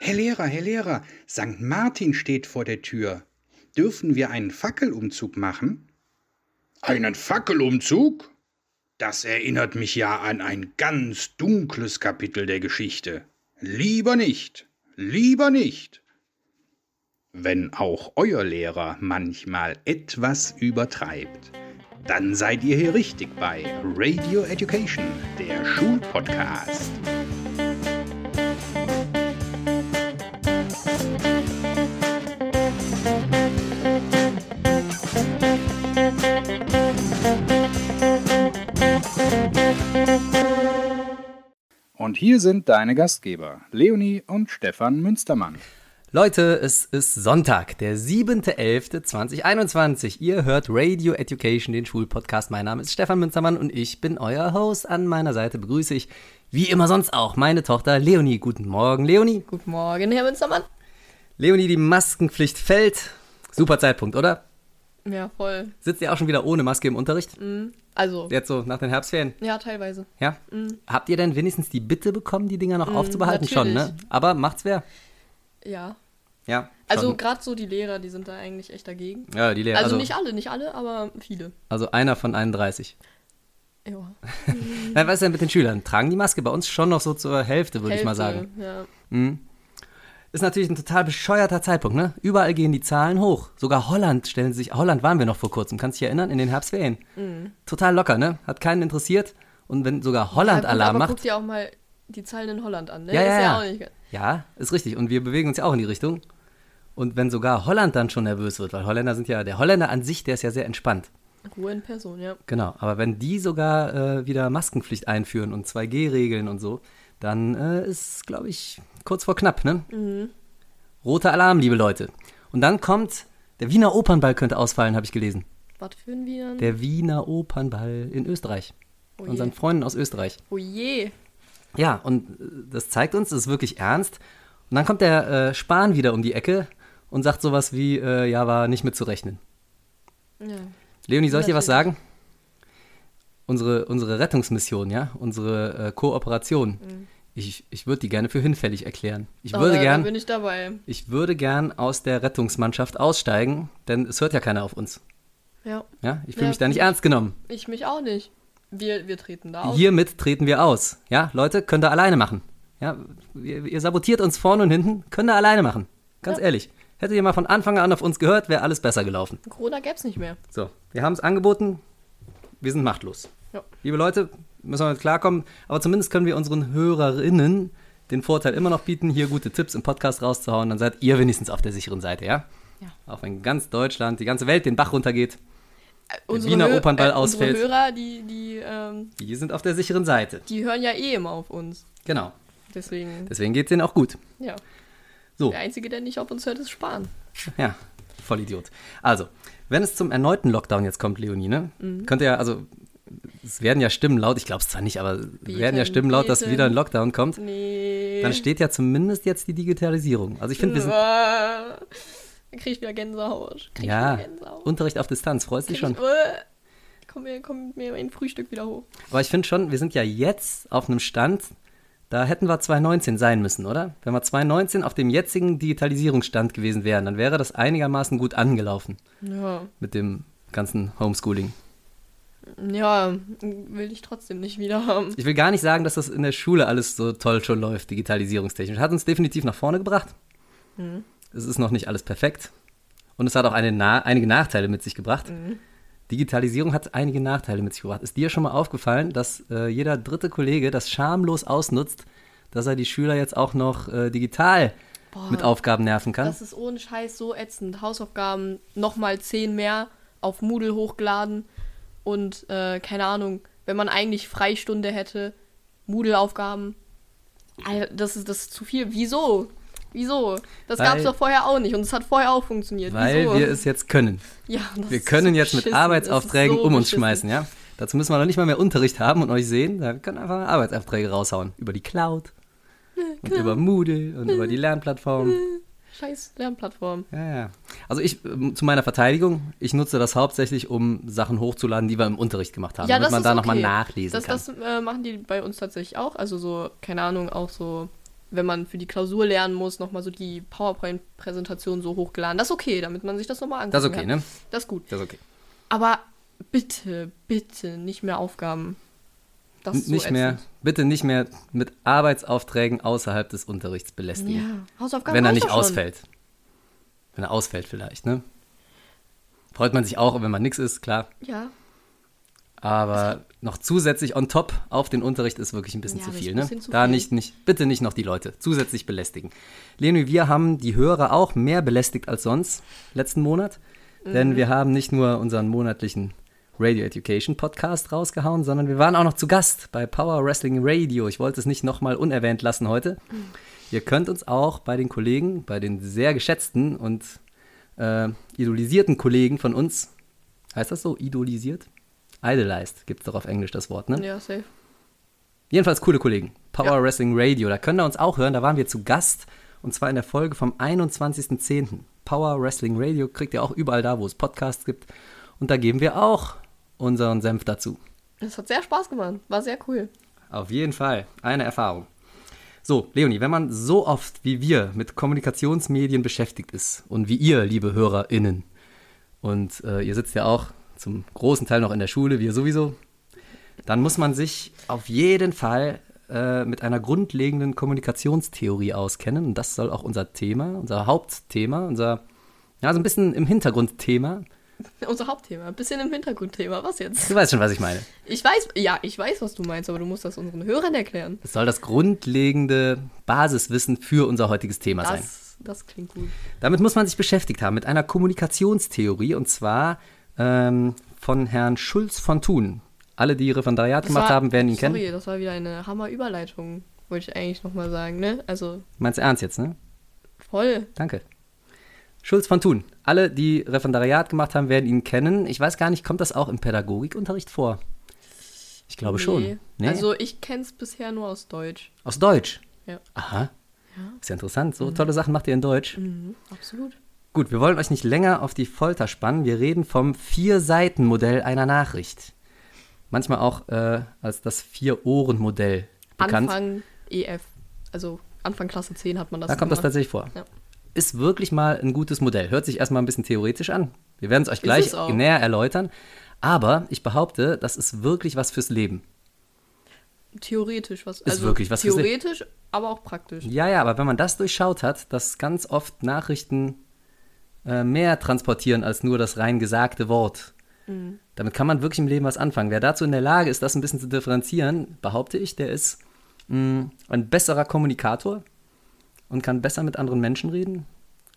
Herr Lehrer, Herr Lehrer, St. Martin steht vor der Tür. Dürfen wir einen Fackelumzug machen? Einen Fackelumzug? Das erinnert mich ja an ein ganz dunkles Kapitel der Geschichte. Lieber nicht, lieber nicht. Wenn auch euer Lehrer manchmal etwas übertreibt, dann seid ihr hier richtig bei Radio Education, der Schulpodcast. Und hier sind deine Gastgeber, Leonie und Stefan Münstermann. Leute, es ist Sonntag, der 7.11.2021. Ihr hört Radio Education, den Schulpodcast. Mein Name ist Stefan Münstermann und ich bin euer Host. An meiner Seite begrüße ich, wie immer sonst auch, meine Tochter Leonie. Guten Morgen, Leonie. Guten Morgen, Herr Münstermann. Leonie, die Maskenpflicht fällt. Super Zeitpunkt, oder? Ja, voll. Sitzt ihr auch schon wieder ohne Maske im Unterricht? Mhm. Also. Jetzt so nach den Herbstferien? Ja, teilweise. Ja? Mhm. Habt ihr denn wenigstens die Bitte bekommen, die Dinger noch mhm, aufzubehalten? Natürlich. Schon, ne? Aber macht's wer? Ja. Ja. Also gerade so die Lehrer, die sind da eigentlich echt dagegen. Ja, die Lehrer. Also, also nicht alle, nicht alle, aber viele. Also einer von 31. Ja. Was ist denn mit den Schülern? Tragen die Maske bei uns schon noch so zur Hälfte, würde ich mal sagen. Ja. Mhm. Ist natürlich ein total bescheuerter Zeitpunkt, ne? Überall gehen die Zahlen hoch. Sogar Holland stellen sich. Holland waren wir noch vor kurzem, kannst du dich erinnern? In den Herbstferien. Mhm. Total locker, ne? Hat keinen interessiert. Und wenn sogar Holland ja, gut, Alarm macht. Guck dir auch mal die Zahlen in Holland an, ne? Ja, ja, ist ja, ja. auch nicht. Ja, ist richtig. Und wir bewegen uns ja auch in die Richtung. Und wenn sogar Holland dann schon nervös wird, weil Holländer sind ja, der Holländer an sich, der ist ja sehr entspannt. Ruhe in Person, ja. Genau, aber wenn die sogar äh, wieder Maskenpflicht einführen und 2G-Regeln und so, dann äh, ist, glaube ich, kurz vor knapp, ne? Mhm. Roter Alarm, liebe Leute. Und dann kommt, der Wiener Opernball könnte ausfallen, habe ich gelesen. Was für ein Wiener? Der Wiener Opernball in Österreich. oh Unseren. Freunden aus Österreich. Oh je. Ja, und äh, das zeigt uns, es ist wirklich ernst. Und dann kommt der äh, Spahn wieder um die Ecke und sagt sowas wie, äh, ja, war nicht mitzurechnen. Ja. Leonie, soll ich dir was sagen? Unsere, unsere Rettungsmission, ja, unsere äh, Kooperation, ich, ich würde die gerne für hinfällig erklären. Ich würde gern, bin ich dabei. ich würde gern aus der Rettungsmannschaft aussteigen, denn es hört ja keiner auf uns. Ja. Ja, ich fühle Ja, mich da nicht ernst genommen. Ich mich auch nicht. Wir, wir treten da auf. Hiermit treten wir aus. Ja, Leute, könnt ihr alleine machen. Ja, ihr, ihr sabotiert uns vorne und hinten, könnt ihr alleine machen. Ganz Ja. ehrlich. Hättet ihr mal von Anfang an auf uns gehört, wäre alles besser gelaufen. Corona gäb's nicht mehr. So, wir haben es angeboten, wir sind machtlos. Ja. Liebe Leute, müssen wir mit klarkommen, aber zumindest können wir unseren Hörerinnen den Vorteil immer noch bieten, hier gute Tipps im Podcast rauszuhauen, dann seid ihr wenigstens auf der sicheren Seite, ja? Ja. Auch wenn ganz Deutschland, die ganze Welt den Bach runtergeht, Äh, Unsere Wiener Hö- Opernball äh, ausfällt. Unsere Hörer, die, die, ähm, die sind auf der sicheren Seite. die hören ja eh immer auf uns. Genau. Deswegen, Deswegen geht es denen auch gut. ja. So. Der Einzige, der nicht auf uns hört, ist Spahn. Ja, voll Idiot. Also, wenn es zum erneuten Lockdown jetzt kommt, Leonie, ne? Mhm. Könnte ja, also, es werden ja Stimmen laut, ich glaube es zwar nicht, aber es werden ja Stimmen laut, dass beten. wieder ein Lockdown kommt. Nee. Dann steht ja zumindest jetzt die Digitalisierung. Also ich finde, wir sind Dann krieg ich wieder Gänsehaut. Krieg ja wieder Gänsehaut. Unterricht auf Distanz, freust dich Krieg schon. Ich, äh, komm mir, komm mir mein Frühstück wieder hoch. Aber ich finde schon, wir sind ja jetzt auf einem Stand, da hätten wir 2019 sein müssen, oder? Wenn wir 2019 auf dem jetzigen Digitalisierungsstand gewesen wären, dann wäre das einigermaßen gut angelaufen Ja. mit dem ganzen Homeschooling. Ja, will ich trotzdem nicht wieder haben. Ich will gar nicht sagen, dass das in der Schule alles so toll schon läuft, digitalisierungstechnisch. Hat uns definitiv nach vorne gebracht. Mhm. Es ist noch nicht alles perfekt. Und es hat auch eine einige Nachteile mit sich gebracht. Mhm. Digitalisierung hat einige Nachteile mit sich gebracht. Ist dir schon mal aufgefallen, dass äh, jeder dritte Kollege das schamlos ausnutzt, dass er die Schüler jetzt auch noch äh, digital Boah, mit Aufgaben nerven kann? Das ist ohne Scheiß so ätzend. Hausaufgaben nochmal zehn mehr auf Moodle hochgeladen und äh, keine Ahnung, wenn man eigentlich Freistunde hätte, Moodle-Aufgaben. Das ist, das ist zu viel. Wieso? Wieso? Das gab es doch vorher auch nicht und es hat vorher auch funktioniert. Weil Wieso? wir es jetzt können. ja, Wir können so jetzt mit. Arbeitsaufträgen so um uns beschissen. schmeißen, ja? Dazu müssen wir noch nicht mal mehr Unterricht haben und euch sehen. Wir können einfach Arbeitsaufträge raushauen. Über die Cloud und über Moodle und über die Lernplattform. Scheiß Lernplattform. Ja, ja. Also ich, ähm, zu meiner Verteidigung, ich nutze das hauptsächlich, um Sachen hochzuladen, die wir im Unterricht gemacht haben, Ja, damit man da nochmal okay. nachlesen Das, kann. das äh, machen die bei uns tatsächlich auch. Also so, keine Ahnung, auch so wenn man für die Klausur lernen muss, nochmal so die PowerPoint-Präsentation so hochgeladen. Das ist okay, damit man sich das nochmal angucken Das ist okay, kann. ne? Das ist gut. Das ist okay. Aber bitte, bitte nicht mehr Aufgaben. Das ist so nicht mehr, ätzend. bitte nicht mehr mit Arbeitsaufträgen außerhalb des Unterrichts belästigen. Ja, Hausaufgaben wenn er nicht doch schon. ausfällt. Wenn er ausfällt vielleicht, ne? Freut man sich auch, wenn man nix ist, klar. Ja, Aber noch zusätzlich on top auf den Unterricht ist wirklich ein bisschen Ja, zu viel, ne? bisschen zu da viel. nicht, nicht, bitte nicht noch die Leute zusätzlich belästigen. Leni, wir haben die Hörer auch mehr belästigt als sonst letzten Monat, Mhm. denn wir haben nicht nur unseren monatlichen Radio Education Podcast rausgehauen, sondern wir waren auch noch zu Gast bei Power Wrestling Radio. Ich wollte es nicht nochmal unerwähnt lassen heute. Mhm. Ihr könnt uns auch bei den Kollegen, bei den sehr geschätzten und äh, idolisierten Kollegen von uns, heißt das so, idolisiert? Idolized gibt es doch auf Englisch das Wort, ne? ja, safe. Jedenfalls coole Kollegen. Power Ja. Wrestling Radio, da könnt ihr uns auch hören, da waren wir zu Gast und zwar in der Folge vom 21.10. Power Wrestling Radio kriegt ihr auch überall da, wo es Podcasts gibt und da geben wir auch unseren Senf dazu. Das hat sehr Spaß gemacht. War sehr cool. Auf jeden Fall. Eine Erfahrung. So, Leonie, wenn man so oft wie wir mit Kommunikationsmedien beschäftigt ist und wie ihr, liebe HörerInnen, und äh, ihr sitzt ja auch zum großen Teil noch in der Schule, wir sowieso, dann muss man sich auf jeden Fall äh, mit einer grundlegenden Kommunikationstheorie auskennen. Und das soll auch unser Thema, unser Hauptthema, unser, ja, so ein bisschen im Hintergrundthema. Unser Hauptthema. Ein bisschen im Hintergrundthema. Was jetzt? Du weißt schon, was ich meine. Ich weiß, ja, ich weiß, was du meinst, aber du musst das unseren Hörern erklären. Es soll das grundlegende Basiswissen für unser heutiges Thema sein. Das, das klingt gut. Damit muss man sich beschäftigt haben, mit einer Kommunikationstheorie und zwar ähm, von Herrn Schulz von Thun. Alle, die Referendariat Das gemacht war- haben, werden ihn sorry, kennen. das war wieder eine Hammer-Überleitung, wollte ich eigentlich nochmal sagen, ne? Also, Meinst du ernst jetzt, ne? voll. Danke. Schulz von Thun. Alle, die Referendariat gemacht haben, werden ihn kennen. Ich weiß gar nicht, kommt das auch im Pädagogikunterricht vor? Ich glaube schon. Nee? Also, ich kenn's bisher nur aus Deutsch. Aus Deutsch. Ja. Aha. Ist ja interessant. So tolle Sachen macht ihr in Deutsch. Mhm, absolut. Gut, wir wollen euch nicht länger auf die Folter spannen. Wir reden vom Vier-Seiten-Modell einer Nachricht. Manchmal auch äh, als das Vier-Ohren-Modell bekannt. Anfang EF. Also, Anfang Klasse 10 hat man das da kommt das gemacht. tatsächlich vor. Ja. Ist wirklich mal ein gutes Modell. Hört sich erstmal ein bisschen theoretisch an. Wir werden es euch gleich näher erläutern. Aber ich behaupte, das ist wirklich was fürs Leben. Theoretisch was. also wirklich was fürs Leben. Theoretisch, aber auch praktisch. Ja, ja, aber wenn man das durchschaut hat, dass ganz oft Nachrichten äh, mehr transportieren als nur das rein gesagte Wort. Damit kann man wirklich im Leben was anfangen. Wer dazu in der Lage ist, das ein bisschen zu differenzieren, behaupte ich, der ist mh, ein besserer Kommunikator und kann besser mit anderen Menschen reden,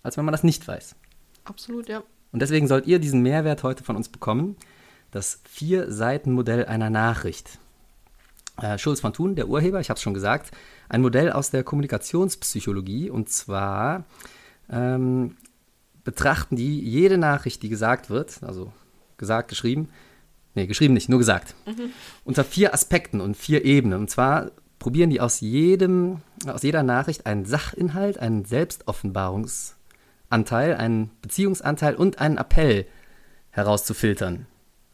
als wenn man das nicht weiß. Absolut, ja. Und deswegen sollt ihr diesen Mehrwert heute von uns bekommen. Das Vier-Seiten-Modell einer Nachricht. Äh, Schulz von Thun, der Urheber, ich habe es schon gesagt, ein Modell aus der Kommunikationspsychologie. Und zwar ähm, betrachten die jede Nachricht, die gesagt wird, also gesagt, geschrieben, nee, geschrieben nicht, nur gesagt, unter vier Aspekten und vier Ebenen. Und zwar probieren die aus jedem, aus jeder Nachricht einen Sachinhalt, einen Selbstoffenbarungsanteil, einen Beziehungsanteil und einen Appell herauszufiltern.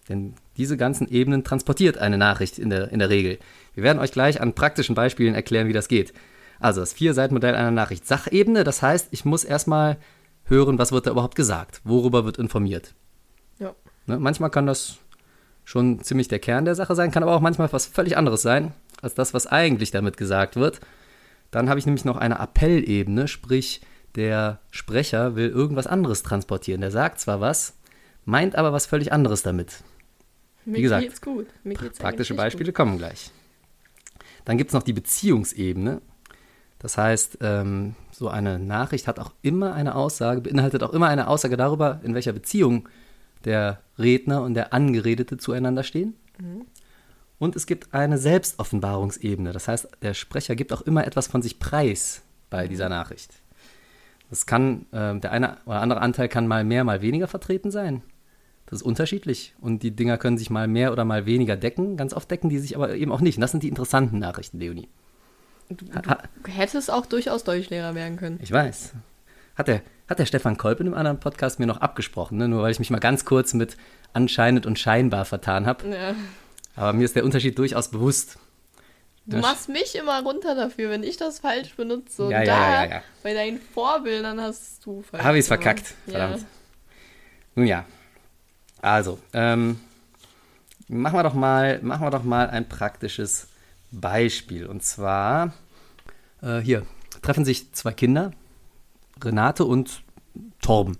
Denn diese ganzen Ebenen transportiert eine Nachricht in der, in der Regel. Wir werden euch gleich an praktischen Beispielen erklären, wie das geht. Also das Vier-Seiten-Modell einer Nachricht. Sachebene, das heißt, ich muss erstmal hören, was wird da überhaupt gesagt, worüber wird informiert. Ja. Ne? Manchmal kann das schon ziemlich der Kern der Sache sein, kann aber auch manchmal was völlig anderes sein, als das, was eigentlich damit gesagt wird. Dann habe ich nämlich noch eine Appellebene, sprich, der Sprecher will irgendwas anderes transportieren. Der sagt zwar was, meint aber was völlig anderes damit. Mir gesagt, geht's gut. Mir geht's Praktische Beispiele kommen gleich. Dann gibt es noch die Beziehungsebene. Das heißt, ähm, so eine Nachricht hat auch immer eine Aussage, beinhaltet auch immer eine Aussage darüber, in welcher Beziehung der Redner und der Angeredete zueinander stehen. Und es gibt eine Selbstoffenbarungsebene. Das heißt, der Sprecher gibt auch immer etwas von sich preis bei dieser Nachricht. Das kann, äh, der eine oder andere Anteil kann mal mehr, mal weniger vertreten sein. Das ist unterschiedlich. Und die Dinger können sich mal mehr oder mal weniger decken. Ganz oft decken die sich aber eben auch nicht. Und das sind die interessanten Nachrichten, Leonie. Ha, Du hättest auch durchaus Deutschlehrer werden können. ich weiß. Hat der, hat der Stefan Kolb in einem anderen Podcast mir noch abgesprochen, ne? nur weil ich mich mal ganz kurz mit anscheinend und scheinbar vertan habe. Ja. Aber mir ist der Unterschied durchaus bewusst. Du Ja, machst mich immer runter dafür, wenn ich das falsch benutze. Und Ja, ja, ja, ja. bei deinen Vorbildern hast du falsch Habe ich es verkackt. Verdammt. Nun ja. Also, ähm, machen wir doch mal, machen wir doch mal ein praktisches Beispiel. Und zwar, äh, hier, treffen sich zwei Kinder, Renate und Torben.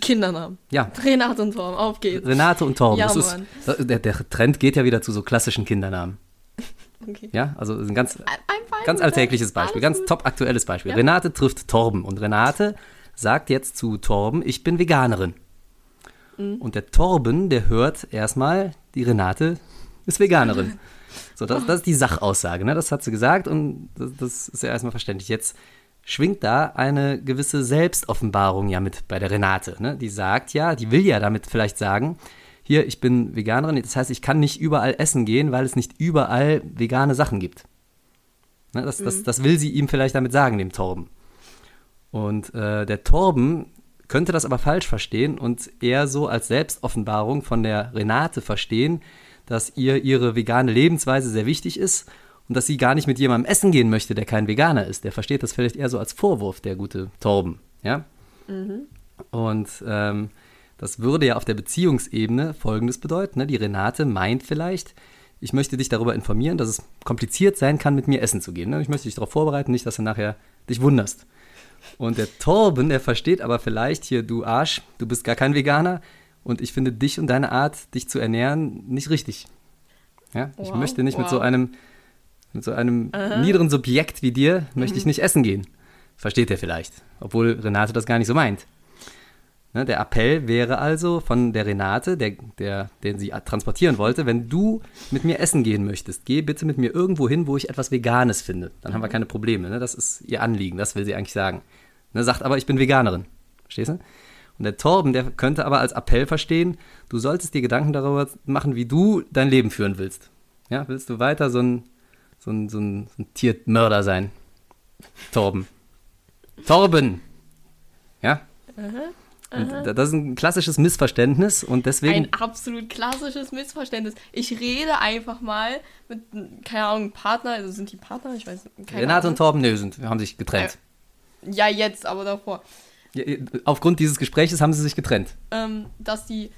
Kindernamen. Ja, Renate und Torben, auf geht's. Renate und Torben. Ja, das ist, der, der Trend geht ja wieder zu so klassischen Kindernamen. Okay. Ja, also ein ganz, Einfach ganz alltägliches Beispiel, ganz gut. top aktuelles Beispiel. Ja. Renate trifft Torben und Renate sagt jetzt zu Torben, ich bin Veganerin. Mhm. Und der Torben, der hört erstmal, die Renate ist Veganerin. So, das, das ist die Sachaussage, ne? das hat sie gesagt und das, das ist ja erstmal verständlich. Jetzt schwingt da eine gewisse Selbstoffenbarung ja mit bei der Renate. Ne? Die sagt ja, die will ja damit vielleicht sagen, hier, ich bin Veganerin, das heißt, ich kann nicht überall essen gehen, weil es nicht überall vegane Sachen gibt. Ne, das, das, das will sie ihm vielleicht damit sagen, dem Torben. Und äh, der Torben könnte das aber falsch verstehen und eher so als Selbstoffenbarung von der Renate verstehen, dass ihr ihre vegane Lebensweise sehr wichtig ist und dass sie gar nicht mit jemandem essen gehen möchte, der kein Veganer ist. Der versteht das vielleicht eher so als Vorwurf, der gute Torben. Ja? Und ähm, das würde ja auf der Beziehungsebene Folgendes bedeuten. Ne? Die Renate meint vielleicht, ich möchte dich darüber informieren, dass es kompliziert sein kann, mit mir essen zu gehen. Ne? Ich möchte dich darauf vorbereiten, nicht, dass du nachher dich wunderst. Und der Torben, der versteht aber vielleicht hier, du Arsch, du bist gar kein Veganer und ich finde dich und deine Art, dich zu ernähren, nicht richtig. Ja? Ich Wow, möchte nicht mit wow. so einem, mit so einem niederen Subjekt wie dir, möchte ich nicht essen gehen. Versteht er vielleicht, obwohl Renate das gar nicht so meint. Ne, der Appell wäre also von der Renate, der, der, den sie transportieren wollte, wenn du mit mir essen gehen möchtest, geh bitte mit mir irgendwo hin, wo ich etwas Veganes finde. Dann haben wir keine Probleme. Ne? Das ist ihr Anliegen, das will sie eigentlich sagen. Ne, sagt aber, ich bin Veganerin. Verstehst du? Und der Torben, der könnte aber als Appell verstehen, du solltest dir Gedanken darüber machen, wie du dein Leben führen willst. Ja, willst du weiter so ein, so ein, so ein, so ein Tiermörder sein? Torben. Torben! Ja? Und da- das ist ein klassisches Missverständnis und deswegen. Ein absolut klassisches Missverständnis. Ich rede einfach mal mit, keine Ahnung, Partner, also sind die Partner? Ich weiß keine Renate und. Torben, nö, sind, haben sich getrennt. Ja, jetzt, aber davor. Ja, aufgrund dieses Gespräches haben sie sich getrennt. Ähm, dass die,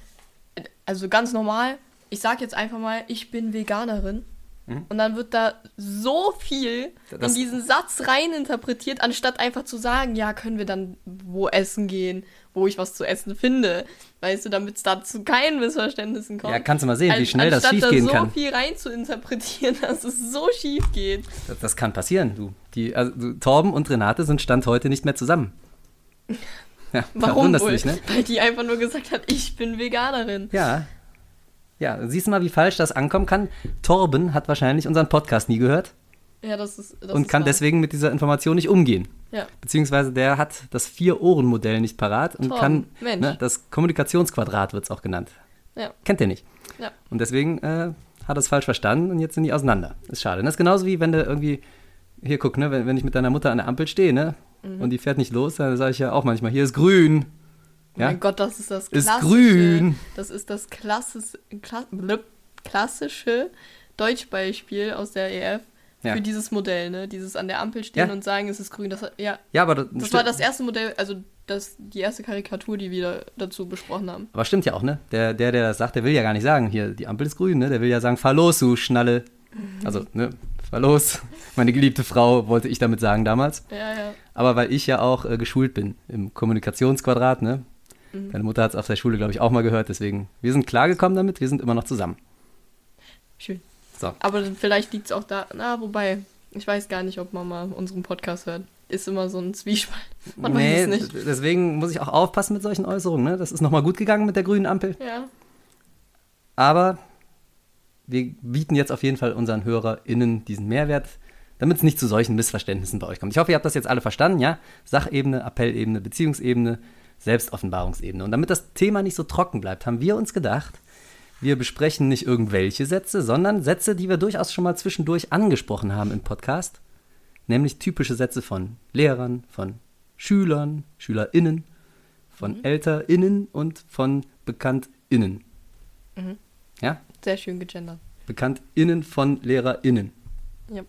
also ganz normal, ich sag jetzt einfach mal, ich bin Veganerin. Und dann wird da so viel Mhm. Das- in diesen Satz reininterpretiert, anstatt einfach zu sagen, ja, können wir dann wo essen gehen, wo ich was zu essen finde. Weißt du, damit es da zu keinen Missverständnissen kommt. Ja, kannst du mal sehen, wie schnell das anstatt schiefgehen da kann. so viel rein zu interpretieren, dass es so schief geht. Das, das kann passieren, du. Die, also, du. Torben und Renate sind Stand heute nicht mehr zusammen. Ja, Warum wohl? dich, ne? Weil die einfach nur gesagt hat, ich bin Veganerin. Ja. Ja, siehst du mal, wie falsch das ankommen kann? Torben hat wahrscheinlich unseren Podcast nie gehört Ja, das ist. Das und ist kann wahr. deswegen mit dieser Information nicht umgehen. Ja. Beziehungsweise der hat das Vier-Ohren-Modell nicht parat und Torben, kann, Mensch. ne, das Kommunikationsquadrat wird es auch genannt. Ja. Kennt ihr nicht. Ja. Und deswegen äh, hat er es falsch verstanden und jetzt sind die auseinander. Ist schade. Das ist genauso wie wenn du irgendwie, hier guck, ne, wenn, wenn ich mit deiner Mutter an der Ampel stehe, ne, Mhm. und die fährt nicht los, dann sage ich ja auch manchmal, hier ist grün. Ja? Mein Gott, das ist das Ist klassische. grün. Das ist das klassis, kla, klassische Deutschbeispiel aus der EF Ja. für dieses Modell, ne? Dieses an der Ampel stehen Ja. und sagen, es ist grün. Das, ja, Ja, aber das, das war das erste Modell, also das, die erste Karikatur, die wir dazu besprochen haben. aber stimmt ja auch, ne? Der, der, der das sagt, der will ja gar nicht sagen, hier, die Ampel ist grün, ne? Der will ja sagen, fahr los, du Schnalle. Also, ne, fahr los. Meine geliebte Frau, wollte ich damit sagen damals. Ja, ja. Aber weil ich ja auch äh, geschult bin im Kommunikationsquadrat, ne? Mhm. Deine Mutter hat es auf der Schule, glaube ich, auch mal gehört. Deswegen, wir sind klargekommen damit, wir sind immer noch zusammen. Schön. So. Aber vielleicht liegt es auch da, na, wobei, ich weiß gar nicht, ob Mama unseren Podcast hört. Ist immer so ein Zwiespalt. Man weiß es nicht. deswegen muss ich auch aufpassen mit solchen Äußerungen. Ne? Das ist nochmal gut gegangen mit der grünen Ampel. Ja. Aber wir bieten jetzt auf jeden Fall unseren HörerInnen diesen Mehrwert, damit es nicht zu solchen Missverständnissen bei euch kommt. Ich hoffe, ihr habt das jetzt alle verstanden, ja? Sachebene, Appellebene, Beziehungsebene, Selbstoffenbarungsebene. Und damit das Thema nicht so trocken bleibt, haben wir uns gedacht, wir besprechen nicht irgendwelche Sätze, sondern Sätze, die wir durchaus schon mal zwischendurch angesprochen haben im Podcast. Nämlich typische Sätze von Lehrern, von Schülern, SchülerInnen, von ElterInnen und von BekanntInnen. Ja? Sehr schön gegendert. BekanntInnen von LehrerInnen. Ja.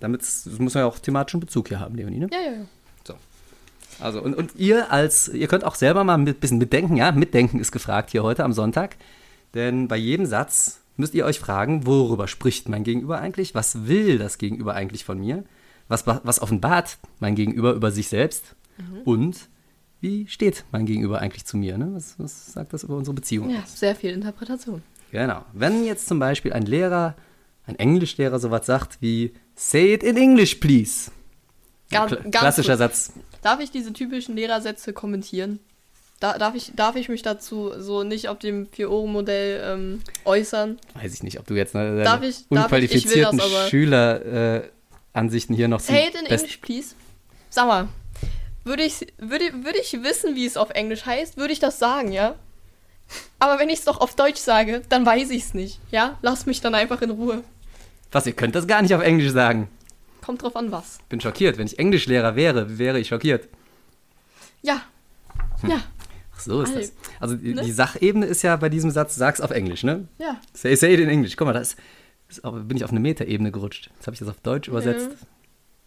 Damit muss man ja auch thematischen Bezug hier haben, Leonie, ne? Ja, ja, ja. So. Also, und, und ihr als, ihr könnt auch selber mal ein bisschen mitdenken, ja? Mitdenken ist gefragt hier heute am Sonntag. Denn bei jedem Satz müsst ihr euch fragen, worüber spricht mein Gegenüber eigentlich? Was will das Gegenüber eigentlich von mir? Was, was offenbart mein Gegenüber über sich selbst? Und wie steht mein Gegenüber eigentlich zu mir? Ne? Was, was sagt das über unsere Beziehung? Ja, sehr viel Interpretation. Genau. Wenn jetzt zum Beispiel ein Lehrer, ein Englischlehrer sowas sagt wie Say it in English, please. Ganz klassischer kurz. Satz. Darf ich diese typischen Lehrersätze kommentieren? Da, darf, ich, darf ich mich dazu so nicht auf dem Vier-Ohren-Modell ähm, äußern? Weiß ich nicht, ob du jetzt ne, Darf ich- darf ich? Ich unqualifizierten. Schüleransichten hier noch Say it in English, please. Sag mal, würde ich, würde, würde ich wissen, wie es auf Englisch heißt, würde ich das sagen, ja? Aber wenn ich es doch auf Deutsch sage, dann weiß ich es nicht, ja? Lass mich dann einfach in Ruhe. Was, ihr könnt das gar nicht auf Englisch sagen. Kommt drauf an, was. Bin schockiert. Wenn ich Englischlehrer wäre, wäre ich schockiert. Ja. Hm. Ja, Ach, so ist Alle. das. Also die, Ne? die Sachebene ist ja bei diesem Satz, sag's auf Englisch, ne? ja. Say, say it in English. Guck mal, da ist, ist auch, bin ich auf eine Metaebene gerutscht. Jetzt habe ich das auf Deutsch übersetzt.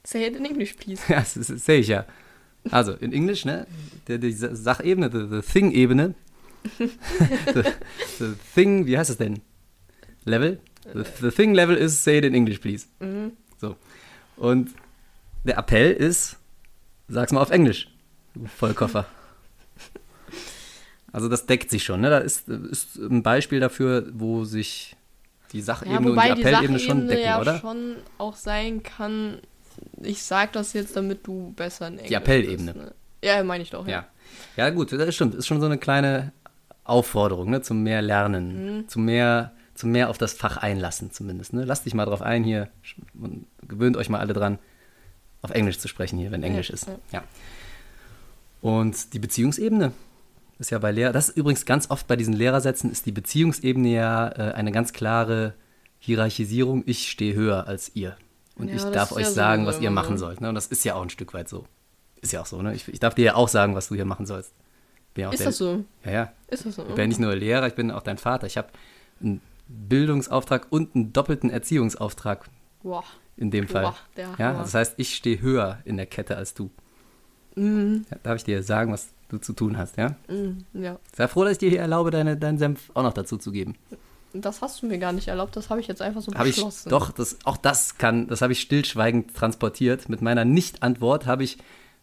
Say it in English, please. Ja, das, das sehe ich ja. Also in Englisch, ne? Die, die Sa- Sachebene, the, the Thing-Ebene. the, the Thing, wie heißt es denn? Level? The, the Thing Level ist say it in English, please. Mhm. So. Und der Appell ist, sag's mal auf Englisch, du Vollkoffer. Also das deckt sich schon, ne? Da ist, ist ein Beispiel dafür, wo sich die Ja, Sachebene und wobei die die Appellebene schon decken, ja oder? schon auch sein kann, ich sag das jetzt, damit du besser in Englisch Appellebene. bist, ne? Ja, meine ich doch. Ja. Ja, gut, das stimmt. Ist schon so eine kleine Aufforderung, ne? Zum mehr Lernen, Mhm. zum mehr, zum mehr auf das Fach einlassen zumindest. Ne? Lasst dich mal drauf ein hier und gewöhnt euch mal alle dran, auf Englisch zu sprechen hier, wenn Englisch ist. ja. Ja. Und die Beziehungsebene ist ja bei Lehrer, das ist übrigens ganz oft bei diesen Lehrersätzen, ist die Beziehungsebene ja äh, eine ganz klare Hierarchisierung. Ich stehe höher als ihr. Und Ja, ich darf euch ja sagen, sowieso was ihr machen so. sollt. Ne? Und das ist ja auch ein Stück weit so. Ist ja auch so, ne? Ich, ich darf dir ja auch sagen, was du hier machen sollst. Ja Ist der- das so? Ja, ja. Ist das so? Ich bin ja nicht nur Lehrer, ich bin auch dein Vater. Ich habe einen Bildungsauftrag und einen doppelten Erziehungsauftrag Boah. in dem Fall. Boah, der ja, Hammer. das heißt, ich stehe höher in der Kette als du. Mhm. Ja, darf ich dir sagen, was du zu tun hast, ja? Mhm. Ja. Sei froh, dass ich dir hier erlaube, deine, deinen Senf auch noch dazu zu geben. Das hast du mir gar nicht erlaubt, das habe ich jetzt einfach so ich beschlossen. doch, das, auch das kann, das habe ich stillschweigend transportiert. Mit meiner Nicht-Antwort habe ich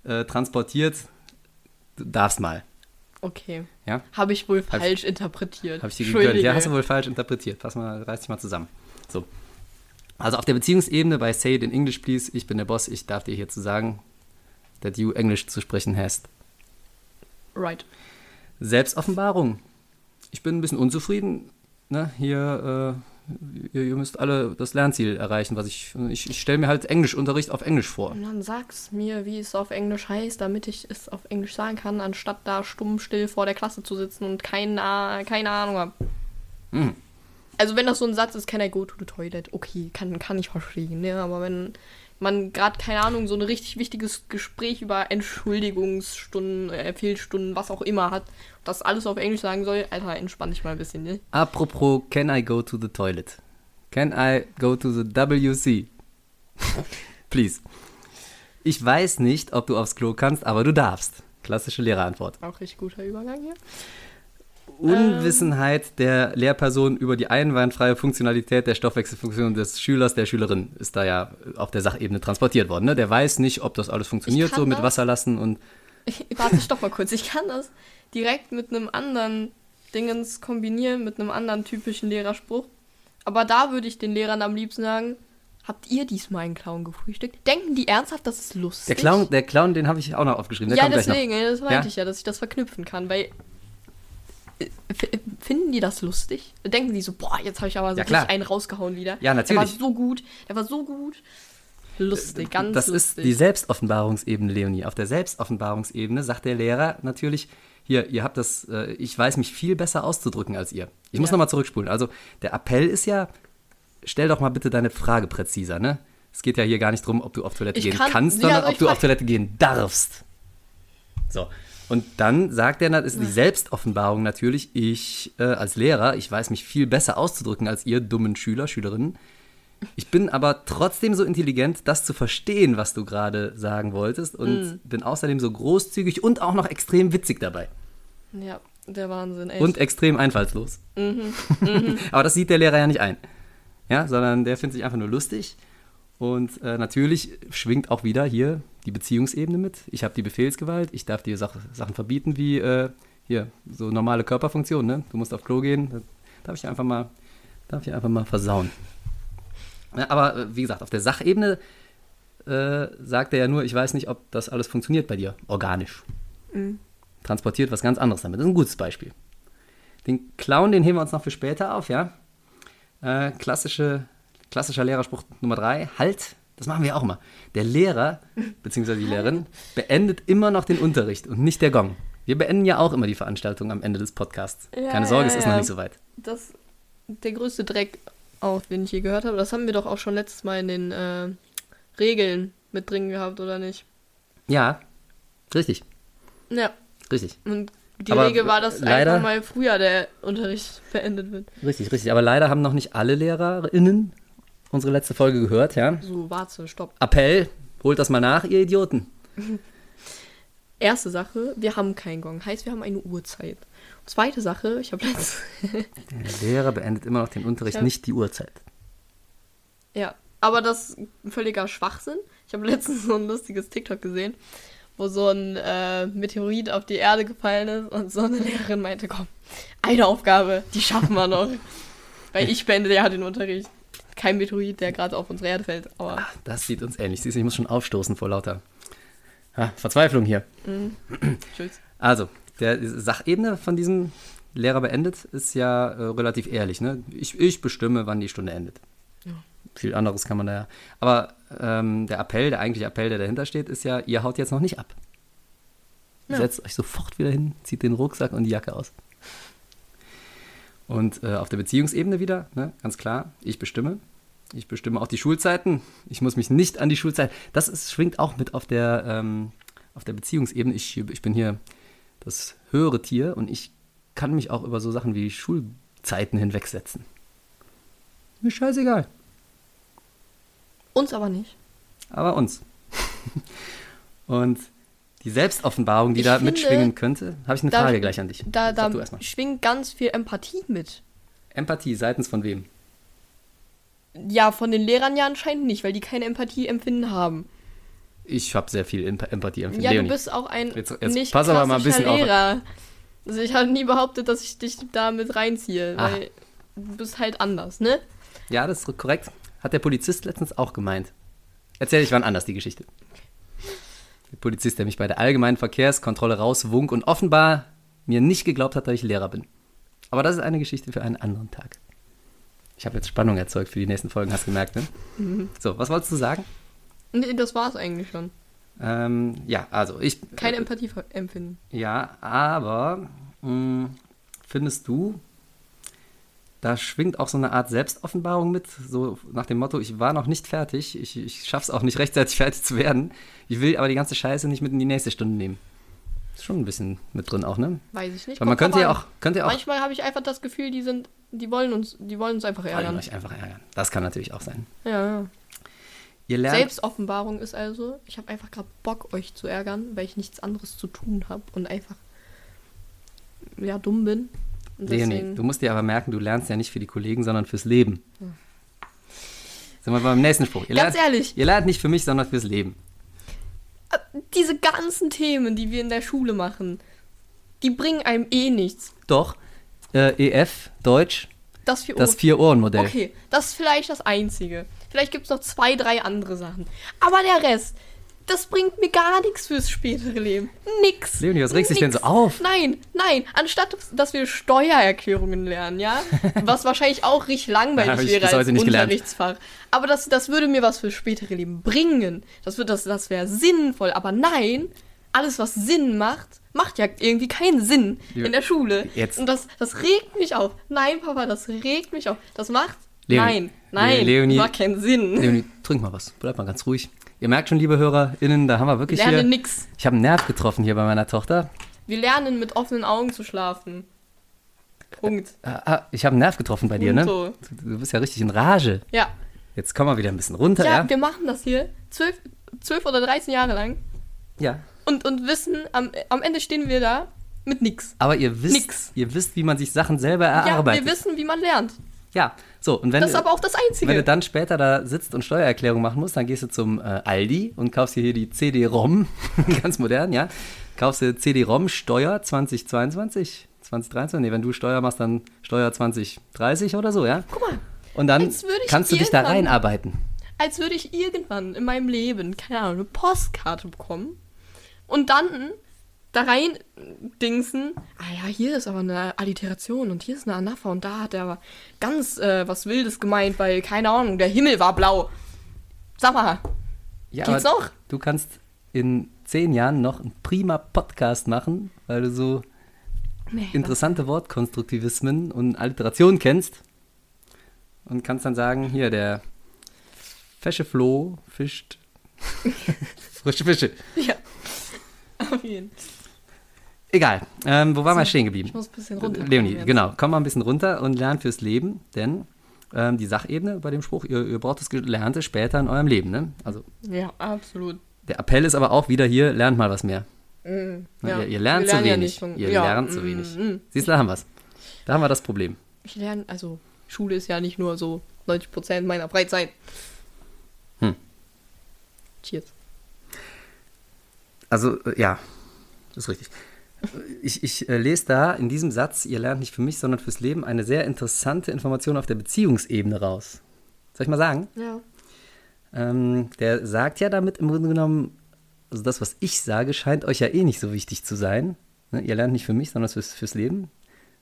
äh, transportiert, du darfst mal. Okay. Ja? Habe ich wohl Hab- falsch interpretiert. Habe ich dir gegönnt. Entschuldige. Ja, hast du wohl falsch interpretiert. Pass mal, reiß dich mal zusammen. So. Also auf der Beziehungsebene bei Say it in English, please. Ich bin der Boss. Ich darf dir hier zu sagen, that you Englisch zu sprechen hast. Right. Selbstoffenbarung. Ich bin ein bisschen unzufrieden. Ne? Hier, äh, ihr, ihr müsst alle das Lernziel erreichen, was ich. Ich, ich stelle mir halt Englischunterricht auf Englisch vor. Und dann sag's mir, wie es auf Englisch heißt, damit ich es auf Englisch sagen kann, anstatt da stumm still vor der Klasse zu sitzen und keine, keine Ahnung habe. Mhm. Also wenn das so ein Satz ist, can I go to the toilet? Okay, kann, kann ich verstehen, ne? Aber wenn man gerade, keine Ahnung, so ein richtig wichtiges Gespräch über Entschuldigungsstunden, äh, Fehlstunden, was auch immer hat, das alles auf Englisch sagen soll, Alter, entspann dich mal ein bisschen, ne? Apropos, can I go to the toilet? Can I go to the WC? Please. Ich weiß nicht, ob du aufs Klo kannst, aber du darfst. Klassische Lehrerantwort. Auch richtig guter Übergang hier. Unwissenheit der Lehrperson über die einwandfreie Funktionalität der Stoffwechselfunktion des Schülers, der Schülerin ist da ja auf der Sachebene transportiert worden. Ne? Der weiß nicht, ob das alles funktioniert, so mit das. Wasser lassen und Warte, stopp mal kurz. Ich kann das direkt mit einem anderen Dingens kombinieren, mit einem anderen typischen Lehrerspruch. Aber da würde ich den Lehrern am liebsten sagen, habt ihr diesmal einen Clown gefrühstückt? Denken die ernsthaft, das ist lustig? der Clown, der Clown, den habe ich auch noch aufgeschrieben. Der ja, gleich noch. deswegen, das meinte Ja? ich ja, dass ich das verknüpfen kann, weil finden die das lustig? Denken die so, boah, jetzt habe ich aber so Ja, einen rausgehauen wieder. Ja, Der natürlich. war so gut, der war so gut. Lustig, ganz das lustig. ist die Selbstoffenbarungsebene, Leonie. Auf der Selbstoffenbarungsebene sagt der Lehrer natürlich, hier, ihr habt das, äh, ich weiß mich viel besser auszudrücken als ihr. Ich muss Ja. nochmal zurückspulen. Also der Appell ist ja, stell doch mal bitte deine Frage präziser, ne? Es geht ja hier gar nicht darum, ob du auf Toilette Ich gehen kann- kannst, ja, sondern aber ob du auf Toilette gehen darfst. So. Und dann sagt er, das ist die Selbstoffenbarung natürlich, ich äh, als Lehrer, ich weiß mich viel besser auszudrücken als ihr dummen Schüler, Schülerinnen. Ich bin aber trotzdem so intelligent, das zu verstehen, was du gerade sagen wolltest und bin außerdem so großzügig und auch noch extrem witzig dabei. Ja, der Wahnsinn, echt. Und extrem einfallslos. Aber das sieht der Lehrer ja nicht ein. Ja, sondern der findet sich einfach nur lustig. Und äh, natürlich schwingt auch wieder hier die Beziehungsebene mit. Ich habe die Befehlsgewalt, ich darf dir Sach Sachen verbieten, wie äh, hier, so normale Körperfunktionen, ne? Du musst auf Klo gehen, darf ich einfach mal, darf ich einfach mal versauen. Ja, aber äh, wie gesagt, auf der Sachebene äh, sagt er ja nur, ich weiß nicht, ob das alles funktioniert bei dir, organisch. Transportiert was ganz anderes damit. Das ist ein gutes Beispiel. Den Clown, den heben wir uns noch für später auf, ja. Äh, klassische, klassischer Lehrerspruch Nummer drei, halt, das machen wir auch immer. Der Lehrer, beziehungsweise die Lehrerin, beendet immer noch den Unterricht und nicht der Gong. Wir beenden ja auch immer die Veranstaltung am Ende des Podcasts. Ja, Keine Sorge, ja, es ist ja. noch nicht so weit. Das der größte Dreck auch, den ich je gehört habe. Das haben wir doch auch schon letztes Mal in den äh, Regeln mit drin gehabt, oder nicht? Ja, richtig, Ja. richtig. Und die Aber Regel war, dass leider- einfach mal früher der Unterricht beendet wird. Richtig, richtig. Aber leider haben noch nicht alle LehrerInnen unsere letzte Folge gehört, ja. So, warte, stopp. Appell, holt das mal nach, ihr Idioten. Erste Sache, wir haben keinen Gong. Heißt, wir haben eine Uhrzeit. Zweite Sache, ich habe letztens. Der Lehrer beendet immer noch den Unterricht, Ja. nicht die Uhrzeit. ja, aber das ist ein völliger Schwachsinn. Ich habe letztens so ein lustiges TikTok gesehen, wo so ein äh, Meteorit auf die Erde gefallen ist und so eine Lehrerin meinte, komm, eine Aufgabe, die schaffen wir noch. Weil ich beende ja den Unterricht. Kein Meteorit, der gerade auf unsere Erde fällt, aber Das sieht uns ähnlich. Siehst du, ich muss schon aufstoßen vor lauter ah, Verzweiflung hier. tschüss. Also, der die Sachebene von diesem Lehrer beendet ist ja äh, relativ ehrlich. Ne? Ich, ich bestimme, wann die Stunde endet. Viel anderes kann man da ja. Aber ähm, der Appell, der eigentliche Appell, der dahinter steht, ist ja, ihr haut jetzt noch nicht ab. Ja. Setzt euch sofort wieder hin, zieht den Rucksack und die Jacke aus. Und äh, auf der Beziehungsebene wieder, ne, ganz klar, ich bestimme. Ich bestimme auch die Schulzeiten. Ich muss mich nicht an die Schulzeit. Das ist, schwingt auch mit auf der, ähm, auf der Beziehungsebene. Ich, ich bin hier das höhere Tier und ich kann mich auch über so Sachen wie Schulzeiten hinwegsetzen. Mir scheißegal. Uns aber nicht. Aber uns. und die Selbstoffenbarung, die Ich da finde, mitschwingen könnte, habe ich eine Da- Frage gleich an dich. Da, da schwingt ganz viel Empathie mit. Empathie seitens von wem? Ja, von den Lehrern ja anscheinend nicht, weil die keine Empathie empfinden haben. Ich habe sehr viel Emp Empathie empfunden. Ja, Leonie. du bist auch ein Jetzt- jetzt nicht pass aber mal ein bisschen auf. Lehrer. Also ich habe nie behauptet, dass ich dich da mit reinziehe, Ah. weil du bist halt anders, ne? Ja, das ist korrekt. Hat der Polizist letztens auch gemeint. Erzähl ich wann anders die Geschichte. Der Polizist, der mich bei der allgemeinen Verkehrskontrolle rauswunk und offenbar mir nicht geglaubt hat, dass ich Lehrer bin. Aber das ist eine Geschichte für einen anderen Tag. Ich habe jetzt Spannung erzeugt für die nächsten Folgen, hast du gemerkt, ne? Mhm. So, was wolltest du sagen? Nee, das war's eigentlich schon. Ähm, ja, also ich. Keine Empathie ver- empfinden. Ja, aber mh, findest du, da schwingt auch so eine Art Selbstoffenbarung mit, so nach dem Motto, ich war noch nicht fertig, ich, ich schaff's auch nicht rechtzeitig fertig zu werden, ich will aber die ganze Scheiße nicht mit in die nächste Stunde nehmen. Ist schon ein bisschen mit drin auch, ne? Weiß ich nicht. Weil man könnte ja auch, könnte ja auch, Manchmal habe ich einfach das Gefühl, die sind, die wollen uns, die wollen uns einfach wollen ärgern. euch einfach ärgern. Das kann natürlich auch sein. Ja, ja. Ihr lernt, Selbstoffenbarung ist also, ich habe einfach gerade Bock, euch zu ärgern, weil ich nichts anderes zu tun habe und einfach ja dumm bin. Leonie, du musst dir aber merken, du lernst ja nicht für die Kollegen, sondern fürs Leben. Sind wir beim nächsten Spruch. Ihr Ganz lernt, ehrlich. Ihr lernt nicht für mich, sondern fürs Leben. diese ganzen Themen, die wir in der Schule machen, die bringen einem eh nichts. Doch, äh, EF, Deutsch, Das Vier-Ohren-Modell. Okay, das ist vielleicht das Einzige. Vielleicht gibt es noch zwei, drei andere Sachen. Aber der Rest, das bringt mir gar nichts fürs spätere Leben. Nix. Leonie, was regst dich denn so auf? Nein, nein. Anstatt, dass wir Steuererklärungen lernen, ja? Was wahrscheinlich auch richtig langweilig wäre als nicht gelernt. Unterrichtsfach. Aber das, das würde mir was fürs spätere Leben bringen. Das, wird- das, das wäre sinnvoll. Aber nein, alles, was Sinn macht, macht ja irgendwie keinen Sinn Liebe- in der Schule. Jetzt- Und das, das regt mich auf. Nein, Papa, das regt mich auf. Das macht. Leonie, nein, nein, Le- Leonie- macht keinen Sinn. Leonie, trink mal was. Bleib mal ganz ruhig. Ihr merkt schon, liebe HörerInnen, da haben wir wirklich Lerne hier... nix. Ich habe einen Nerv getroffen hier bei meiner Tochter. Wir lernen mit offenen Augen zu schlafen. Punkt. Ah, ah, ich habe einen Nerv getroffen bei dir, ne? Punto. Du, du bist ja richtig in Rage. Ja. Jetzt kommen wir wieder ein bisschen runter, Ja, ja? wir machen das hier zwölf, zwölf oder 13 Jahre lang Ja. und, und wissen, am, am Ende stehen wir da mit nix. Aber ihr wisst, Nix. ihr wisst, wie man sich Sachen selber Ja, erarbeitet. wir wissen, wie man lernt. Ja, so, und wenn, Das ist aber auch das Einzige. wenn du dann später da sitzt und Steuererklärung machen musst, dann gehst du zum äh, Aldi und kaufst dir hier die CD-ROM, ganz modern, ja. Kaufst dir CD-ROM Steuer 2022, 2023, nee, wenn du Steuer machst, dann Steuer 2030 oder so, ja. Guck mal, Und dann kannst du dich da reinarbeiten. als würde ich irgendwann in meinem Leben, keine Ahnung, eine Postkarte bekommen und dann da rein dingsen, ah ja, hier ist aber eine Alliteration und hier ist eine Anapha und da hat er aber ganz äh, was Wildes gemeint, weil, keine Ahnung, der Himmel war blau. Sag mal, Ja, Geht's noch? Du kannst in zehn Jahren noch einen prima Podcast machen, weil du so nee, interessante Wortkonstruktivismen und Alliterationen kennst. Und kannst dann sagen, hier, der fesche Floh fischt frische Fische. Ja, auf jeden Fall. Egal, ähm, wo waren wir stehen geblieben? Ich muss ein bisschen runter. Leonie, genau, komm mal ein bisschen runter und lern fürs Leben, denn ähm, die Sachebene bei dem Spruch, ihr, ihr braucht das Gelernte später in eurem Leben. Ne? Also Ja, absolut. der Appell ist aber auch wieder hier, lernt mal was mehr. Mhm, Ne, ja. Ihr, ihr lernt zu ja wenig. nicht von- ihr ja, lernt zu mm, wenig. mm. Siehst du, da haben wir es. Da haben wir das Problem. Ich lerne, also Schule ist ja nicht nur so 90% meiner Freizeit. Hm. Cheers. Also, äh, ja, das ist richtig. Ich, ich äh, lese da in diesem Satz, ihr lernt nicht für mich, sondern fürs Leben, eine sehr interessante Information auf der Beziehungsebene raus. Soll ich mal sagen? Ja. Ähm, der sagt ja damit im Grunde genommen, also das, was ich sage, scheint euch ja eh nicht so wichtig zu sein. Ne? Ihr lernt nicht für mich, sondern fürs, fürs Leben.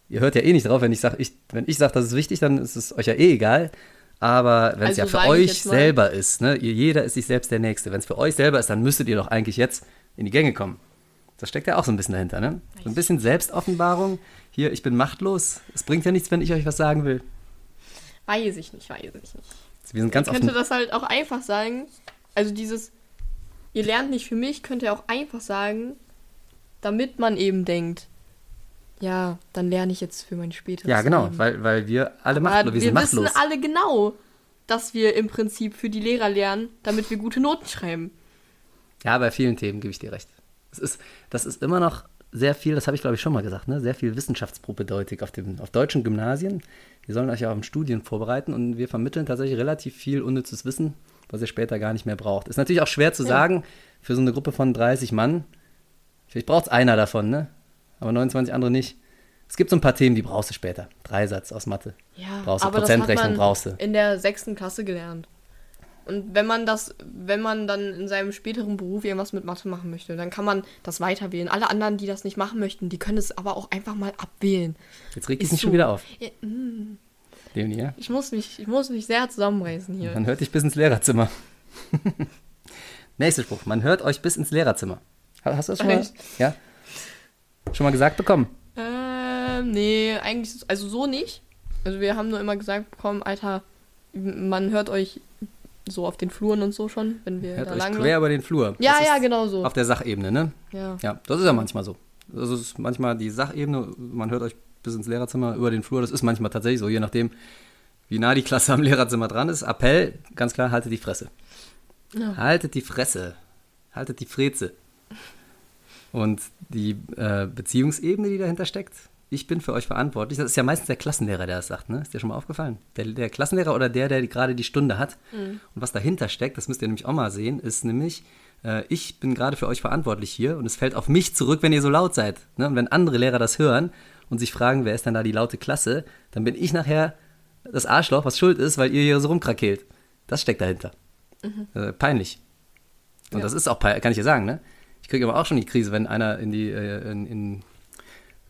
Ihr hört ja eh nicht drauf, wenn ich sage, ich, wenn ich sage, das ist wichtig, dann ist es euch ja eh egal. Aber wenn es Also ja für euch selber ist, ne? jeder ist sich selbst der Nächste. Wenn es für euch selber ist, dann müsstet ihr doch eigentlich jetzt in die Gänge kommen. Das steckt ja auch so ein bisschen dahinter, ne? So ein bisschen Selbstoffenbarung. Hier, ich bin machtlos. Es bringt ja nichts, wenn ich euch was sagen will. Weiß ich nicht, weiß ich nicht. Wir sind ganz Ich könnte das halt auch einfach sagen. Also dieses, ihr lernt nicht für mich, könnte er auch einfach sagen, damit man eben denkt, ja, dann lerne ich jetzt für mein späteres Ja, genau, Leben. weil, weil wir alle machtlos, wir wir sind machtlos. wissen alle genau, dass wir im Prinzip für die Lehrer lernen, damit wir gute Noten schreiben. Ja, bei vielen Themen gebe ich dir recht. Das ist, das ist immer noch sehr viel, das habe ich glaube ich schon mal gesagt, ne? sehr viel Wissenschaftspropädeutik auf, dem, auf deutschen Gymnasien. Die sollen euch ja auch im Studien vorbereiten und wir vermitteln tatsächlich relativ viel unnützes Wissen, was ihr später gar nicht mehr braucht. Ist natürlich auch schwer zu Ja. sagen für so eine Gruppe von 30 Mann. Vielleicht braucht es einer davon, ne? aber 29 andere nicht. Es gibt so ein paar Themen, die brauchst du später. Dreisatz aus Mathe. Ja, Brauchst du aber das hat Prozentrechnung, man brauchst du. in der sechsten Klasse gelernt. Und wenn man das, wenn man dann in seinem späteren Beruf irgendwas mit Mathe machen möchte, dann kann man das weiter wählen. Alle anderen, die das nicht machen möchten, die können es aber auch einfach mal abwählen. Jetzt regt es mich schon so. wieder auf. Ja, mm, Leonie, ja? Ich muss mich, ich muss mich sehr zusammenreißen hier. Man hört dich bis ins Lehrerzimmer. Nächster Spruch. Man hört euch bis ins Lehrerzimmer. Ha- Hast du das schon mal? Echt? Ja? Schon mal gesagt bekommen? Ähm, nee, eigentlich, ist- also so nicht. Also wir haben nur immer gesagt bekommen, Alter, man hört euch so auf den Fluren und so schon, wenn wir Hört da euch lang quer über den Flur. Ja, Das ja, genau so. Auf der Sachebene, ne? Ja. Ja, das ist ja manchmal so. Das ist manchmal die Sachebene, man hört euch bis ins Lehrerzimmer über den Flur. Das ist manchmal tatsächlich so, je nachdem, wie nah die Klasse am Lehrerzimmer dran ist. Appell, ganz klar, haltet die Fresse. Ja. Haltet die Fresse. Haltet die Freze. Und die äh, Beziehungsebene, die dahinter steckt, ich bin für euch verantwortlich. Das ist ja meistens der Klassenlehrer, der das sagt, ne? Ist dir schon mal aufgefallen? Der, der Klassenlehrer oder der, der gerade die Stunde hat. Und was dahinter steckt, das müsst ihr nämlich auch mal sehen, ist nämlich, äh, ich bin gerade für euch verantwortlich hier und es fällt auf mich zurück, wenn ihr so laut seid. Ne? Und wenn andere Lehrer das hören und sich fragen, wer ist denn da die laute Klasse, dann bin ich nachher das Arschloch, was schuld ist, weil ihr hier so rumkrakeelt. Das steckt dahinter. Äh, peinlich. Und Ja. das ist auch, pein- kann ich dir sagen, ne? Ich kriege aber auch schon die Krise, wenn einer in die, äh, in, in,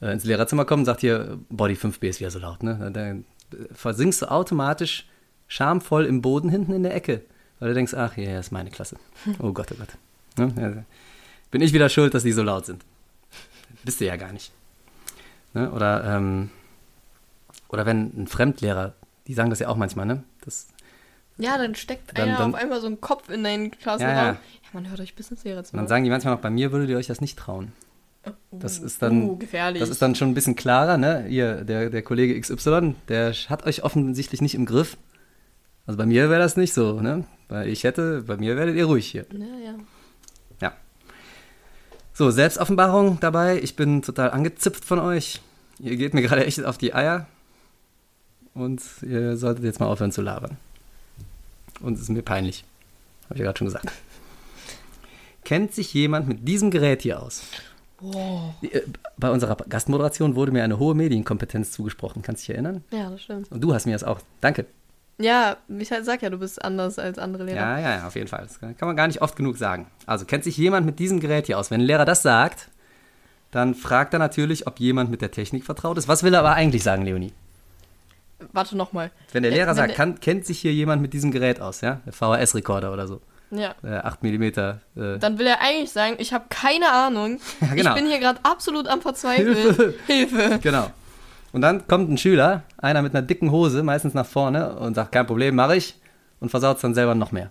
äh, ins Lehrerzimmer kommt und sagt hier, boah, die 5b ist wieder so laut, ne? Dann versinkst du automatisch schamvoll im Boden hinten in der Ecke, weil du denkst, ach, ja, ist meine Klasse. Oh Gott, oh Gott. Ne? Ja, bin ich wieder schuld, dass die so laut sind. Bist du ja gar nicht. Ne? Oder, ähm, oder wenn ein Fremdlehrer, die sagen das ja auch manchmal, ne? Das, Ja, dann steckt Dann- einer dann- auf einmal so ein Kopf in deinen Klassenraum. Ja, Ja, ja. man hört euch bis ins Lehrerzimmer. dann sagen die manchmal noch, bei mir würdet ihr euch das nicht trauen. Das ist dann, uh, das ist dann schon ein bisschen klarer, ne? Ihr, der, der Kollege XY, der hat euch offensichtlich nicht im Griff. Also bei mir wäre das nicht so, ne? Weil ich hätte, bei mir werdet ihr ruhig hier. Ja, ja. Ja. So, Selbstoffenbarung dabei. Ich bin total angezipft von euch. Ihr geht mir gerade echt auf die Eier. Und ihr solltet jetzt mal aufhören zu labern. Und es ist mir peinlich. Habe ich ja gerade schon gesagt. Kennt sich jemand mit diesem Gerät hier aus? Wow. Äh, Bei unserer Gastmoderation wurde mir eine hohe Medienkompetenz zugesprochen. Kannst du dich erinnern? Ja, das stimmt. Und du hast mir das auch. Danke. Ja, ich halt sag ja, du bist anders als andere Lehrer. Ja, ja, ja, auf jeden Fall. Das kann man gar nicht oft genug sagen. Also kennt sich jemand mit diesem Gerät hier aus? Wenn ein Lehrer das sagt, dann fragt er natürlich, ob jemand mit der Technik vertraut ist. Was will er aber eigentlich sagen, Leonie? Warte nochmal. Wenn der Äh, Lehrer wenn sagt, der- kann, kennt sich hier jemand mit diesem Gerät aus, ja? Der VHS-Rekorder oder so. Ja. Der 8 mm. Äh, Dann will er eigentlich sagen, ich habe keine Ahnung. Ja, genau. Ich bin hier gerade absolut am Verzweifeln. Hilfe. Hilfe. genau. Und dann kommt ein Schüler, einer mit einer dicken Hose, meistens nach vorne, und sagt, kein Problem, mache ich. Und versaut es dann selber noch mehr.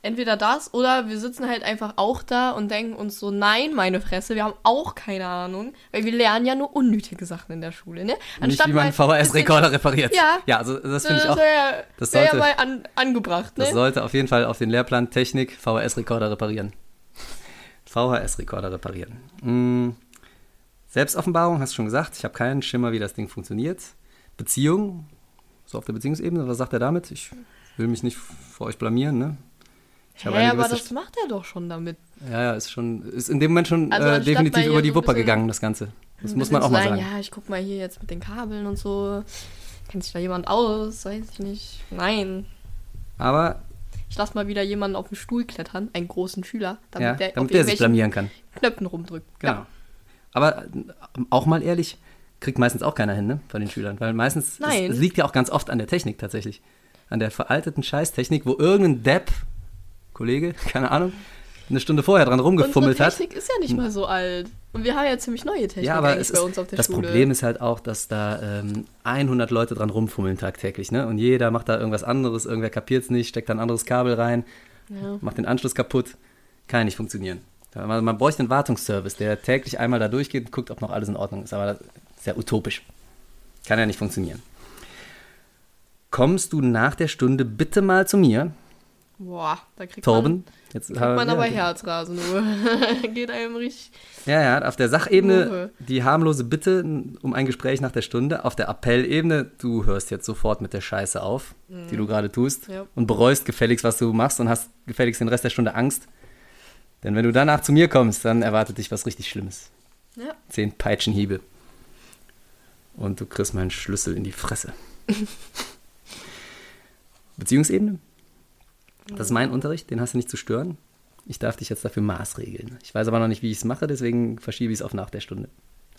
Entweder das oder wir sitzen halt einfach auch da und denken uns so, nein, meine Fresse, wir haben auch keine Ahnung, weil wir lernen ja nur unnötige Sachen in der Schule, ne? Nicht, wie man VHS-Rekorder repariert. Ja. Ja, also das finde ich auch. wäre das wär ja mal an, angebracht, ne? Das sollte auf jeden Fall auf den Lehrplan Technik VHS-Rekorder reparieren. VHS-Rekorder reparieren. Mm. Selbstoffenbarung, hast du schon gesagt. Ich habe keinen Schimmer, wie das Ding funktioniert. Beziehung, so auf der Beziehungsebene, was sagt er damit? Ich will mich nicht vor euch blamieren, ne? Ich Hä, aber das macht er doch schon damit. Ja, ja, ist schon, ist in dem Moment schon Also äh, definitiv über die so Wupper gegangen, das Ganze. Das muss man auch mal sagen. Ja, ich guck mal hier jetzt mit den Kabeln und so. Kennt sich da jemand aus? Weiß ich nicht. Nein. Aber Ich lass mal wieder jemanden auf den Stuhl klettern, einen großen Schüler, damit ja, der damit der sich blamieren kann. Knöpfen rumdrückt. Genau. Ja. Aber äh, auch mal ehrlich, kriegt meistens auch keiner hin, ne, von den Schülern. Weil meistens, Nein. Es, es liegt ja auch ganz oft an der Technik tatsächlich. An der veralteten Scheißtechnik, wo irgendein Depp, Kollege, keine Ahnung, eine Stunde vorher dran rumgefummelt hat. Technik ist ja nicht mal so alt. Und wir haben ja ziemlich neue Technik Ja, aber es bei ist, uns auf der das Schule. Problem ist halt auch, dass da ähm, 100 Leute dran rumfummeln tagtäglich, ne? Und jeder macht da irgendwas anderes, irgendwer kapiert es nicht, steckt da ein anderes Kabel rein, Ja. macht den Anschluss kaputt. Kann ja nicht funktionieren. Man, man bräuchte einen Wartungsservice, der täglich einmal da durchgeht und guckt, ob noch alles in Ordnung ist. Aber das ist ja utopisch. Kann ja nicht funktionieren. Kommst du nach der Stunde bitte mal zu mir, Boah, da kriegt Torben? man, Jetzt kriegt man ja, aber okay. Herzrasen. Geht einem richtig... Ja, ja, auf der Sachebene die harmlose Bitte um ein Gespräch nach der Stunde. Auf der Appellebene, du hörst jetzt sofort mit der Scheiße auf, die du gerade tust Ja. und bereust gefälligst, was du machst und hast gefälligst den Rest der Stunde Angst. Denn wenn du danach zu mir kommst, dann erwartet dich was richtig Schlimmes. Ja. Zehn Peitschenhiebe. Und du kriegst meinen Schlüssel in die Fresse. Beziehungsebene? Das ist mein Unterricht, den hast du nicht zu stören. Ich darf dich jetzt dafür maßregeln. Ich weiß aber noch nicht, wie ich es mache, deswegen verschiebe ich es auf nach der Stunde.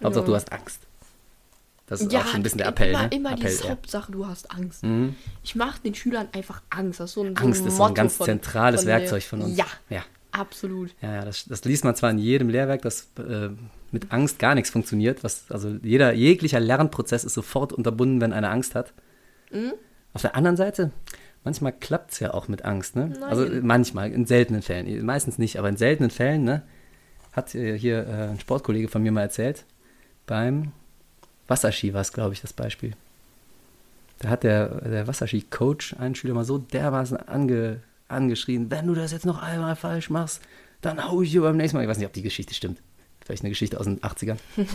Hauptsache, du hast Angst. Das ist ja, auch schon ein bisschen der Appell. immer, ne? immer Appell, die ja. Hauptsache, du hast Angst. Mhm. Ich mache den Schülern einfach Angst. Das ist so ein, so Angst ein ist so ein ganz von, zentrales von Werkzeug von uns. Ja, Ja, absolut. ja, ja das, das liest man zwar in jedem Lehrwerk, dass äh, mit Angst gar nichts funktioniert. Was, also jeder, jeglicher Lernprozess ist sofort unterbunden, wenn einer Angst hat. Mhm. Auf der anderen Seite, manchmal klappt es ja auch mit Angst. Ne? Nein. Also manchmal, in seltenen Fällen. Meistens nicht, aber in seltenen Fällen, ne? Hat äh, hier äh, ein Sportkollege von mir mal erzählt, beim Wasserski war es, glaube ich, das Beispiel. Da hat der, der Wasserski-Coach einen Schüler mal so dermaßen ange, angeschrien, wenn du das jetzt noch einmal falsch machst, dann hau ich dir beim nächsten Mal. Ich weiß nicht, ob die Geschichte stimmt. Vielleicht eine Geschichte aus den 80ern.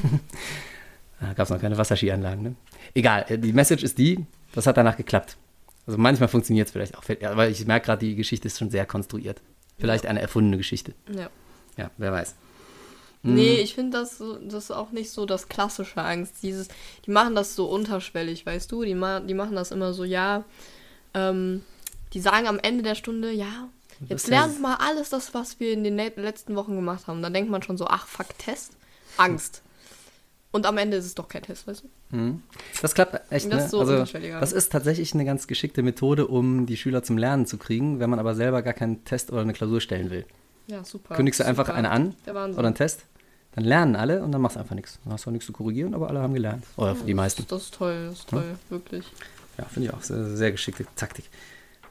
da gab es noch keine Wasserskianlagen. Ne? Egal, äh, die Message ist die, das hat danach geklappt. Also manchmal funktioniert es vielleicht auch. Ja, Aber ich merke gerade, die Geschichte ist schon sehr konstruiert. Vielleicht eine erfundene Geschichte. Ja. Ja, wer weiß. Nee, ich finde das, das ist auch nicht so das klassische Angst. Dieses, die machen das so unterschwellig, weißt du? Die, ma die machen das immer so, ja. Ähm, die sagen am Ende der Stunde, ja, jetzt ja- lernt mal alles das, was wir in den le- letzten Wochen gemacht haben. Dann denkt man schon so, ach, fuck, Test, Angst. Und am Ende ist es doch kein Test, weißt du? Mhm. Das klappt echt, Das ne? ist so also, unterschwelliger. das ist tatsächlich eine ganz geschickte Methode, um die Schüler zum Lernen zu kriegen, wenn man aber selber gar keinen Test oder eine Klausur stellen will. Ja, super. Kündigst du einfach super. eine an oder einen Test, dann lernen alle und dann machst du einfach nichts. Dann hast du auch nichts zu korrigieren, aber alle haben gelernt. Oder die meisten. Das ist toll, das ist toll, wirklich. Ja, finde ich auch sehr, sehr geschickte Taktik.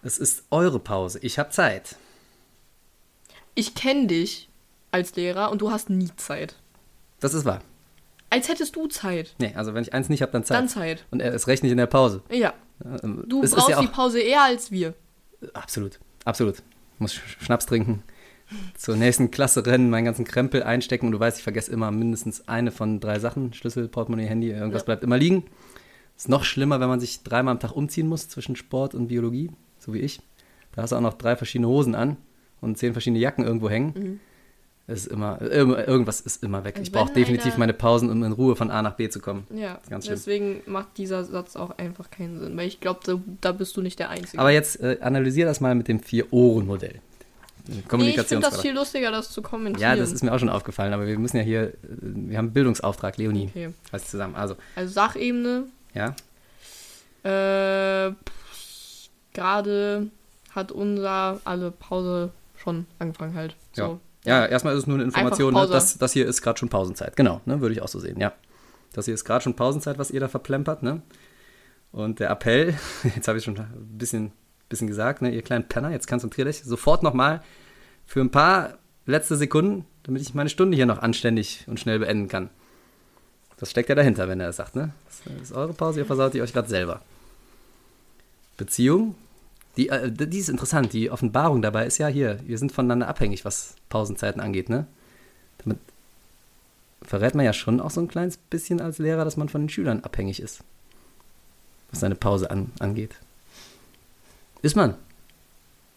Es ist eure Pause. Ich habe Zeit. Ich kenne dich als Lehrer und du hast nie Zeit. Das ist wahr. Als hättest du Zeit. Nee, also wenn ich eins nicht habe, dann Zeit. Dann Zeit. Und er ist recht nicht in der Pause. Ja, Ähm, Du es brauchst ja die Pause eher als wir. Absolut, absolut. Muss Sch- Schnaps trinken, zur nächsten Klasse rennen, meinen ganzen Krempel einstecken und du weißt, ich vergesse immer mindestens eine von drei Sachen. Schlüssel, Portemonnaie, Handy, irgendwas Ja. bleibt immer liegen. Ist noch schlimmer, wenn man sich dreimal am Tag umziehen muss zwischen Sport und Biologie, so wie ich. Da hast du auch noch drei verschiedene Hosen an und zehn verschiedene Jacken irgendwo hängen. Es ist immer, ir- irgendwas ist immer weg. Ich brauche definitiv meine Pausen, um in Ruhe von A nach B zu kommen. Ja, deswegen macht dieser Satz auch einfach keinen Sinn, weil ich glaube, da, da bist du nicht der Einzige. Aber jetzt äh, analysier das mal mit dem Vier-Ohren-Modell. nee, ich finde das viel lustiger, das zu kommentieren. Ja, das ist mir auch schon aufgefallen, aber wir müssen ja hier, äh, wir haben einen Bildungsauftrag, Leonie. Okay. Alles zusammen. Also, Also Sachebene, ja, äh, gerade hat unser alle Pause schon angefangen halt. So. Ja, erstmal ist es nur eine Information, ne? Das, das hier ist gerade schon Pausenzeit. Genau, ne? würde ich auch so sehen, ja. Das hier ist gerade schon Pausenzeit, was ihr da verplempert, ne? Und der Appell, jetzt habe ich schon ein bisschen, bisschen gesagt, ne? ihr kleinen Penner, jetzt konzentriert euch sofort nochmal für ein paar letzte Sekunden, damit ich meine Stunde hier noch anständig und schnell beenden kann. Das steckt ja dahinter, wenn er das sagt, ne? Das ist eure Pause, ihr versaut die euch gerade selber. Beziehung, die, äh, die ist interessant. Die Offenbarung dabei ist ja hier, wir sind voneinander abhängig, was Pausenzeiten angeht, ne? Damit verrät man ja schon auch so ein kleines bisschen als Lehrer, dass man von den Schülern abhängig ist, was seine Pause an, angeht. Ist man.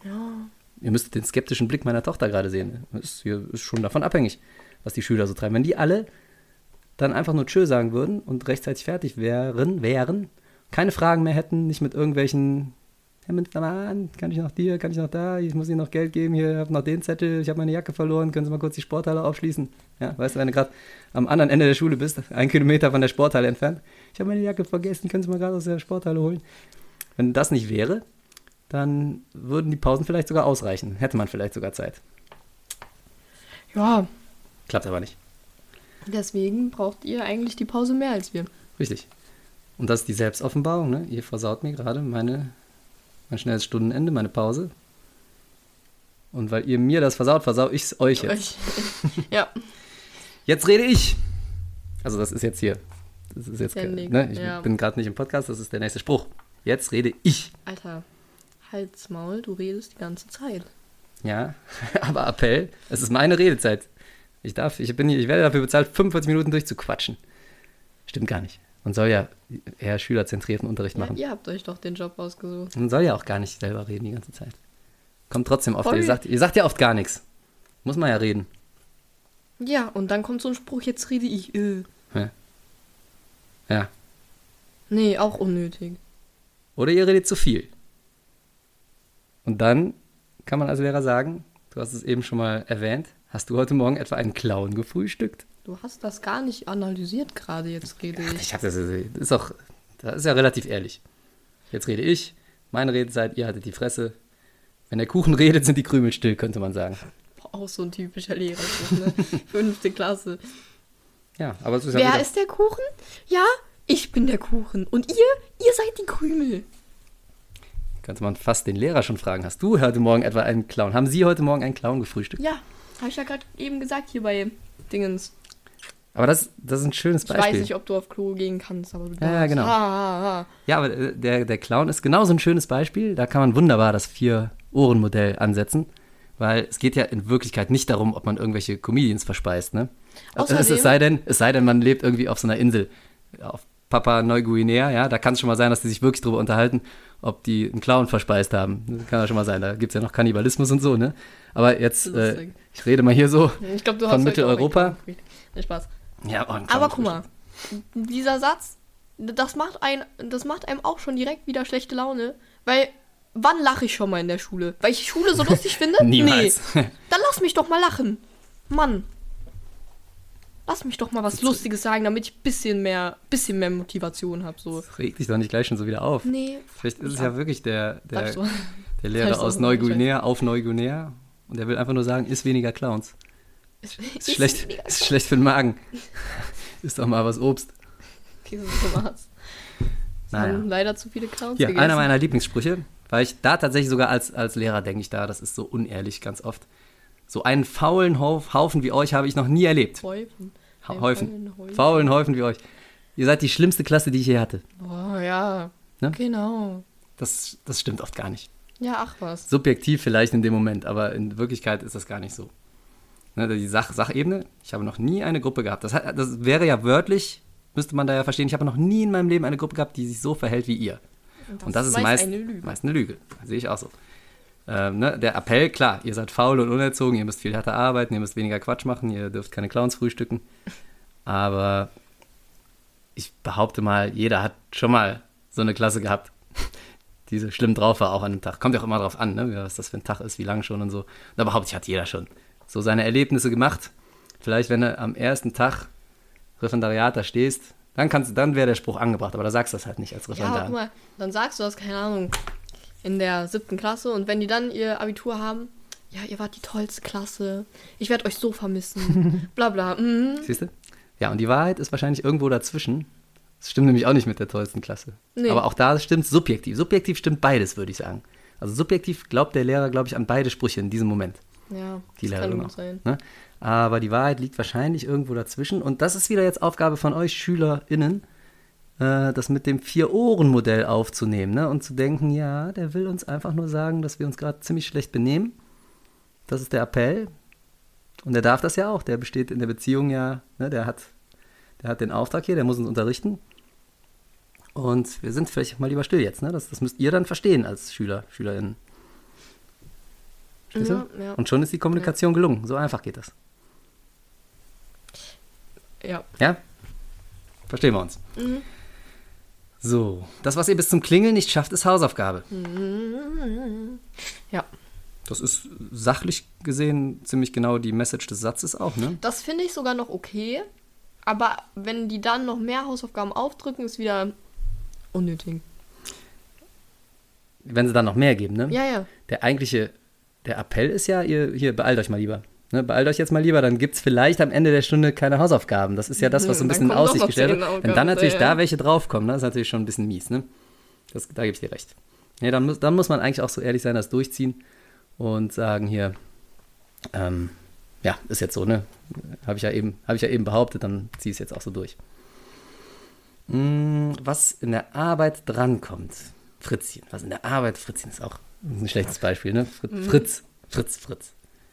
Ja. Ihr müsstet den skeptischen Blick meiner Tochter gerade sehen. Ist, ist schon davon abhängig, was die Schüler so treiben. Wenn die alle dann einfach nur Tschö sagen würden und rechtzeitig fertig wären, wären, keine Fragen mehr hätten, nicht mit irgendwelchen, Herr Münstermann, kann ich noch dir, kann ich noch da, ich muss Ihnen noch Geld geben, hier, ich habe noch den Zettel, ich habe meine Jacke verloren, können Sie mal kurz die Sporthalle aufschließen? Ja, weißt du, wenn du gerade am anderen Ende der Schule bist, ein Kilometer von der Sporthalle entfernt, ich habe meine Jacke vergessen, können Sie mal gerade aus der Sporthalle holen? Wenn das nicht wäre, dann würden die Pausen vielleicht sogar ausreichen. Hätte man vielleicht sogar Zeit. ja, Klappt aber nicht. deswegen braucht ihr eigentlich die Pause mehr als wir. Richtig. Und das ist die Selbstoffenbarung. Ne? Ihr versaut mir gerade meine, mein schnelles Stundenende, meine Pause. Und weil ihr mir das versaut, versau ich es euch jetzt. Ich, ja, Jetzt rede ich. Also das ist jetzt hier. Das ist jetzt, Ständig, ne? Ich ja. bin gerade nicht im Podcast, das ist der nächste Spruch. Jetzt rede ich. Alter, halt's Maul, du redest die ganze Zeit. Ja, aber Appell, es ist meine Redezeit. Ich darf, ich bin hier, ich werde dafür bezahlt, 45 Minuten durchzuquatschen. Stimmt gar nicht. Man soll ja eher schülerzentrierten Unterricht Ja, machen. ihr habt euch doch den Job ausgesucht. Man soll ja auch gar nicht selber reden die ganze Zeit. Kommt trotzdem oft. Ihr sagt, ihr sagt ja oft gar nichts. Muss man ja reden. Ja, und dann kommt so ein Spruch, jetzt rede ich. Äh. Ja. Nee, auch unnötig. Oder ihr redet zu viel. Und dann kann man als Lehrer sagen, du hast es eben schon mal erwähnt, hast du heute Morgen etwa einen Clown gefrühstückt? Du hast das gar nicht analysiert gerade, jetzt rede ich. Ich habe das, das ist auch, das ist ja relativ ehrlich. Jetzt rede ich, meine Redezeit, ihr hattet die Fresse. Wenn der Kuchen redet, sind die Krümel still, könnte man sagen. Auch so ein typischer Lehrer. Ne? Fünfte Klasse. Ja, aber es ist ja Wer wieder, ist der Kuchen? Ja, ich bin der Kuchen. Und ihr? Ihr seid die Krümel. könnte man fast den Lehrer schon fragen. Hast du heute Morgen etwa einen Clown? Haben Sie heute Morgen einen Clown gefrühstückt? Ja, habe ich ja gerade eben gesagt hier bei Dingens. Aber das, das ist ein schönes Ich Beispiel. weiß nicht, ob du auf Klo gehen kannst, aber du Ja, ja, darfst. genau. Ha, ha, ha. Ja, aber der, der Clown ist genauso ein schönes Beispiel. Da kann man wunderbar das Vier-Ohren-Modell ansetzen. Weil es geht ja in Wirklichkeit nicht darum, ob man irgendwelche Comedians verspeist, ne? Es, es, Außerdem- sei denn, es sei denn, man lebt irgendwie auf so einer Insel, auf Papua Neuguinea, ja, da kann es schon mal sein, dass die sich wirklich darüber unterhalten, ob die einen Clown verspeist haben. Das kann ja schon mal sein, da gibt es ja noch Kannibalismus und so, ne? Aber jetzt, äh, ich rede mal hier so. Ich glaube, du Von Mitteleuropa? Spaß. Ja, Clown Aber guck mal, dieser Satz, das macht, ein, das macht einem auch schon direkt wieder schlechte Laune, weil wann lache ich schon mal in der Schule? Weil ich Schule so lustig finde? Niemals. Nee. Dann lass mich doch mal lachen. Mann. Lass mich doch mal was Lustiges sagen, damit ich ein bisschen mehr, bisschen mehr Motivation habe. So. Reg dich doch nicht gleich schon so wieder auf. Nee. Vielleicht ist es ja wirklich der, der, der Lehrer aus Neuguinea auf Neuguinea und der will einfach nur sagen, isst weniger Clowns. Ist, Ist, schlecht, ist schlecht für den Magen. Ist doch mal was Obst. Okay, so war's. Naja. leider zu viele Clowns Hier, gegessen. einer meiner Lieblingssprüche, weil ich da tatsächlich sogar als, als Lehrer denke ich da, das ist so unehrlich ganz oft. So einen faulen Hauf, Haufen wie euch habe ich noch nie erlebt. Häufen. Ha Häufen. faulen Häufen. Faulen Häufen wie euch. Ihr seid die schlimmste Klasse, die ich je hatte. Oh ja. Genau. Das, das stimmt oft gar nicht. Ja, ach was. Subjektiv vielleicht in dem Moment, aber in Wirklichkeit ist das gar nicht so. Ne, die Sach Sachebene, ich habe noch nie eine Gruppe gehabt. Das, hat, das wäre ja wörtlich, müsste man da ja verstehen, ich habe noch nie in meinem Leben eine Gruppe gehabt, die sich so verhält wie ihr. Und das, ist meist eine Lüge. meist eine Lüge. Sehe ich auch so. Ähm, ne, der Appell, klar, ihr seid faul und unerzogen, ihr müsst viel härter arbeiten, ihr müsst weniger Quatsch machen, ihr dürft keine Clowns frühstücken. Aber ich behaupte mal, jeder hat schon mal so eine Klasse gehabt, die so schlimm drauf war, auch an dem Tag. Kommt ja auch immer drauf an, ne, was das für ein Tag ist, wie lang schon und so. Da behaupte ich, hat jeder schon so seine Erlebnisse gemacht. Vielleicht, wenn du am ersten Tag Referendariat da stehst, dann, kannst, dann wäre der Spruch angebracht, aber da sagst du das halt nicht als Ja, Referendar. guck mal, dann sagst du das, keine Ahnung, in der siebten Klasse und wenn die dann ihr Abitur haben, ja, ihr wart die tollste Klasse, ich werde euch so vermissen, bla bla. Mhm. Siehst du? Ja, und die Wahrheit ist wahrscheinlich irgendwo dazwischen. Das stimmt nämlich auch nicht mit der tollsten Klasse. Nee. Aber auch da stimmt subjektiv. Subjektiv stimmt beides, würde ich sagen. Also subjektiv glaubt der Lehrer, glaube ich, an beide Sprüche in diesem Moment. Ja, Die das kann gut sein. Ne? Aber die Wahrheit liegt wahrscheinlich irgendwo dazwischen. Und das ist wieder jetzt Aufgabe von euch SchülerInnen, äh, das mit dem Vier-Ohren-Modell aufzunehmen ne? und zu denken, ja, der will uns einfach nur sagen, dass wir uns gerade ziemlich schlecht benehmen. Das ist der Appell. Und der darf das ja auch. Der besteht in der Beziehung ja, ne? der, hat, der hat den Auftrag hier, der muss uns unterrichten. Und wir sind vielleicht mal lieber still jetzt. Ne? Das, das müsst ihr dann verstehen als Schüler, SchülerInnen. Ja, ja. Und schon ist die Kommunikation gelungen. So einfach geht das. Ja. Ja? Verstehen wir uns. Mhm. So, das, was ihr bis zum Klingeln nicht schafft, ist Hausaufgabe. Ja. Das ist sachlich gesehen ziemlich genau die Message des Satzes auch, ne? Das finde ich sogar noch okay. Aber wenn die dann noch mehr Hausaufgaben aufdrücken, ist wieder unnötig. Wenn sie dann noch mehr geben, ne? Ja, ja. Der eigentliche, der Appell ist ja, ihr, hier, beeilt euch mal lieber. Ne, beeilt euch jetzt mal lieber, dann gibt es vielleicht am Ende der Stunde keine Hausaufgaben. Das ist ja das, was so ein bisschen in Aussicht gestellt wird. Wenn dann natürlich ja. da welche draufkommen, ne, ist natürlich schon ein bisschen mies, ne? Das, da gebe ich dir recht. Ja, dann, muss, dann muss man eigentlich auch so ehrlich sein, das durchziehen und sagen hier, ähm, ja, ist jetzt so, ne? Habe ich, ja eben- hab ich ja eben behauptet, dann ziehe ich es jetzt auch so durch. Mm, Was in der Arbeit drankommt. Fritzchen. Was in der Arbeit, Fritzchen ist auch ein schlechtes Beispiel, ne? Fritz, Fritz, Fritz, Fritz.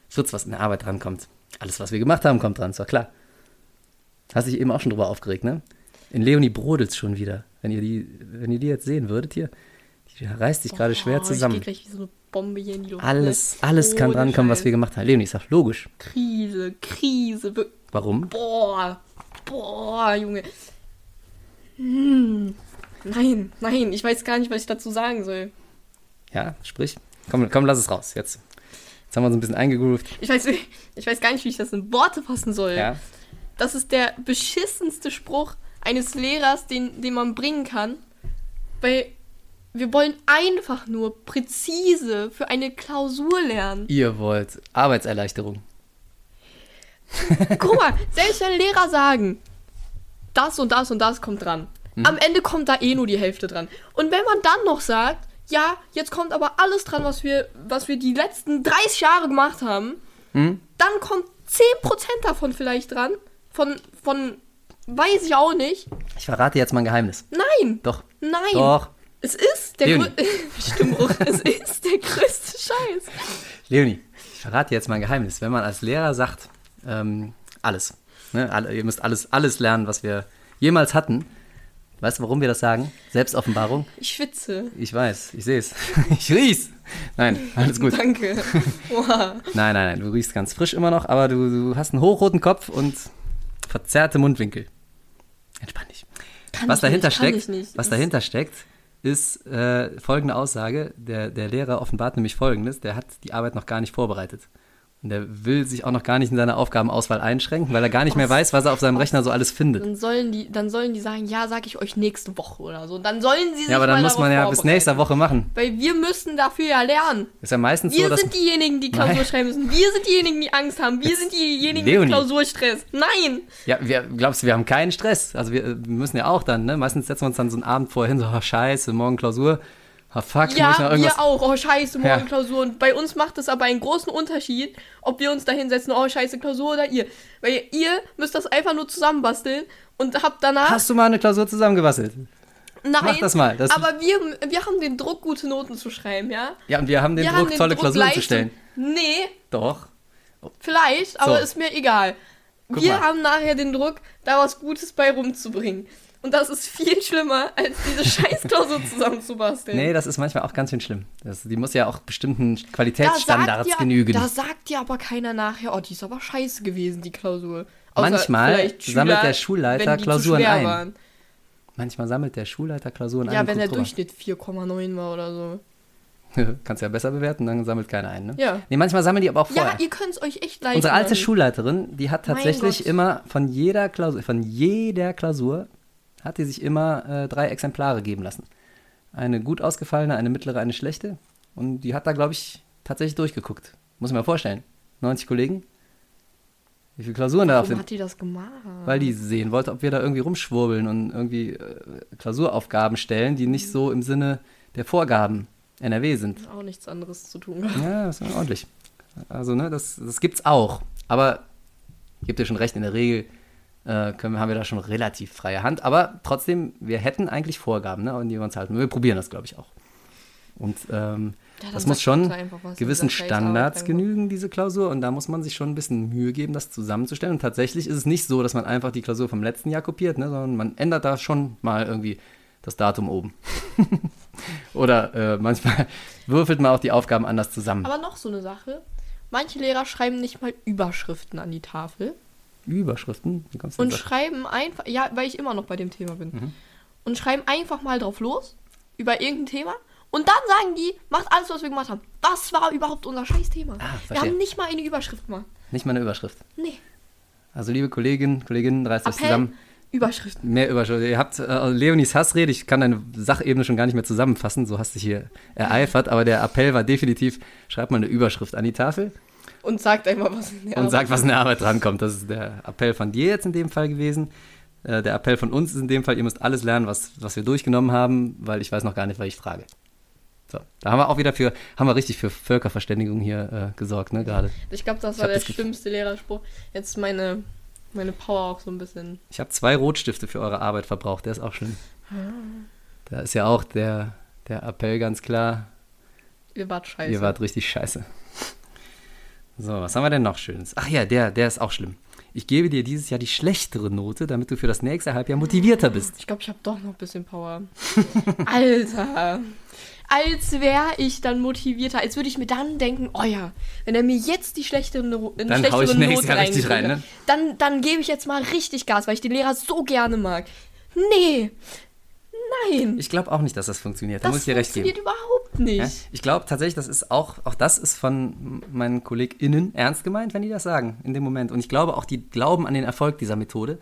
Fritz, was in der Arbeit drankommt. Alles, was wir gemacht haben, kommt dran, ist doch klar. Hast dich eben auch schon drüber aufgeregt, ne? In Leonie brodelt's schon wieder. Wenn ihr die, wenn ihr die jetzt sehen würdet hier, die reißt sich gerade schwer zusammen. Ich gleich wie so eine Bombe hier in die Luft. Alles, ne? alles kann Ohne drankommen, was wir gemacht haben. Leonie, ich sag, logisch. Krise, Krise. Warum? Boah, boah, Junge. Hm. Nein, nein, ich weiß gar nicht, was ich dazu sagen soll. Ja, sprich. Komm, komm, lass es raus. Jetzt, jetzt haben wir uns ein bisschen eingegroovt. Ich weiß, ich weiß gar nicht, wie ich das in Worte fassen soll. Ja. Das ist der beschissenste Spruch eines Lehrers, den, den man bringen kann. Weil wir wollen einfach nur präzise für eine Klausur lernen. Ihr wollt Arbeitserleichterung. Guck mal, selbst wenn Lehrer sagen, das und das und das kommt dran. Am Ende kommt da eh nur die Hälfte dran. Und wenn man dann noch sagt, ja, jetzt kommt aber alles dran, was wir, was wir die letzten 30 Jahre gemacht haben, dann kommt 10% davon vielleicht dran. Von, von, weiß ich auch nicht. Ich verrate jetzt mal ein Geheimnis. Nein. Doch. Nein. Doch. Es ist der Leonie. größte Stimmbruch. es ist der größte Scheiß. Leonie, ich verrate jetzt mal ein Geheimnis. Wenn man als Lehrer sagt, ähm, alles, ne, ihr müsst alles, alles lernen, was wir jemals hatten. Weißt du, warum wir das sagen? Selbstoffenbarung? Ich schwitze. Ich weiß, ich sehe es. Ich riech's. Nein, alles gut. Danke. Boah. Nein, nein, nein, du riechst ganz frisch immer noch, aber du, du hast einen hochroten Kopf und verzerrte Mundwinkel. Entspann dich. Kann was dahinter nicht, steckt, was dahinter steckt, ist äh, folgende Aussage. Der, der Lehrer offenbart nämlich folgendes: Der hat die Arbeit noch gar nicht vorbereitet. Und der will sich auch noch gar nicht in seiner Aufgabenauswahl einschränken, weil er gar nicht mehr weiß, was er auf seinem Rechner so alles findet. Dann sollen die, dann sollen die sagen, ja, sag ich euch nächste Woche oder so. Dann sollen sie sich Ja, aber dann muss man ja bis nächste Woche machen. Weil wir müssen dafür ja lernen. Ist ja meistens Wir so, dass. sind diejenigen, die Klausur Nein. schreiben müssen. Wir sind diejenigen, die Angst haben. Wir sind diejenigen Leonie. mit Klausurstress. Nein! Ja, wir, glaubst du, wir haben keinen Stress? Also wir, wir müssen ja auch dann, ne? Meistens setzen wir uns dann so einen Abend vorher hin, so, oh, scheiße, morgen Klausur. Oh, fuck, Ja, irgendwas. wir auch. Oh, scheiße, morgen Ja. Klausur. Und bei uns macht es aber einen großen Unterschied, ob wir uns da hinsetzen, oh, scheiße, Klausur oder ihr. Weil ihr müsst das einfach nur zusammenbasteln und habt danach Hast du mal eine Klausur zusammengebastelt? Nein, Mach das mal. Das, aber wir, wir haben den Druck, gute Noten zu schreiben, ja? ja, und wir haben den wir Druck, haben den tolle Druck, Klausuren zu stellen. Nee, Doch. vielleicht, aber So. ist mir egal. Guck wir mal. haben nachher den Druck, da was Gutes bei rumzubringen. Und das ist viel schlimmer, als diese Scheißklausur zusammenzubasteln. Nee, das ist manchmal auch ganz schön schlimm. Das, die muss ja auch bestimmten Da Qualitätsstandards ja, genügen. Da sagt ja aber keiner nachher, oh, die ist aber scheiße gewesen, die Klausur. Außer Manchmal vielleicht sammelt der Schulleiter Klausuren ein. Waren. Manchmal sammelt der Schulleiter Klausuren ein. Ja, wenn der. Durchschnitt 4,9 war oder so. Kannst ja besser bewerten, dann sammelt keiner ein. Ne? Ja. Nee, manchmal sammeln die aber auch vorher. Ja, ihr könnt es euch echt leisten. Unsere alte. Schulleiterin, die hat tatsächlich immer von jeder Klausur, von jeder Klausur hat die sich immer äh, drei Exemplare geben lassen. Eine gut ausgefallene, eine mittlere, eine schlechte. Und die hat da, glaube ich, tatsächlich durchgeguckt. Muss ich mir vorstellen. 90 Kollegen. Wie viele Klausuren da auf Warum sind? hat die das gemacht? Weil die sehen wollte, ob wir da irgendwie rumschwurbeln und irgendwie äh, Klausuraufgaben stellen, die nicht so im Sinne der Vorgaben NRW sind. Auch nichts anderes zu tun. Ja, das ist ordentlich. Also, ne, das, das gibt's auch. Aber gebe dir schon recht, in der Regel äh, können, haben wir da schon relativ freie Hand. Aber trotzdem, wir hätten eigentlich Vorgaben, ne, an die wir uns halten. Wir probieren das, glaube ich, auch. Und ähm, Ja, das muss schon gewissen Standards genügen, diese Klausur. Und da muss man sich schon ein bisschen Mühe geben, das zusammenzustellen. Und tatsächlich ist es nicht so, dass man einfach die Klausur vom letzten Jahr kopiert, ne, sondern man ändert da schon mal irgendwie das Datum oben. Oder äh, manchmal würfelt man auch die Aufgaben anders zusammen. Aber noch so eine Sache. Manche Lehrer schreiben nicht mal Überschriften an die Tafel Überschriften? Und schreiben einfach, ja, weil ich immer noch bei dem Thema bin, Mhm. und schreiben einfach mal drauf los über irgendein Thema und dann sagen die, macht alles, was wir gemacht haben. Was war überhaupt unser Scheißthema? Ah, wir haben nicht mal eine Überschrift gemacht. Nicht mal eine Überschrift. Nee. Also liebe Kolleginnen, Kolleginnen, reißt euch Appell, zusammen. Überschriften. Mehr Überschrift. Ihr habt äh, Leonis Hassrede, ich kann deine Sachebene schon gar nicht mehr zusammenfassen, so hast du dich hier ereifert, aber der Appell war definitiv, schreibt mal eine Überschrift an die Tafel Und sagt einfach, was in der und Arbeit sagt, was in der Arbeit drankommt. Das ist der Appell von dir jetzt in dem Fall gewesen. Äh, Der Appell von uns ist in dem Fall, ihr müsst alles lernen, was, was wir durchgenommen haben, weil ich weiß noch gar nicht, was ich frage. So, da haben wir auch wieder für, haben wir richtig für Völkerverständigung hier äh, gesorgt, ne, gerade. Ich glaube, das war der das schlimmste Lehrerspruch. Jetzt ist meine, meine Power auch so ein bisschen. Ich habe zwei Rotstifte für eure Arbeit verbraucht, der ist auch schlimm. Da ist ja auch der, der Appell ganz klar, Ihr wart scheiße. ihr wart richtig scheiße. So, was haben wir denn noch Schönes? Ach ja, der, der ist auch schlimm. Ich gebe dir dieses Jahr die schlechtere Note, damit du für das nächste Halbjahr motivierter bist. Ich glaube, ich habe doch noch ein bisschen Power. Alter. Als wäre ich dann motivierter, als würde ich mir dann denken, oh ja, wenn er mir jetzt die schlechtere, No- Dann hau ich schlechtere Note Jahr richtig rein, ne? dann, dann gebe ich jetzt mal richtig Gas, weil ich den Lehrer so gerne mag. Nee. Nein. Ich glaube auch nicht, dass das funktioniert. Da das muss ich dir recht funktioniert geben. überhaupt nicht. Ja? Ich glaube tatsächlich, das ist auch, auch das ist von meinen KollegInnen ernst gemeint, wenn die das sagen in dem Moment. Und ich glaube auch, die glauben an den Erfolg dieser Methode.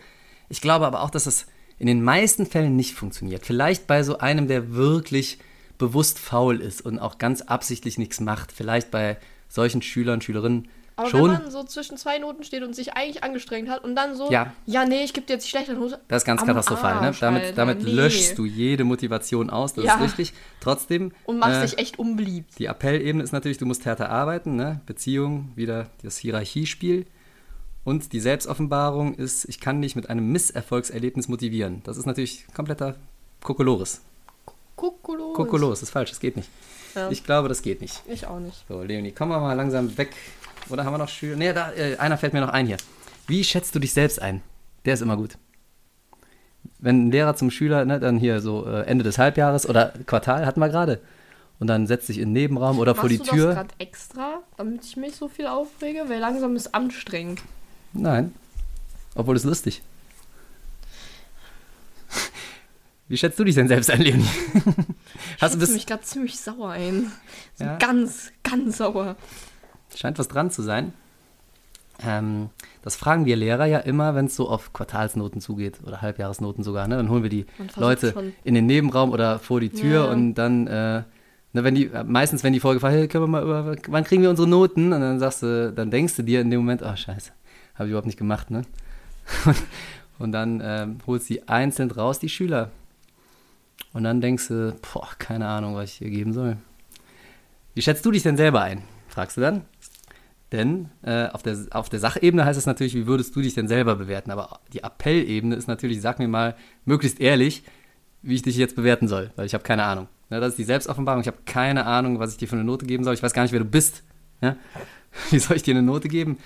Ich glaube aber auch, dass es in den meisten Fällen nicht funktioniert. Vielleicht bei so einem, der wirklich bewusst faul ist und auch ganz absichtlich nichts macht. Vielleicht bei solchen Schülern, Schülerinnen Aber schon. wenn man so zwischen zwei Noten steht und sich eigentlich angestrengt hat und dann so, Ja. ja, nee, ich gebe dir jetzt die schlechte Note. Das ist ganz katastrophal. Ne? Arsch, Damit, Alter, damit nee. löschst du jede Motivation aus. Das Ja. ist richtig. Trotzdem. Und machst äh, dich echt unbeliebt. Die Appellebene ist natürlich, du musst härter arbeiten, ne? Beziehung, wieder das Hierarchiespiel. Und die Selbstoffenbarung ist, ich kann dich mit einem Misserfolgserlebnis motivieren. Das ist natürlich kompletter Kokolores. Kokolos. Kokolos, ist falsch, das geht nicht. Ja. Ich glaube, das geht nicht. Ich auch nicht. So, Leonie, kommen wir mal langsam weg. Oder haben wir noch Schüler? Nee, da, äh, einer fällt mir noch ein hier. Wie schätzt du dich selbst ein? Der ist immer gut. Wenn ein Lehrer zum Schüler, ne, dann hier so äh, Ende des Halbjahres oder Quartal hatten wir gerade. Und dann setzt sich in den Nebenraum oder vor Machst die du Tür. das gerade extra, damit ich mich so viel aufrege? Weil langsam ist anstrengend. Nein. Obwohl es lustig. Wie schätzt du dich denn selbst ein, Leonie? Hast du Ich bis, mich gerade ziemlich sauer ein. So Ja. ganz, ganz sauer. scheint was dran zu sein. Ähm, das fragen wir Lehrer ja immer, wenn es so auf Quartalsnoten zugeht oder Halbjahresnoten sogar. Ne? Dann holen wir die Leute schon. in den Nebenraum oder vor die Tür Ja. und dann, äh, ne, wenn die, äh, meistens wenn die Folge fragt, hey, können wir mal über, wann kriegen wir unsere Noten? Und dann sagst du, dann denkst du dir in dem Moment, oh scheiße, habe ich überhaupt nicht gemacht, ne? Und, und dann holst du die einzeln raus, die Schüler. Und dann denkst du, boah, keine Ahnung, was ich hier geben soll. Wie schätzt du dich denn selber ein? Fragst du dann. Denn äh, auf, der, auf der Sachebene heißt es natürlich, wie würdest du dich denn selber bewerten? Aber die Appellebene ist natürlich, sag mir mal, möglichst ehrlich, wie ich dich jetzt bewerten soll, weil ich habe keine Ahnung. Ja, das ist die Selbstoffenbarung. Ich habe keine Ahnung, was ich dir für eine Note geben soll. Ich weiß gar nicht, wer du bist. Ja? Wie soll ich dir eine Note geben?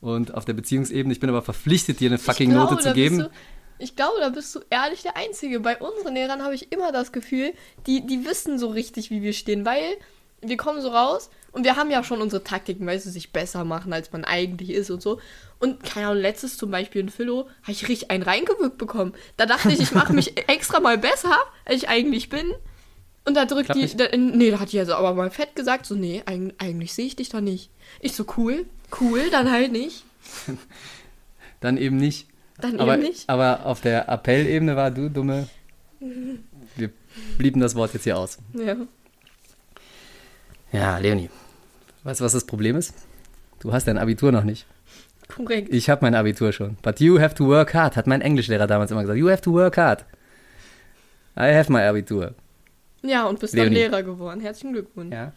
Und auf der Beziehungsebene, ich bin aber verpflichtet, dir eine fucking glaube, Note zu geben. Ich glaube, da bist du ehrlich der Einzige. Bei unseren Lehrern habe ich immer das Gefühl, die, die wissen so richtig, wie wir stehen, weil wir kommen so raus und wir haben ja schon unsere Taktiken, weißt du, sich besser machen, als man eigentlich ist und so. Und keine Ahnung, letztes zum Beispiel in Philo habe ich richtig einen reingewirkt bekommen. Da dachte ich, ich mache mich extra mal besser, als ich eigentlich bin. Und da drückt Klappt die, da, nee, da hat die also aber mal fett gesagt, so, nee, eig eigentlich sehe ich dich da nicht. Ich so, cool, cool, dann halt nicht. Dann eben nicht. Dann aber, eben nicht. aber auf der Appellebene war du dumme. Wir blieben das Wort jetzt hier aus. Ja. Ja, Leonie. Weißt du, was das Problem ist? Du hast dein Abitur noch nicht. Korrekt. Ich habe mein Abitur schon. But you have to work hard, hat mein Englischlehrer damals immer gesagt. You have to work hard. I have my Abitur. Ja, und bist dann Leonie. Lehrer geworden. Herzlichen Glückwunsch. Ja.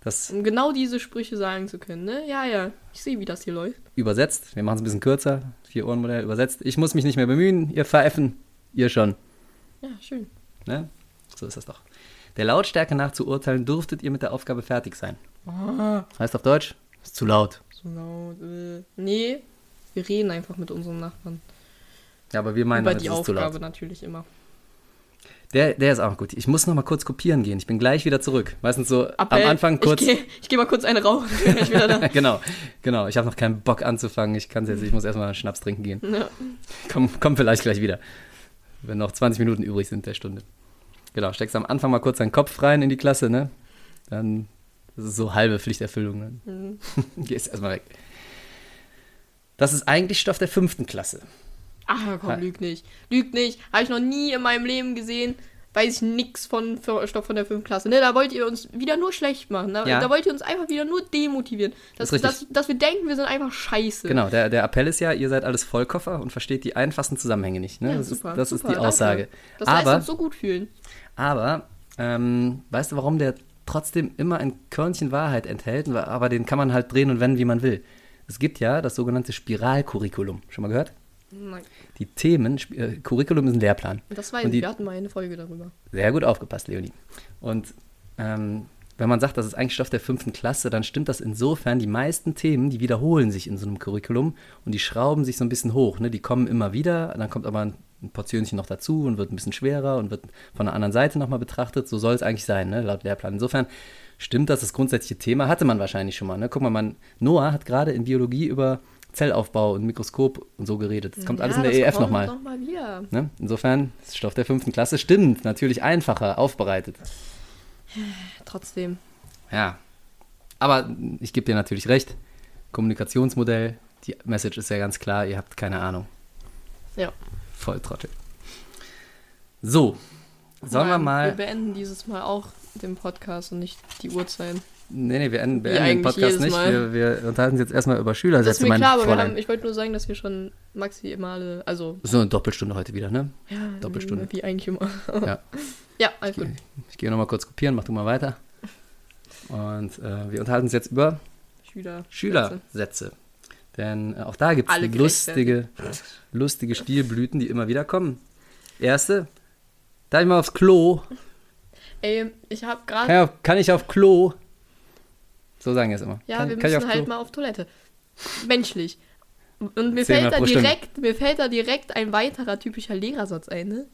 Das Um genau diese Sprüche sagen zu können, ne? Ja, ja. Ich sehe, wie das hier läuft. übersetzt. Wir machen es ein bisschen kürzer. Vier Ohren Modell übersetzt. Ich muss mich nicht mehr bemühen. Ihr Pfeifen. Ihr schon. Ja, schön. Ne? So ist das doch. Der Lautstärke nach zu urteilen, durftet ihr mit der Aufgabe fertig sein. Ah, Heißt auf Deutsch, ist zu laut. so laut. Äh. Nee, wir reden einfach mit unseren Nachbarn. Ja, aber wir meinen, Über damit, die zu Aufgabe natürlich immer. Der, der ist auch gut. Ich muss noch mal kurz kopieren gehen. Ich bin gleich wieder zurück. Meistens so Appell. am Anfang kurz. Ich gehe ich geh mal kurz eine rauchen. da. genau, genau. Ich habe noch keinen Bock anzufangen. Ich kann jetzt, ich muss erstmal einen Schnaps trinken gehen. Ja. Komm, komm vielleicht gleich wieder. Wenn noch 20 Minuten übrig sind der Stunde. Genau, steckst am Anfang mal kurz deinen Kopf rein in die Klasse, ne? Dann, das ist so halbe Pflichterfüllung. Ne? Mhm. Gehst erstmal weg. Das ist eigentlich Stoff der fünften Klasse. Ach komm, Ha- lüg nicht. Lüg nicht. Habe ich noch nie in meinem Leben gesehen. Weiß ich nix von Stoff von der 5. Klasse. Ne, da wollt ihr uns wieder nur schlecht machen. Da, Ja. da wollt ihr uns einfach wieder nur demotivieren. Dass, Das dass, dass wir denken, wir sind einfach scheiße. Genau, der, der Appell ist ja, ihr seid alles Vollkoffer und versteht die einfachsten Zusammenhänge nicht. Ne? Ja, das super, ist, das super, ist die danke. Aussage. Das lässt Aber uns so gut fühlen. Aber, ähm, weißt du, warum der trotzdem immer ein Körnchen Wahrheit enthält, aber den kann man halt drehen und wenden, wie man will. Es gibt ja das sogenannte Spiralcurriculum. Schon mal gehört? Nein. Die Themen, äh, Curriculum ist ein Lehrplan. Das Und ich. die- Wir hatten mal eine Folge darüber. Sehr gut aufgepasst, Leonie. Und ähm, wenn man sagt, das ist eigentlich Stoff der fünften Klasse, dann stimmt das insofern, die meisten Themen, die wiederholen sich in so einem Curriculum und die schrauben sich so ein bisschen hoch. Ne? Die kommen immer wieder, dann kommt aber ein, ein Portionchen noch dazu und wird ein bisschen schwerer und wird von der anderen Seite nochmal betrachtet. So soll es eigentlich sein, ne? laut Lehrplan. Insofern stimmt das, das grundsätzliche Thema hatte man wahrscheinlich schon mal. Ne? Guck mal, man, Noah hat gerade in Biologie über Zellaufbau und Mikroskop und so geredet. Das kommt alles in der EF nochmal. noch mal wieder. Ne? Insofern, ist Stoff der fünften Klasse stimmt, natürlich einfacher aufbereitet. Trotzdem. Ja. Aber ich gebe dir natürlich recht. Kommunikationsmodell, die Message ist ja ganz klar, ihr habt keine Ahnung. Ja. Voll Trottel. So, sollen wir Wir mal. beenden dieses Mal auch den Podcast und nicht die Uhrzeit. Nee, nee, wir enden, Wie beenden den Podcast nicht. Wir, wir unterhalten uns jetzt erstmal über Das ist Schülersätze, mir mein klar, aber wir haben, ich wollte nur sagen, dass wir schon maximale, also So eine Doppelstunde heute wieder, ne? ja, Doppelstunde. wie eigentlich immer. Ja. Ja, alles gut. Ich gehe nochmal kurz kopieren, mach du mal weiter. Und äh, wir unterhalten uns jetzt über Schüler. Schülersätze. Denn äh, auch da gibt es lustige, lustige Stilblüten, die immer wieder kommen. Erste, darf ich mal aufs Klo? Ey, ich habe Kann gerade. auf, kann ich auf Klo? So sagen wir es immer. Ja, kann, wir kann müssen halt mal auf Toilette. Menschlich. Und mir fällt, da Stunde. direkt, mir fällt da direkt ein weiterer typischer Lehrersatz ein, ne?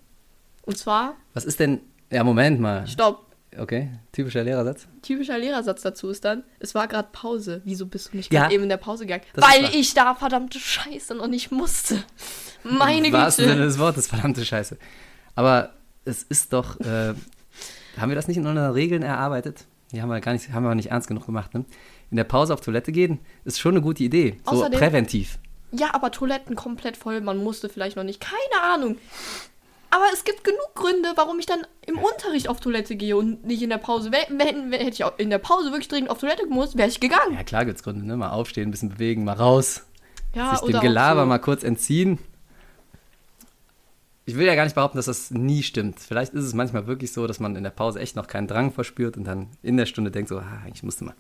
Und zwar, Was ist denn. Ja, Moment mal. stopp, Okay, typischer Lehrersatz. typischer Lehrersatz dazu ist dann, es war gerade Pause. Wieso bist du nicht Ja. gerade eben in der Pause gegangen? Das ist Weil ich da verdammte Scheiße noch nicht musste. Meine Im wahrsten Sinne Güte. des Wortes, verdammte Scheiße. Aber es ist doch. Äh, haben wir das nicht in unseren Regeln erarbeitet? Die haben wir gar nicht, haben wir nicht ernst genug gemacht, ne? In der Pause auf Toilette gehen ist schon eine gute Idee. So Außerdem- präventiv. Ja, aber Toiletten komplett voll, man musste vielleicht noch nicht. Keine Ahnung. Aber es gibt genug Gründe, warum ich dann im Unterricht auf Toilette gehe und nicht in der Pause. Wenn, wenn, wenn hätte ich auch in der Pause wirklich dringend auf Toilette gemusst, wäre ich gegangen. Ja, klar gibt's Gründe, ne? Mal aufstehen, ein bisschen bewegen, mal raus. Ja, sich dem Gelaber so. mal kurz entziehen. Ich will ja gar nicht behaupten, dass das nie stimmt. Vielleicht ist es manchmal wirklich so, dass man in der Pause echt noch keinen Drang verspürt und dann in der Stunde denkt so, ah, eigentlich musste mal.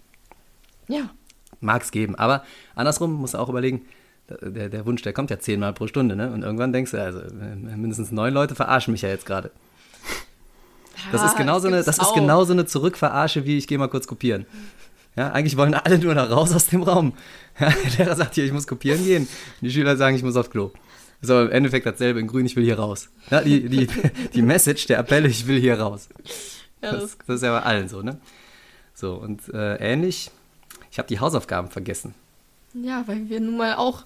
Ja, Mag es geben. Aber andersrum musst du auch überlegen, der, der Wunsch, der kommt ja zehnmal pro Stunde, ne? Und irgendwann denkst du, also äh, mindestens neun Leute verarschen mich ja jetzt gerade. Das Ja, ist genauso eine, das das gibt's ist auch. genauso eine Zurückverarsche, wie ich gehe mal kurz kopieren. Ja, eigentlich wollen alle nur da raus aus dem Raum. Ja, der Lehrer sagt hier, ich muss kopieren gehen. Und die Schüler sagen, ich muss aufs Klo. Ist aber im Endeffekt dasselbe in grün, ich will hier raus. Ja, die, die, die Message, der Appell, ich will hier raus. Ja, Das, das, das ist ja bei allen so, ne? So, und äh, ähnlich, ich habe die Hausaufgaben vergessen. ja, weil wir nun mal auch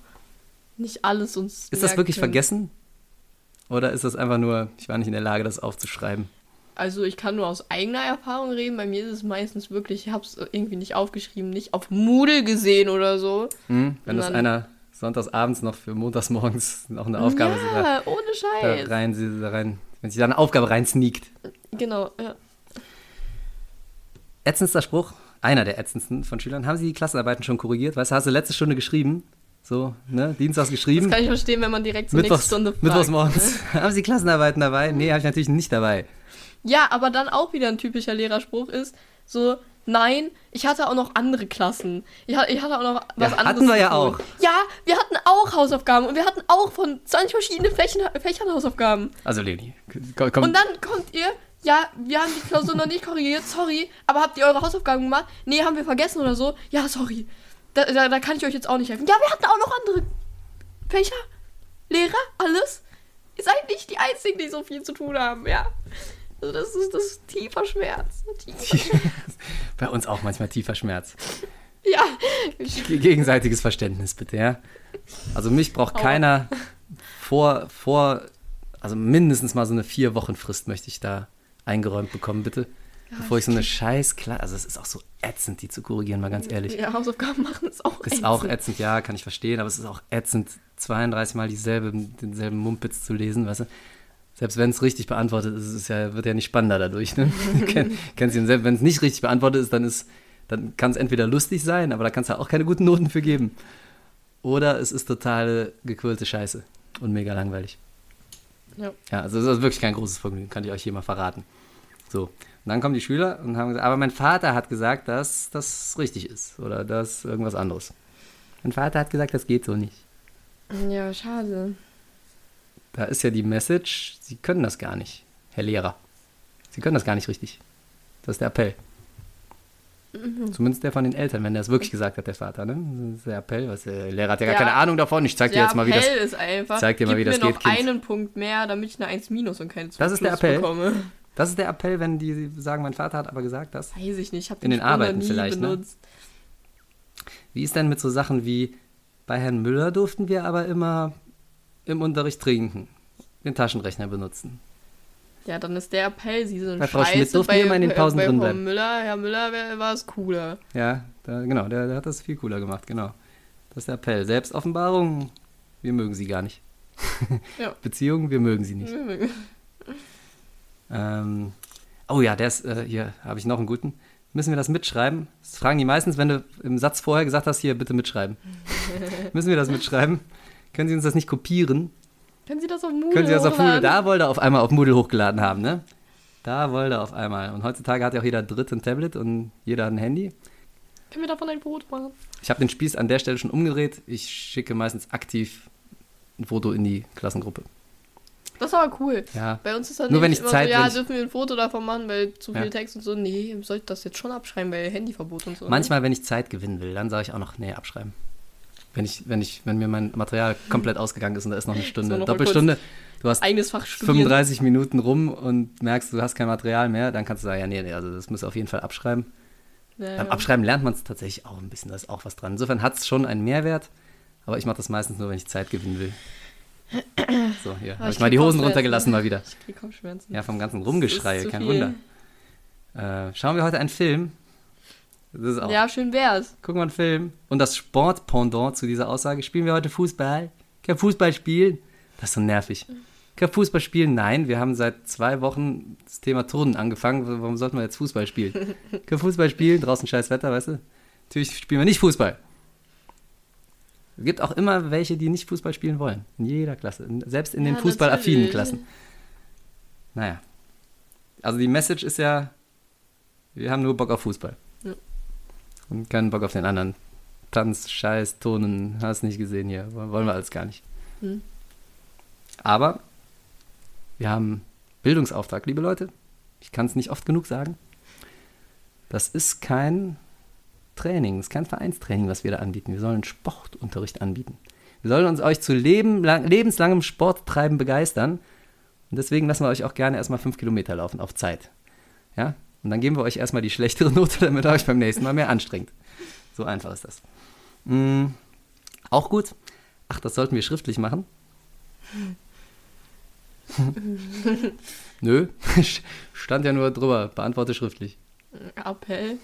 nicht alles uns. Ist das wirklich können. vergessen? Oder ist das einfach nur, ich war nicht in der Lage, das aufzuschreiben? Also ich kann nur aus eigener Erfahrung reden. Bei mir ist es meistens wirklich, ich habe es irgendwie nicht aufgeschrieben, nicht auf Moodle gesehen oder so. Hm? Wenn das einer sonntagsabends noch für montagsmorgens noch eine Aufgabe da, ja, ohne da Scheiß. rein, sie- da rein, wenn sich da eine Aufgabe rein sneakt. Genau, ja. Ätzendster Spruch, einer der ätzendsten von Schülern. Haben Sie die Klassenarbeiten schon korrigiert? Weißt du, hast du letzte Stunde geschrieben? So, ne? Dienstags geschrieben. Das kann ich verstehen, wenn man direkt zur Mittwochs, nächsten Stunde fragt. Mittwochs ne? morgens. Haben Sie Klassenarbeiten dabei? Nee, habe ich natürlich nicht dabei. Ja, aber dann auch wieder ein typischer Lehrerspruch ist so, nein, ich hatte auch noch andere Klassen. Ich hatte, ich hatte auch noch was Ja, anderes. hatten wir ja auch. Ja, wir hatten auch Hausaufgaben und wir hatten auch von 20 verschiedenen Fächern, Fächern Hausaufgaben. Also Leonie, komm, komm. Und dann kommt ihr, ja, wir haben die Klausur noch nicht korrigiert, sorry, aber habt ihr eure Hausaufgaben gemacht? Nee, haben wir vergessen oder so? Ja, sorry. Da, da, da kann ich euch jetzt auch nicht helfen. Ja, wir hatten auch noch andere Fächer, Lehrer, alles. Ihr seid nicht die Einzigen, die so viel zu tun haben, ja. Also das ist das ist tiefer Schmerz. Tiefer Schmerz. Bei uns auch manchmal tiefer Schmerz. Ja. Ge- Gegenseitiges Verständnis, bitte, ja. Also mich braucht Aua. keiner vor, vor, also mindestens mal so eine vier Wochen Frist möchte ich da eingeräumt bekommen, bitte. Bevor ich so eine scheiß Kla also es ist auch so ätzend, die zu korrigieren, mal ganz ehrlich. Ja, Hausaufgaben machen ist auch Ist auch ätzend, ja, kann ich verstehen, aber es ist auch ätzend, 32 Mal dieselbe, denselben Mumpitz zu lesen, weißt du. Selbst wenn es richtig beantwortet ist, ist ja, wird ja nicht spannender dadurch. Ne? Ken, kennst du ihn selbst, wenn es nicht richtig beantwortet ist, dann ist, dann kann es entweder lustig sein, aber da kannst du auch keine guten Noten für geben. Oder es ist totale gequirlte Scheiße und mega langweilig. Ja. Ja, also das ist wirklich kein großes Vergnügen, kann ich euch hier mal verraten. So, und dann kommen die Schüler und haben gesagt, aber mein Vater hat gesagt, dass das richtig ist oder dass irgendwas anderes. Mein Vater hat gesagt, das geht so nicht. Ja, schade. Da ist ja die Message, Sie können das gar nicht, Herr Lehrer. Sie können das gar nicht richtig. Das ist der Appell. Zumindest der von den Eltern, wenn der es wirklich gesagt hat, der Vater. Ne? Das ist der Appell. Was, der Lehrer hat ja gar Ja. keine Ahnung davon. Ich zeig dir Der jetzt mal, wie das. Appell ist einfach, zeig dir mal, wie das mir geht, noch Kind. einen Punkt mehr, damit ich eine 1 minus und keine 2 Das ist der Appell? bekomme. Das ist der Appell, wenn die sagen, mein Vater hat aber gesagt das. Weiß ich nicht, ich habe In den noch Arbeiten nie vielleicht, ne? benutzt. Wie ist denn mit so Sachen wie, bei Herrn Müller durften wir aber immer im Unterricht trinken, den Taschenrechner benutzen. Ja, dann ist der Appell, sie sind Bei Frau. Schmidt durften wir immer in den Pausen bei drin bleiben. Müller, Herr Müller war es cooler. Ja, da, genau, der, der hat das viel cooler gemacht, genau. Das ist der Appell. Selbstoffenbarung, wir mögen sie gar nicht. Ja. Beziehung, wir mögen sie nicht. Ähm, oh ja, der ist, äh, hier habe ich noch einen guten. Müssen wir das mitschreiben? Das fragen die meistens, wenn du im Satz vorher gesagt hast, hier bitte mitschreiben. Müssen wir das mitschreiben? Können Sie uns das nicht kopieren? Können Sie das auf Moodle Können Sie das auf Moodle? Da wollte er auf einmal auf Moodle hochgeladen haben, ne? Da wollte er auf einmal. Und heutzutage hat ja auch jeder Dritte ein Tablet und jeder hat ein Handy. Können wir davon ein Foto machen? Ich habe den Spieß an der Stelle schon umgedreht. Ich schicke meistens aktiv ein Foto in die Klassengruppe. Das ist aber cool. Ja. Bei uns ist dann Nur wenn ich Zeit- so, ja, dürfen wir ein Foto davon machen, weil zu viel Ja. Text und so. Nee, ihr sollt das jetzt schon abschreiben, weil Handyverbot und so. ne? Manchmal, wenn ich Zeit gewinnen will, dann sage ich auch noch, nee, abschreiben. Wenn ich, wenn ich, wenn mir mein Material komplett ausgegangen ist und da ist noch eine Stunde, Doppelstunde, du hast Eigenes Fach studieren. 35 Minuten rum und merkst, du hast kein Material mehr, dann kannst du sagen, ja, nee, nee, also das muss auf jeden Fall abschreiben. Ja, Beim. Abschreiben lernt man es tatsächlich auch ein bisschen, da ist auch was dran. Insofern hat es schon einen Mehrwert, aber ich mache das meistens nur, wenn ich Zeit gewinnen will. So, hier, habe Ah, ich ich mal die Hosen runtergelassen mal wieder. Ich krieg Kopfschmerzen. Ja, vom ganzen Rumgeschrei, kein viel. Wunder. Äh, schauen wir heute einen Film. Auch. Ja, schön wär's. Gucken wir einen Film. Und das Sportpendant zu dieser Aussage, spielen wir heute Fußball? Kein Fußball spielen? Das ist so nervig. Kein Fußball spielen? Nein, wir haben seit zwei Wochen das Thema Turnen angefangen. Warum sollten wir jetzt Fußball spielen? Kein Fußball spielen? Draußen scheiß Wetter, weißt du? Natürlich spielen wir nicht Fußball. Es gibt auch immer welche, die nicht Fußball spielen wollen. In jeder Klasse. Selbst in den Ja, fußballaffinen natürlich. Klassen. Naja. Also die Message ist ja, wir haben nur Bock auf Fußball. Und keinen Bock auf den anderen. Tanz, Scheiß, Tonen, hast nicht gesehen hier. Wollen wir alles gar nicht. Hm. Aber wir haben Bildungsauftrag, liebe Leute. Ich kann es nicht oft genug sagen. Das ist kein Training, das ist kein Vereinstraining, was wir da anbieten. Wir sollen Sportunterricht anbieten. Wir sollen uns euch zu leben, lang, lebenslangem Sporttreiben begeistern. Und deswegen lassen wir euch auch gerne erstmal fünf Kilometer laufen auf Zeit. Ja? Und dann geben wir euch erstmal die schlechtere Note, damit ihr euch beim nächsten Mal mehr anstrengt. So einfach ist das. Mhm. Auch gut. Ach, das sollten wir schriftlich machen. Nö, stand ja nur drüber. Beantworte schriftlich. Appell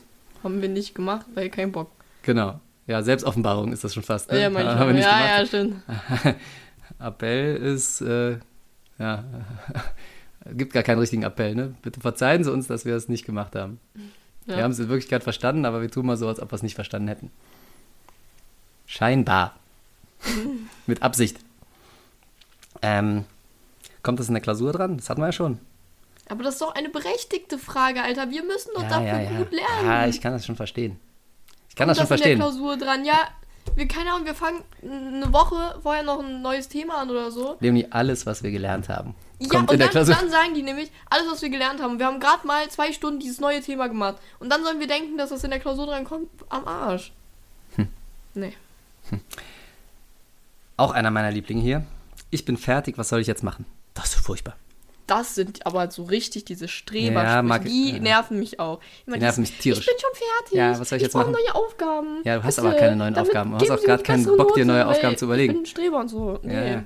haben wir nicht gemacht, weil kein Bock. Genau. Ja, Selbstoffenbarung ist das schon fast. Ne? Ja, manchmal. Haben wir nicht ja, ja, gemacht. stimmt. Appell ist, äh, ja, gibt gar keinen richtigen Appell, ne? Bitte verzeihen Sie uns, dass wir es nicht gemacht haben. Ja. Wir haben es in Wirklichkeit verstanden, aber wir tun mal so, als ob wir es nicht verstanden hätten. Scheinbar. Mit Absicht. Ähm, kommt das in der Klausur dran? Das hatten wir ja schon. Aber das ist doch eine berechtigte Frage, Alter. Wir müssen doch Ja, dafür ja, gut lernen. Ja, ich kann das schon verstehen. Ich kann Kommt das schon in verstehen. der Klausur dran. Ja, wir, keine Ahnung, wir fangen eine Woche vorher noch ein neues Thema an oder so. Leonie, alles, was wir gelernt haben, Ja, und der dann, dann sagen die nämlich, alles, was wir gelernt haben, wir haben gerade mal zwei Stunden dieses neue Thema gemacht. Und dann sollen wir denken, dass das in der Klausur dran kommt, am Arsch. Hm. Nee. Auch einer meiner Lieblinge hier. Ich bin fertig, was soll ich jetzt machen? Das ist furchtbar. Das sind aber so richtig diese Streber. Ja, mag- die ja. nerven mich auch. Immer Die nerven mich tierisch. Ich bin schon fertig. Ja, was soll ich jetzt brauche machen? neue Aufgaben. Ja, du hast Bitte, aber keine neuen Aufgaben. Du hast auch eine keinen Bock, dir Note, neue Aufgaben zu überlegen. Ich bin ein Streber und so. Nee. Ja, ja.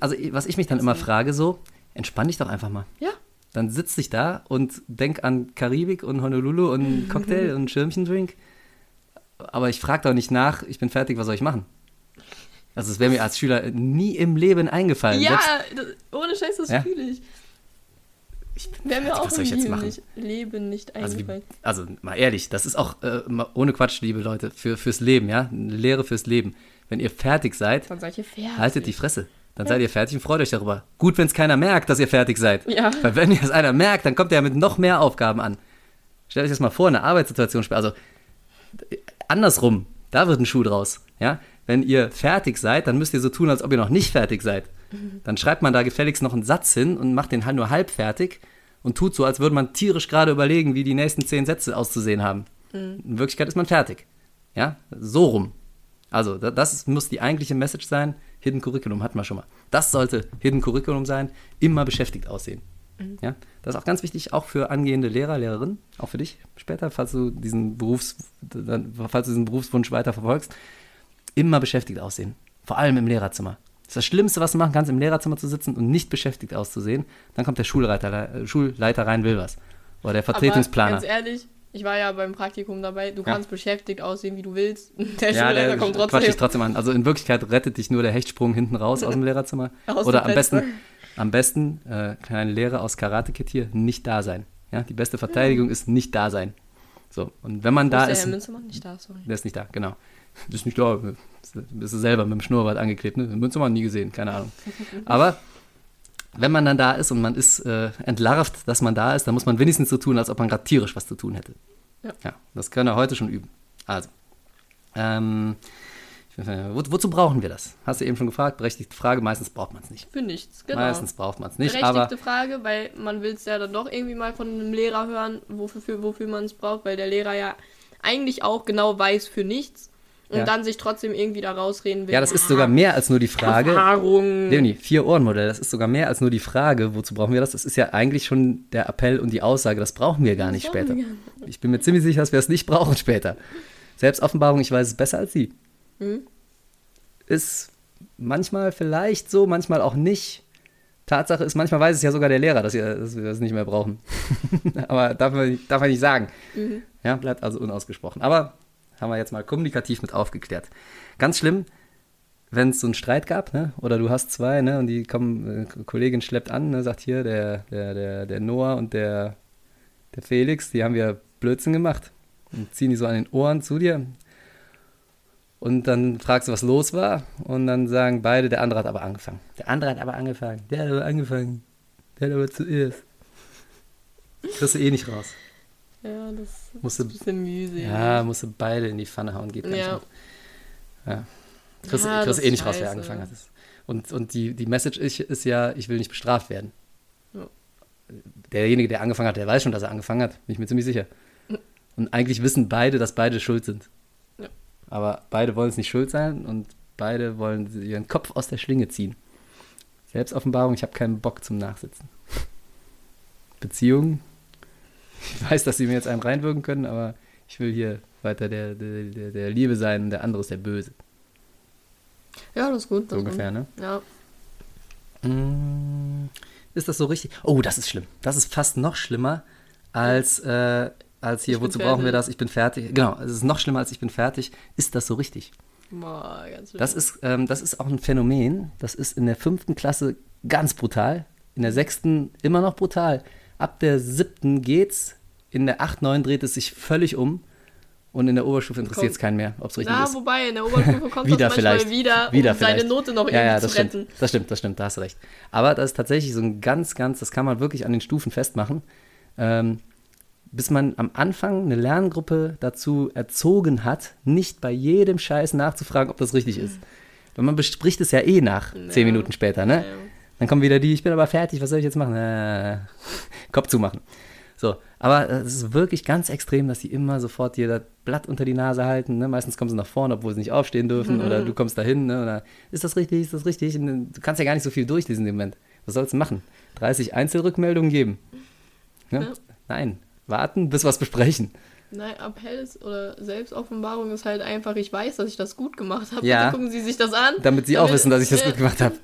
Also, was ich mich dann immer frage, so, entspann dich doch einfach mal. Ja. Dann sitz dich da und denk an Karibik und Honolulu und Cocktail und Schirmchendrink. Aber ich frage doch nicht nach, ich bin fertig, was soll ich machen? Also, es wäre mir als Schüler nie im Leben eingefallen. Ja, das, ohne Scheiß, das Ja? fühle ich. ich bin Wäre mir fertig, auch was soll im ich jetzt Leben machen? nicht, Leben nicht Also, eingefallen. also mal ehrlich, das ist auch äh, ohne Quatsch, liebe Leute, für, fürs Leben, ja? Eine Lehre fürs Leben. Wenn ihr fertig seid, Dann seid ihr fertig. haltet die Fresse. Dann seid ihr fertig und freut euch darüber. Gut, wenn es keiner merkt, dass ihr fertig seid. Ja. Weil wenn ihr es einer merkt, dann kommt ihr ja mit noch mehr Aufgaben an. Stellt euch das mal vor, eine Arbeitssituation. Also andersrum, da wird ein Schuh draus. Ja? Wenn ihr fertig seid, dann müsst ihr so tun, als ob ihr noch nicht fertig seid. Dann schreibt man da gefälligst noch einen Satz hin und macht den halt nur halb fertig und tut so, als würde man tierisch gerade überlegen, wie die nächsten zehn Sätze auszusehen haben. In Wirklichkeit ist man fertig. Ja, so rum. Also, da- das muss die eigentliche Message sein. Hidden Curriculum hatten wir schon mal. Das sollte Hidden Curriculum sein, immer beschäftigt aussehen. Ja, das ist auch ganz wichtig, auch für angehende Lehrer, Lehrerinnen, auch für dich später, falls du diesen Berufs, falls du diesen Berufswunsch weiter verfolgst. Immer beschäftigt aussehen. Vor allem im Lehrerzimmer. Das ist das Schlimmste, was du machen kannst, im Lehrerzimmer zu sitzen und nicht beschäftigt auszusehen. Dann kommt der Schulleiter, äh, Schulleiter rein, will was. Oder der Vertretungsplaner. Aber ganz ehrlich, ich war ja beim Praktikum dabei. Du kannst beschäftigt aussehen, wie du willst. Der Ja, Schulleiter der kommt trotzdem. dich trotzdem an. Also in Wirklichkeit rettet dich nur der Hechtsprung hinten raus aus dem Lehrerzimmer. Aus Oder am besten, am besten, äh, kleine Lehre aus Karate Kid hier, nicht da sein. Ja, die beste Verteidigung ist nicht da sein. So, und wenn man Wo da ist ist, der Herr Münzermann nicht da, sorry. der ist nicht da, genau. Der ist nicht da, bist du selber mit dem Schnurrbart angeklebt, ne? Den Münzermann nie gesehen, keine Ahnung. Aber wenn man dann da ist und man ist äh, entlarvt, dass man da ist, dann muss man wenigstens so tun, als ob man gerade tierisch was zu tun hätte. Ja. das können wir heute schon üben. Also, ähm, nicht, wo, wozu brauchen wir das? Hast du eben schon gefragt, berechtigte Frage, meistens braucht man es nicht. Für nichts, genau. Meistens braucht man es nicht, Berechtigte Frage, weil man will es ja dann doch irgendwie mal von einem Lehrer hören, wofür, für, wofür man es braucht, weil der Lehrer ja eigentlich auch genau weiß für nichts und Ja. dann sich trotzdem irgendwie da rausreden will. ja, das ist sogar mehr als nur die Frage. Erfahrung. Leonie, Vier-Ohren-Modell, das ist sogar mehr als nur die Frage, wozu brauchen wir das? Das ist ja eigentlich schon der Appell und die Aussage, das brauchen wir gar nicht später. Ich bin mir ziemlich sicher, dass wir es nicht brauchen später. Selbstoffenbarung, ich weiß es besser als Sie. Mhm. Ist manchmal vielleicht so, manchmal auch nicht. Tatsache ist, manchmal weiß es ja sogar der Lehrer, dass, wir- dass wir das nicht mehr brauchen. Aber darf man, nicht- darf man nicht sagen. Mhm. Ja, bleibt also unausgesprochen. Aber haben wir jetzt mal kommunikativ mit aufgeklärt. Ganz schlimm, wenn es so einen Streit gab, ne? oder du hast zwei, ne? und die kommen, äh, Kollegin schleppt an, ne? sagt hier, der, der, der, der Noah und der, der Felix, die haben ja Blödsinn gemacht. Und ziehen die so an den Ohren zu dir. Und dann fragst du, was los war. Und dann sagen beide, der andere hat aber angefangen. Der andere hat aber angefangen. Der hat aber angefangen. Der hat aber zuerst. Kriegst du eh nicht raus. Ja, das ist ein bisschen mühselig. Ja, musst du beide in die Pfanne hauen, geht gar Ja. nicht. Ja. Kriegst, Ja, eh nicht raus, wer angefangen hat. Und, und die, die Message ist, ist ja, ich will nicht bestraft werden. Ja. derjenige, der angefangen hat, der weiß schon, dass er angefangen hat. Bin ich mir ziemlich sicher. Und eigentlich wissen beide, dass beide schuld sind. Ja. Aber beide wollen es nicht schuld sein und beide wollen ihren Kopf aus der Schlinge ziehen. Selbstoffenbarung, ich habe keinen Bock zum Nachsitzen. Beziehung, ich weiß, dass sie mir jetzt einen reinwirken können, aber ich will hier weiter der, der, der, Liebe sein und der andere ist der Böse. Ja, das ist gut. So Das ungefähr, ne? Ja. Mm, Ist das so richtig? Oh, das ist schlimm. Das ist fast noch schlimmer als, äh, als hier, Ich wozu brauchen wir das? Ich bin fertig. Genau, es ist noch schlimmer als ich bin fertig. Ist das so richtig? Boah, ganz Das ist, ähm, das ist auch ein Phänomen. Das ist in der fünften Klasse ganz brutal. In der sechsten immer noch brutal. Ab der siebten geht's. In der acht, neun dreht es sich völlig um. Und in der Oberstufe interessiert es keinen mehr, ob es richtig Na, ist. wobei, in der Oberstufe kommt Wieder das manchmal vielleicht. wieder, Wieder um seine vielleicht. Note noch ja, irgendwie ja, das zu stimmt. retten. Das stimmt, das stimmt, da hast du recht. Aber das ist tatsächlich so ein ganz, ganz, das kann man wirklich an den Stufen festmachen. Ähm, bis man am Anfang eine Lerngruppe dazu erzogen hat, nicht bei jedem Scheiß nachzufragen, ob das richtig ist. Weil man bespricht es ja eh nach, zehn Ja. Minuten später, ne? Ja. Dann kommen wieder die, ich bin aber fertig, was soll ich jetzt machen? Äh, Kopf zumachen. So, aber es ist wirklich ganz extrem, dass die immer sofort dir das Blatt unter die Nase halten. Ne? Meistens kommen sie nach vorne, obwohl sie nicht aufstehen dürfen. Oder du kommst dahin. Ne? Oder ist das richtig? Ist das richtig? Und dann- du kannst ja gar nicht so viel durchlesen dem Moment. Was sollst du machen? 30 Einzelrückmeldungen geben? Ne? Ja. Nein. Warten, bis wir es besprechen. Nein, Appell oder Selbstoffenbarung ist halt einfach, ich weiß, dass ich das gut gemacht habe. Ja. Bitte gucken Sie sich das an. Damit sie auch wissen, dass ich das äh, gut gemacht habe.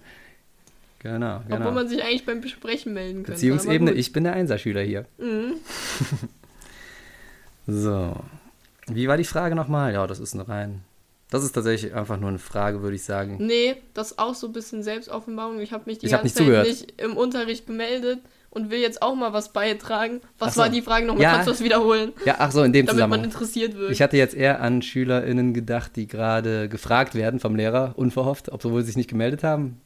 Genau, Obwohl genau. man sich eigentlich beim Besprechen melden könnte. Beziehungsebene, ich bin der Einserschüler hier. Mhm. So. Wie war die Frage nochmal? Ja, das ist eine rein. Das ist tatsächlich einfach nur eine Frage, würde ich sagen. Nee, das ist auch so ein bisschen Selbstoffenbarung. Ich habe mich die Ich ganze nicht Zeit zugehört. nicht im Unterricht gemeldet und will jetzt auch mal was beitragen. Was so. war die Frage nochmal? Ja. Kannst du das wiederholen? Ja, ach so, in dem Damit man Zusammenhang. interessiert wird. Ich hatte jetzt eher an SchülerInnen gedacht, die gerade gefragt werden vom Lehrer, unverhofft, obwohl sie sich nicht gemeldet haben.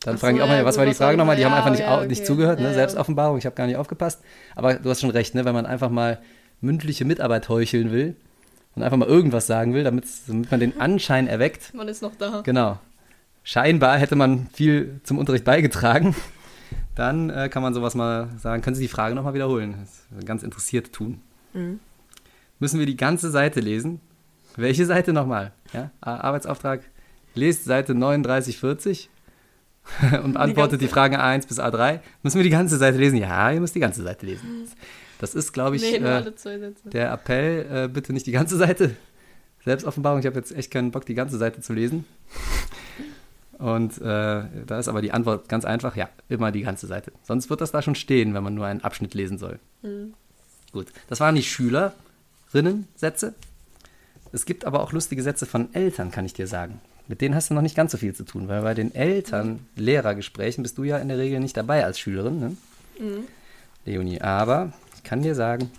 Dann Ach fragen so, die auch mal, ja, was gut, war die Frage nochmal? Die haben ja, einfach nicht, ja, au- nicht okay. zugehört, ne? Selbstoffenbarung, ich habe gar nicht aufgepasst. Aber du hast schon recht, ne? wenn man einfach mal mündliche Mitarbeit heucheln will und einfach mal irgendwas sagen will, damit, man den Anschein erweckt, Man ist noch da. Genau. Scheinbar hätte man viel zum Unterricht beigetragen. Dann äh, kann man sowas mal sagen. Können Sie die Frage nochmal wiederholen? Das ist ganz interessiert tun. Mhm. Müssen wir die ganze Seite lesen? Welche Seite nochmal? Ja? Arbeitsauftrag. Lest Seite 39, 40 und beantwortet die, ganze- Fragen A1 bis A3. Müssen wir die ganze Seite lesen? Ja, ihr müsst die ganze Seite lesen. Das ist, glaube ich, Nee, äh, der Appell, äh, bitte nicht die ganze Seite. Selbstoffenbarung, ich habe jetzt echt keinen Bock, die ganze Seite zu lesen. Und äh, da ist aber die Antwort ganz einfach, ja, immer die ganze Seite. Sonst wird das da schon stehen, wenn man nur einen Abschnitt lesen soll. Mhm. Gut, das waren die Schülerinnen-Sätze. Es gibt aber auch lustige Sätze von Eltern, kann ich dir sagen. Mit denen hast du noch nicht ganz so viel zu tun, weil bei den Eltern-Lehrergesprächen bist du ja in der Regel nicht dabei als Schülerin, ne? Mhm. Leonie. Aber ich kann dir sagen,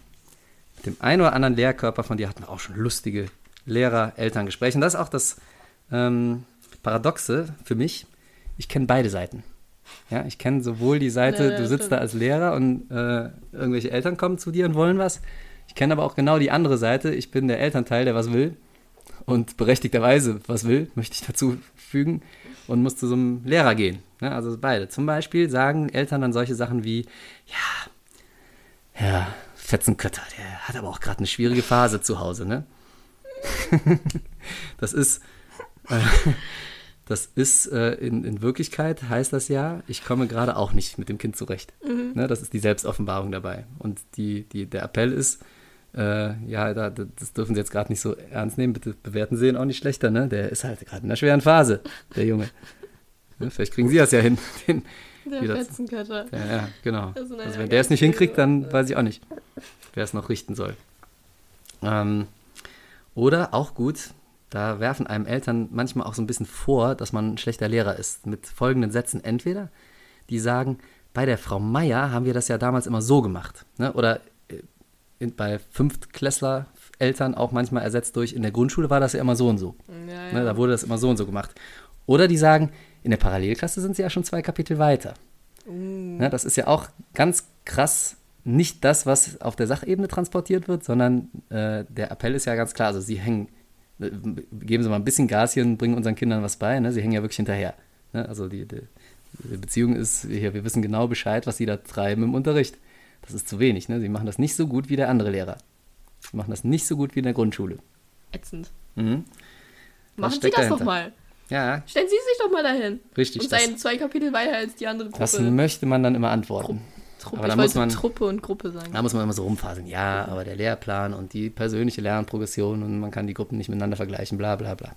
mit dem einen oder anderen Lehrkörper von dir hatten wir auch schon lustige Lehrer-Elterngespräche. Und das ist auch das ähm, Paradoxe für mich. Ich kenne beide Seiten. Ja, ich kenne sowohl die Seite, Ja, du sitzt stimmt. da als Lehrer und äh, irgendwelche Eltern kommen zu dir und wollen was. Ich kenne aber auch genau die andere Seite. Ich bin der Elternteil, der was will und berechtigterweise was will, möchte ich dazu fügen und muss zu so einem Lehrer gehen. Ne? Also beide. Zum Beispiel sagen Eltern dann solche Sachen wie, ja, ja, Fetzenkötter, der hat aber auch gerade eine schwierige Phase zu Hause, ne? das ist, äh, das ist äh, in, in Wirklichkeit heißt das ja, ich komme gerade auch nicht mit dem Kind zurecht. Ne? Das ist die Selbstoffenbarung dabei. Und die, die, der Appell ist, äh, ja, da, das dürfen Sie jetzt gerade nicht so ernst nehmen, bitte bewerten Sie ihn auch nicht schlechter, ne? Der ist halt gerade in einer schweren Phase, der Junge. Ne? Vielleicht kriegen Sie das ja hin. Den, Der Fetzenkötter. ja, ja, genau. Ist eine Also wenn der es nicht hinkriegt, dann weiß ich auch nicht, wer es noch richten soll. Ähm, oder auch gut, da werfen einem Eltern manchmal auch so ein bisschen vor, dass man ein schlechter Lehrer ist. Mit folgenden Sätzen. Entweder die sagen, bei der Frau Meier haben wir das ja damals immer so gemacht. Ne? Oder in, bei Fünftklässler Eltern auch manchmal ersetzt durch, in der Grundschule war das ja immer so und so. Ja, ja. Ne, da wurde das immer so und so gemacht. Oder die sagen, in der Parallelklasse sind sie ja schon zwei Kapitel weiter. Ne, das ist ja auch ganz krass nicht das, was auf der Sachebene transportiert wird, sondern äh, der Appell ist ja ganz klar. Also sie hängen, äh, geben Sie mal ein bisschen Gas hier und bringen unseren Kindern was bei. Ne? Sie hängen ja wirklich hinterher. Ne? Also die, die, die Beziehung ist, hier, wir wissen genau Bescheid, was sie da treiben im Unterricht. Das ist zu wenig, ne? Sie machen das nicht so gut wie der andere Lehrer. Sie machen das nicht so gut wie in der Grundschule. Ätzend. Mhm. Machen Sie das dahinter? doch mal. Ja, Stellen Sie sich doch mal dahin. richtig. Und seien zwei Kapitel weiter als die andere Gruppe. das möchte man dann immer antworten. Truppe. aber da muss man- Truppe und Gruppe sagen. Da muss man immer so rumfaseln. Ja, aber der Lehrplan und die persönliche Lernprogression und man kann die Gruppen nicht miteinander vergleichen, bla bla bla.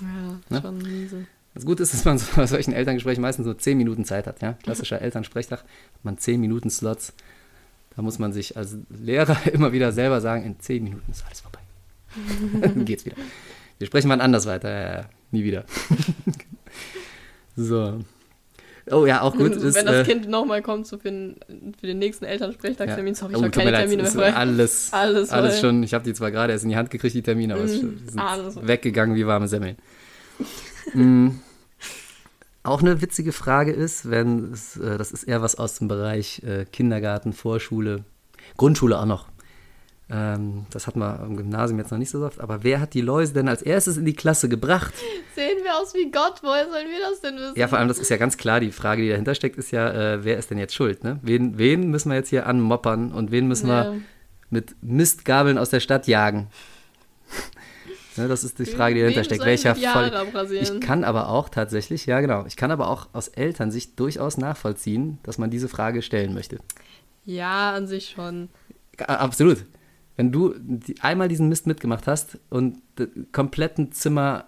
Ja, Ne? schon miese. Das Gute ist, dass man so bei solchen Elterngesprächen meistens nur 10 Minuten Zeit hat. Ja? Klassischer Elternsprechtag hat man 10 Minuten Slots. Da muss man sich als Lehrer immer wieder selber sagen, in 10 Minuten ist alles vorbei. Dann geht's wieder. Wir sprechen mal anders weiter. Ja, ja, nie wieder. so. Oh ja, auch gut. Wenn ist, das äh, Kind nochmal kommt, so für den, für den nächsten Elternsprechtagstermin, sorry, ich oh, habe keine leid, Termine mehr frei. alles, Alles alles, schon. Ich habe die zwar gerade erst in die Hand gekriegt, die Termine, aber es Mm, sind alles voll. weggegangen wie warme Semmeln. mm. Auch eine witzige Frage ist, wenn es, äh, das ist eher was aus dem Bereich äh, Kindergarten, Vorschule, Grundschule auch noch. Ähm, das hat man im Gymnasium jetzt noch nicht so oft, aber wer hat die Läuse denn als erstes in die Klasse gebracht? Sehen wir aus wie Gott, woher sollen wir das denn wissen? Ja, vor allem, das ist ja ganz klar, die Frage, die dahinter steckt, ist ja, äh, wer ist denn jetzt schuld? Ne? Wen, wen müssen wir jetzt hier anmoppern und wen müssen Ja. wir mit Mistgabeln aus der Stadt jagen? Ne, das ist die Frage, die dahinter steckt. Welcher abrasieren? Ich kann aber auch tatsächlich, ja genau, ich kann aber auch aus Elternsicht durchaus nachvollziehen, dass man diese Frage stellen möchte. Ja, an sich schon. Absolut. Wenn du einmal diesen Mist mitgemacht hast und kompletten Zimmer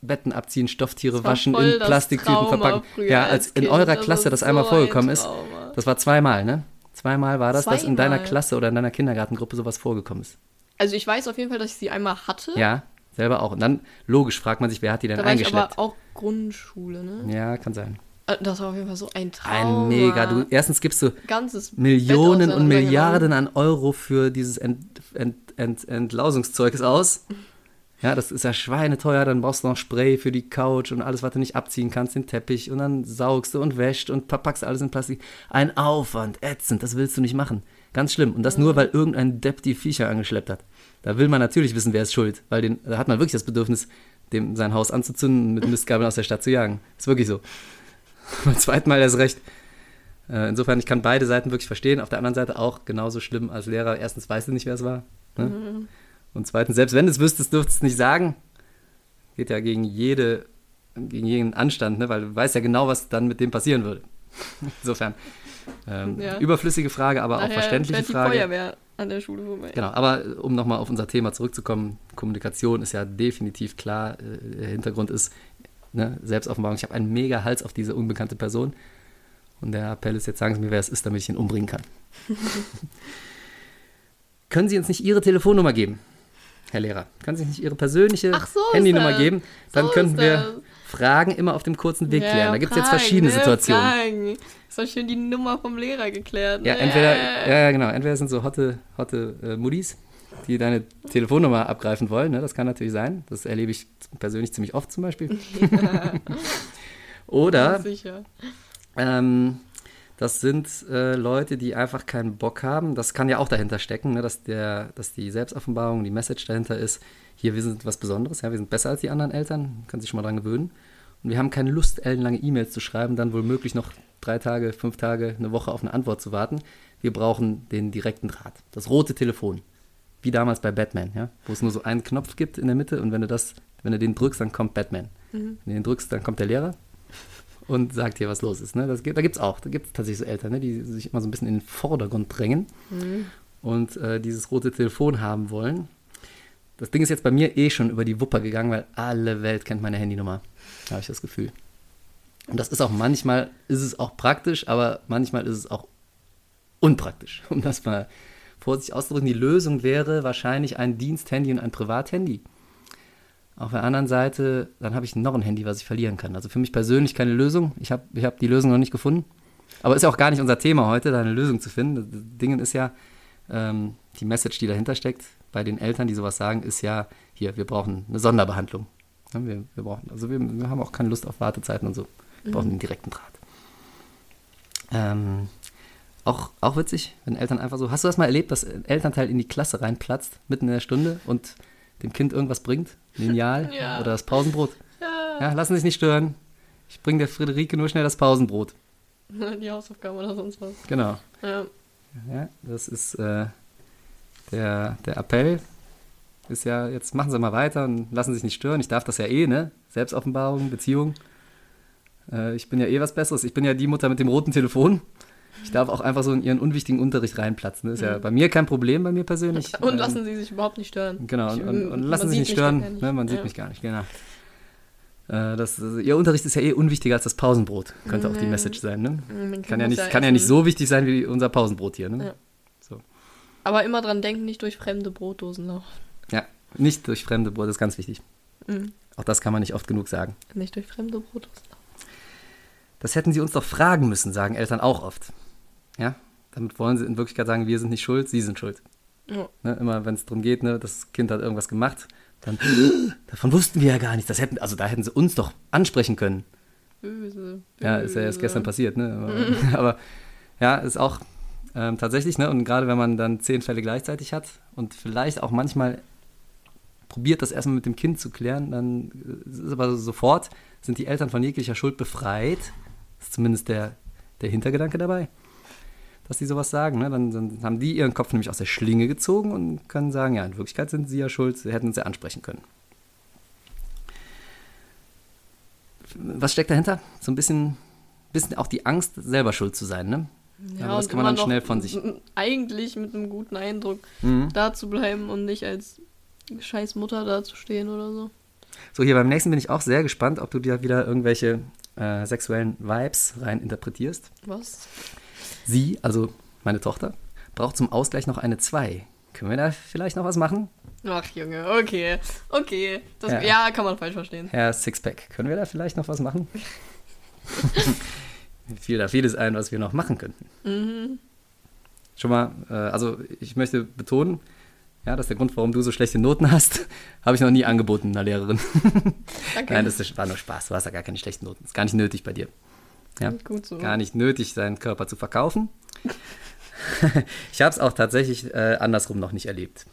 Betten abziehen, Stofftiere waschen, in Plastiktüten verpacken. Ja, als als in eurer Das Klasse das einmal so vorgekommen ein ist. Das war zweimal, ne? Zweimal war das, dass in deiner Zweimal? Klasse oder in deiner Kindergartengruppe sowas vorgekommen ist. Also ich weiß auf jeden Fall, dass ich sie einmal hatte. Ja, selber auch. Und dann, logisch, fragt man sich, wer hat die denn da war ich eingeschleppt? aber auch Grundschule, ne? Ja, kann sein. Äh, Das war auf jeden Fall so ein Trauma. Ein mega. Du, erstens gibst du Ganzes Millionen und Milliarden an Euro für dieses Ent, Ent, Ent, Entlausungszeugs aus. Ja, das ist ja schweineteuer, dann brauchst du noch Spray für die Couch und alles, was du nicht abziehen kannst, den Teppich und dann saugst du und wäscht und packst alles in Plastik. Ein Aufwand, ätzend, das willst du nicht machen. Ganz schlimm. Und das nur, weil irgendein Depp die Viecher angeschleppt hat. Da will man natürlich wissen, wer ist schuld, weil den, da hat man wirklich das Bedürfnis, dem sein Haus anzuzünden und mit Mistgabeln aus der Stadt zu jagen. Ist wirklich so. Beim zweiten Mal erst recht. Äh, Insofern, ich kann beide Seiten wirklich verstehen. Auf der anderen Seite auch genauso schlimm als Lehrer. Erstens weißt du nicht, wer es war. Ne? Und zweitens, selbst wenn du es wüsstest, dürftest du es nicht sagen. Geht ja gegen jede, gegen jeden Anstand, ne? weil du weißt ja genau, was dann mit dem passieren würde. Insofern, ähm, Ja. überflüssige Frage, aber auch Nachher verständliche fährt die Frage. Feuerwehr an der Schule vorbei. Genau, aber äh, um nochmal auf unser Thema zurückzukommen, Kommunikation ist ja definitiv klar. Äh, Der Hintergrund ist ne, Selbstoffenbarung. Ich habe einen mega Hals auf diese unbekannte Person. Und der Appell ist, jetzt sagen Sie mir, wer es ist, damit ich ihn umbringen kann. Können Sie uns nicht Ihre Telefonnummer geben, Herr Lehrer? Können Sie uns nicht Ihre persönliche so Handynummer geben? Dann So könnten wir. Fragen immer auf dem kurzen Weg Ja, klären. Da gibt es jetzt verschiedene ne, Situationen. Fragen. Ist doch schön die Nummer vom Lehrer geklärt. Ja, ne? entweder, ja, ja, genau, entweder sind so hotte, hotte äh, Muddis, die deine Telefonnummer abgreifen wollen, ne? das kann natürlich sein. Das erlebe ich persönlich ziemlich oft zum Beispiel. Oder Sicher. ähm, das sind äh, Leute, die einfach keinen Bock haben. Das kann ja auch dahinter stecken, ne? dass, der, dass die Selbstoffenbarung, die Message dahinter ist, hier, wir sind was Besonderes, ja, wir sind besser als die anderen Eltern, können sich schon mal dran gewöhnen. Und wir haben keine Lust, ellenlange E-Mails zu schreiben, dann wohl möglich noch drei Tage, fünf Tage, eine Woche auf eine Antwort zu warten. Wir brauchen den direkten Draht, das rote Telefon. Wie damals bei Batman, ja, wo es nur so einen Knopf gibt in der Mitte und wenn du das, wenn du den drückst, dann kommt Batman. Wenn du den drückst, dann kommt der Lehrer und sagt dir, was los ist. Ne? Das, gibt- da gibt es auch, da gibt es tatsächlich so Eltern, ne? die sich immer so ein bisschen in den Vordergrund drängen und äh, dieses rote Telefon haben wollen. Das Ding ist jetzt bei mir eh schon über die Wupper gegangen, weil alle Welt kennt meine Handynummer, habe ich das Gefühl. Und das ist auch manchmal, ist es auch praktisch, aber manchmal ist es auch unpraktisch, um das mal vorsichtig auszudrücken. Die Lösung wäre wahrscheinlich ein Diensthandy und ein Privathandy. Auf der anderen Seite, dann habe ich noch ein Handy, was ich verlieren kann. Also für mich persönlich keine Lösung. Ich habe ich hab die Lösung noch nicht gefunden. Aber ist ja auch gar nicht unser Thema heute, da eine Lösung zu finden. Das Ding ist ja, ähm, die Message, die dahinter steckt, bei den Eltern, die sowas sagen, ist ja, hier, wir brauchen eine Sonderbehandlung. Wir, wir brauchen, also wir, wir haben auch keine Lust auf Wartezeiten und so. Wir brauchen einen direkten Draht. Ähm, auch, auch witzig, wenn Eltern einfach so. Hast du das mal erlebt, dass ein Elternteil in die Klasse reinplatzt, mitten in der Stunde und dem Kind irgendwas bringt? Lineal Ja. oder das Pausenbrot? Ja. Ja, lassen Sie sich nicht stören. Ich bringe der Friederike nur schnell das Pausenbrot. Die Hausaufgaben oder sonst was. Genau. Ja. Ja, das ist äh, der, der Appell. Ist ja, jetzt machen Sie mal weiter und lassen sich nicht stören. Ich darf das ja eh, ne? Selbstoffenbarung, Beziehung. Äh, ich bin ja eh was Besseres. Ich bin ja die Mutter mit dem roten Telefon. Ich darf auch einfach so in ihren unwichtigen Unterricht reinplatzen. Das ist ja bei mir kein Problem, bei mir persönlich. Und Ähm, lassen sie sich überhaupt nicht stören. Genau, und, Ich- und, und lassen sich sieht nicht stören. nicht. Ne, man sieht Ja. mich gar nicht, genau. Äh, das, also, ihr Unterricht ist ja eh unwichtiger als das Pausenbrot. Könnte auch die. Message sein, ne? Kind Kann ja, nicht, kann ja nicht so wichtig sein wie unser Pausenbrot hier, ne? Ja. So. Aber immer dran denken, nicht durch fremde Brotdosen laufen. Ja, nicht durch fremde Brot, das ist ganz wichtig. Mhm. Auch das kann man nicht oft genug sagen. Nicht durch fremde Brotdosen laufen. Das hätten sie uns doch fragen müssen, sagen Eltern auch oft. Ja? Damit wollen sie in Wirklichkeit sagen, wir sind nicht schuld, sie sind schuld. Ja. Ne? Immer wenn es darum geht, ne, das Kind hat irgendwas gemacht, dann, davon wussten wir ja gar nichts. Das hätten, also da hätten sie uns doch ansprechen können. Böse. Ja, ist ja erst böse. gestern passiert, ne? Aber, aber ja, ist auch ähm, tatsächlich, ne? Und gerade wenn man dann zehn Fälle gleichzeitig hat und vielleicht auch manchmal probiert, das erstmal mit dem Kind zu klären, dann äh, ist aber sofort, sind die Eltern von jeglicher Schuld befreit. Das ist zumindest der, der Hintergedanke dabei, dass die sowas sagen. Ne? Dann, dann haben die ihren Kopf nämlich aus der Schlinge gezogen und können sagen, ja, in Wirklichkeit sind sie ja schuld, sie hätten uns ja ansprechen können. Was steckt dahinter? So ein bisschen, bisschen auch die Angst, selber schuld zu sein, ne? aber das kann man dann schnell von sich- Eigentlich mit einem guten Eindruck Mhm. da zu bleiben und nicht als scheiß Mutter dazustehen oder so. So, hier beim nächsten bin ich auch sehr gespannt, ob du dir wieder irgendwelche äh, sexuellen Vibes rein interpretierst. Was? Sie, also meine Tochter, braucht zum Ausgleich noch eine 2. Können wir da vielleicht noch was machen? Ach Junge, okay. Okay. Das, Ja. ja. kann man falsch verstehen. Herr Sixpack, können wir da vielleicht noch was machen? Fiel da vieles ein, was wir noch machen könnten. Mhm. Schon mal, äh, also ich möchte betonen, ja, dass der Grund, warum du so schlechte Noten hast, habe ich noch nie angeboten einer Lehrerin. Danke. Nein, das ist- war nur Spaß. Du hast ja gar keine schlechten Noten. Ist gar nicht nötig bei dir. Ja, so. gar nicht nötig, seinen Körper zu verkaufen. ich habe es auch tatsächlich äh, andersrum noch nicht erlebt.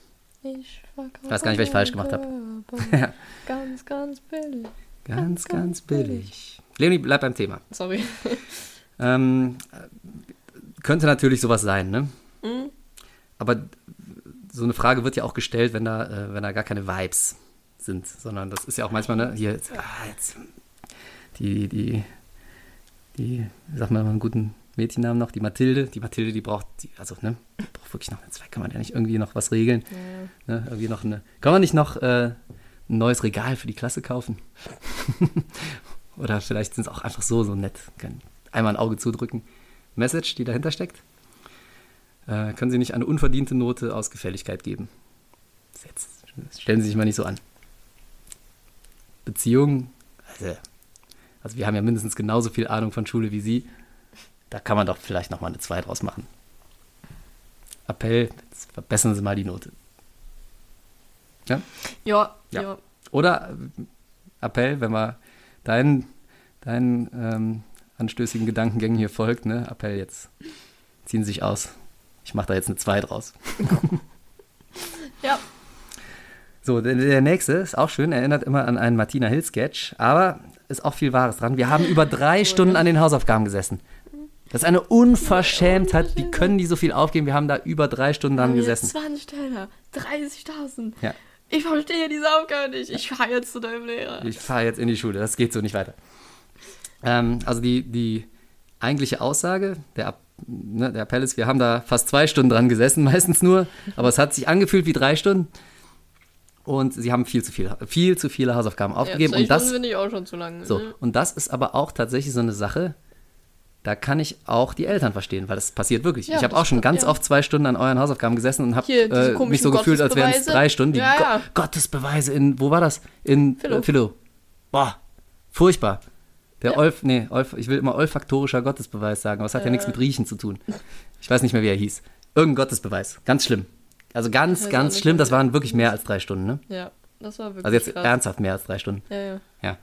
Ich verkaufe weiß gar nicht, was ich falsch gemacht hab. Körper. Ja. Ganz, ganz billig. Ganz, ganz billig. Leonie, bleib beim Thema. Sorry. Ähm, könnte natürlich sowas sein, ne? Mhm. Aber so eine Frage wird ja auch gestellt, wenn da, äh, wenn da gar keine Vibes sind, sondern das ist ja auch manchmal, ne, hier, jetzt, ah, jetzt, die, die, die, sag mal einen guten Mädchennamen noch, die Mathilde, die Mathilde, die braucht, die, also, ne, braucht wirklich noch eine zwei, kann man ja nicht irgendwie noch was regeln, Ja. ne, irgendwie noch eine, kann man nicht noch äh, ein neues Regal für die Klasse kaufen? Oder vielleicht sind es auch einfach so, so nett, können einmal ein Auge zudrücken. Message, die dahinter steckt. Äh, können Sie nicht eine unverdiente Note aus Gefälligkeit geben? Jetzt stellen Sie sich mal nicht so an. Beziehung, also, also wir haben ja mindestens genauso viel Ahnung von Schule wie Sie. Da kann man doch vielleicht noch mal eine 2 draus machen. Appell, jetzt verbessern Sie mal die Note. Ja? Ja, Ja. ja. Oder äh, Appell, wenn man deinen, deinen ähm, anstößigen Gedankengängen hier folgt, ne? Appell jetzt. Ziehen Sie sich aus. Ich mache da jetzt eine 2 draus. Ja. So, der, der nächste ist auch schön, erinnert immer an einen Martina Hill-Sketch, aber ist auch viel Wahres dran. Wir haben über drei Stunden an den Hausaufgaben gesessen. Das ist eine Unverschämtheit. Wie können die so viel aufgeben? Wir haben da über drei Stunden dran gesessen. 20 Teller, 30.000. Ja. Ich verstehe diese Aufgabe nicht. Ich fahre jetzt zu deinem Lehrer. Ich fahre jetzt in die Schule, das geht so nicht weiter. Ähm, also die, die eigentliche Aussage, der, ne, der Appell ist, wir haben da fast zwei Stunden dran gesessen, meistens nur, aber es hat sich angefühlt wie drei Stunden. Und sie haben viel zu viel, viel zu viele Hausaufgaben aufgegeben. ja, und das, finde ich auch schon zu lange. so, ne? und das ist aber auch tatsächlich so eine Sache, da kann ich auch die Eltern verstehen, weil das passiert wirklich. Ja, ich habe auch schon ganz ja. oft zwei Stunden an euren Hausaufgaben gesessen und habe äh, mich so gefühlt, als wären es drei Stunden. Die Ja, ja. Go Gottesbeweise in, wo war das? In Philo. Äh, Philo. Boah, furchtbar. Der Ja. Olf, nee, Olf, ich will immer olfaktorischer Gottesbeweis sagen, aber es hat ja nichts mit Riechen zu tun. Ich weiß nicht mehr, wie er hieß. Irgendein Gottesbeweis. Ganz schlimm. Also ganz, ganz schlimm. Das waren wirklich mehr als drei Stunden, ne? Ja, das war wirklich Also jetzt krass. ernsthaft mehr als drei Stunden. Ja, ja. Ja.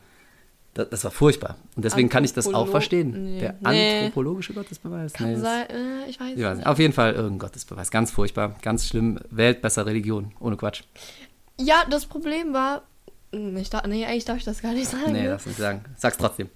Das, das war furchtbar. Und deswegen kann ich das auch verstehen. Nee. Der Nee. anthropologische Gottesbeweis. Kann Nee, sein, äh, ich weiß ich weiß nicht. Auf jeden Fall irgendein Gottesbeweis. Ganz furchtbar, ganz schlimm. Wählt besser Religion. Ohne Quatsch. Ja, das Problem war. Hm, Ich da, nee, eigentlich darf ich das gar nicht sagen. Nee, ne? darfst nicht sagen. Sag's trotzdem.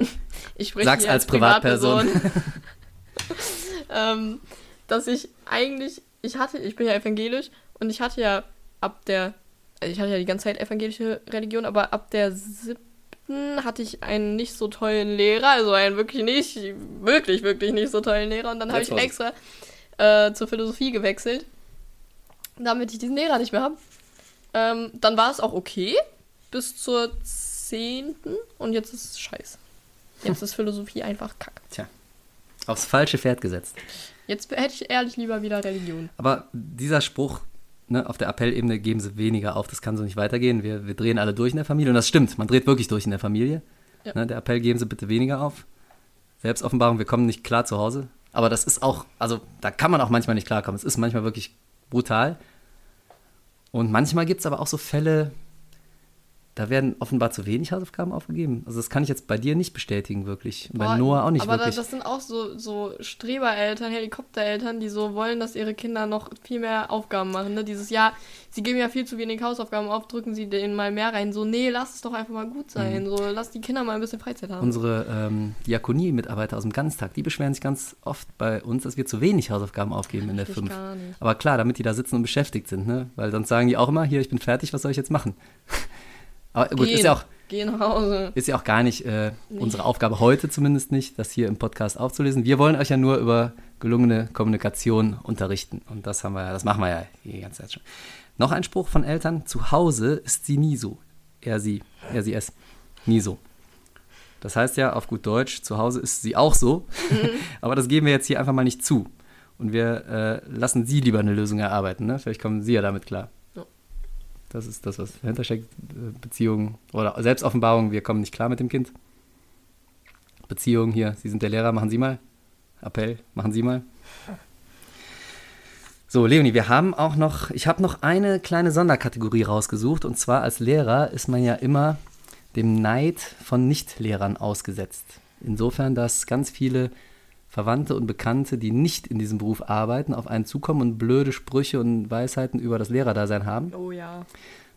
ich spreche sag's hier als Privatperson. ähm, dass ich eigentlich, ich hatte, ich bin ja evangelisch und ich hatte ja ab der, also ich hatte ja die ganze Zeit evangelische Religion, aber ab der siebten hatte ich einen nicht so tollen Lehrer, also einen wirklich nicht, wirklich, wirklich nicht so tollen Lehrer und dann habe ich extra äh, zur Philosophie gewechselt, damit ich diesen Lehrer nicht mehr habe. Ähm, dann war es auch okay bis zur zehnten und jetzt ist es scheiße. Jetzt ist Philosophie einfach kacke. Tja, aufs falsche Pferd gesetzt. Jetzt hätte ich ehrlich lieber wieder Religion. Aber dieser Spruch, ne, auf der Appellebene geben sie weniger auf, das kann so nicht weitergehen. Wir, wir drehen alle durch in der Familie. Und das stimmt, man dreht wirklich durch in der Familie. Ja. Ne, der Appell geben sie bitte weniger auf. Selbstoffenbarung, wir kommen nicht klar zu Hause. Aber das ist auch, also da kann man auch manchmal nicht klarkommen. Es ist manchmal wirklich brutal. Und manchmal gibt es aber auch so Fälle, da werden offenbar zu wenig Hausaufgaben aufgegeben. Also das kann ich jetzt bei dir nicht bestätigen, wirklich. Und bei Boah, Noah auch nicht aber wirklich. Da, das sind auch so, so Strebereltern, Helikoptereltern, die so wollen, dass ihre Kinder noch viel mehr Aufgaben machen. Ne? Dieses Jahr, sie geben ja viel zu wenig Hausaufgaben auf, drücken sie denen mal mehr rein. So, nee, lass es doch einfach mal gut sein. So, lass die Kinder mal ein bisschen Freizeit haben. Mhm. Unsere ähm, Diakonie-Mitarbeiter aus dem Ganztag, die beschweren sich ganz oft bei uns, dass wir zu wenig Hausaufgaben aufgeben in der Verstehe ich 5. gar nicht. Aber klar, damit die da sitzen und beschäftigt sind, ne? Weil sonst sagen die auch immer, hier, ich bin fertig, was soll ich jetzt machen? Aber gut, ist Gehen. ja auch, Geh nach Hause. ist ja auch gar nicht äh, unsere Aufgabe heute zumindest nicht, das hier im Podcast aufzulesen. Wir wollen euch ja nur über gelungene Kommunikation unterrichten. Und das haben wir ja, das machen wir ja die ganze Zeit schon. Noch ein Spruch von Eltern: Zu Hause ist sie nie so. Er, sie, er, sie, es. Nie so. Das heißt ja auf gut Deutsch, zu Hause ist sie auch so. Aber das geben wir jetzt hier einfach mal nicht zu. Und wir äh, lassen sie lieber eine Lösung erarbeiten. Ne? Vielleicht kommen sie ja damit klar. Das ist das, was dahinter steckt. Äh, Beziehung oder Selbstoffenbarung, wir kommen nicht klar mit dem Kind. Beziehung hier, Sie sind der Lehrer, machen Sie mal. Appell, machen Sie mal. So, Leonie, wir haben auch noch, ich habe noch eine kleine Sonderkategorie rausgesucht. Und zwar als Lehrer ist man ja immer dem Neid von Nichtlehrern ausgesetzt. Insofern, dass ganz viele Verwandte und Bekannte, die nicht in diesem Beruf arbeiten, auf einen zukommen und blöde Sprüche und Weisheiten über das Lehrerdasein haben. Oh ja.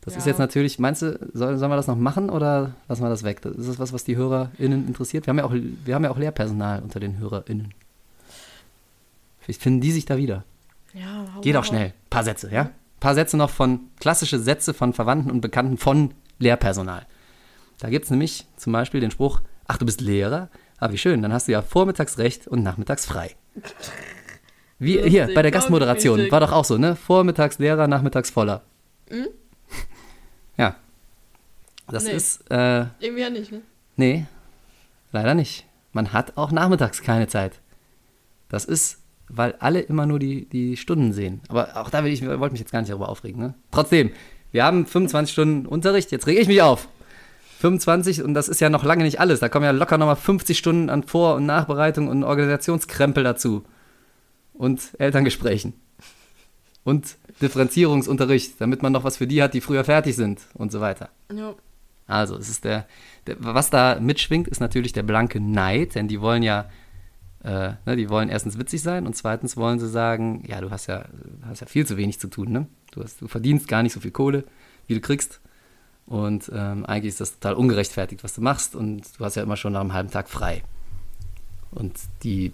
Das Ja. ist jetzt natürlich, meinst du, soll, sollen wir das noch machen oder lassen wir das weg? Das ist was, was die HörerInnen interessiert. Wir haben ja auch, wir haben ja auch Lehrpersonal unter den HörerInnen. Vielleicht finden die sich da wieder. Ja, hau Geh doch raus. schnell. Paar Sätze, ja? Paar Sätze noch von, klassische Sätze von Verwandten und Bekannten von Lehrpersonal. Da gibt es nämlich zum Beispiel den Spruch, ach, du bist Lehrer? Ah, wie schön, dann hast du ja vormittags recht und nachmittags frei. Wie Lustig, hier bei der Gastmoderation, war doch auch so, ne? Vormittags Lehrer, nachmittags voller. Mhm. Ja. Das Nee. ist, äh, Irgendwie ja nicht, ne? Nee, leider nicht. Man hat auch nachmittags keine Zeit. Das ist, weil alle immer nur die, die Stunden sehen. Aber auch da will ich, wollte mich jetzt gar nicht darüber aufregen. Ne? Trotzdem, wir haben 25 Stunden Unterricht, jetzt rege ich mich auf. 25 und das ist ja noch lange nicht alles. Da kommen ja locker nochmal 50 Stunden an Vor- und Nachbereitung und Organisationskrempel dazu. Und Elterngesprächen. Und Differenzierungsunterricht, damit man noch was für die hat, die früher fertig sind und so weiter. Ja. Also, es ist der, der, was da mitschwingt, ist natürlich der blanke Neid, denn die wollen ja, äh, ne, die wollen erstens witzig sein und zweitens wollen sie sagen, ja, du hast ja, hast ja viel zu wenig zu tun, ne? Du, hast, du verdienst gar nicht so viel Kohle, wie du kriegst. Und ähm, eigentlich ist das total ungerechtfertigt, was du machst und du hast ja immer schon nach einem halben Tag frei. Und die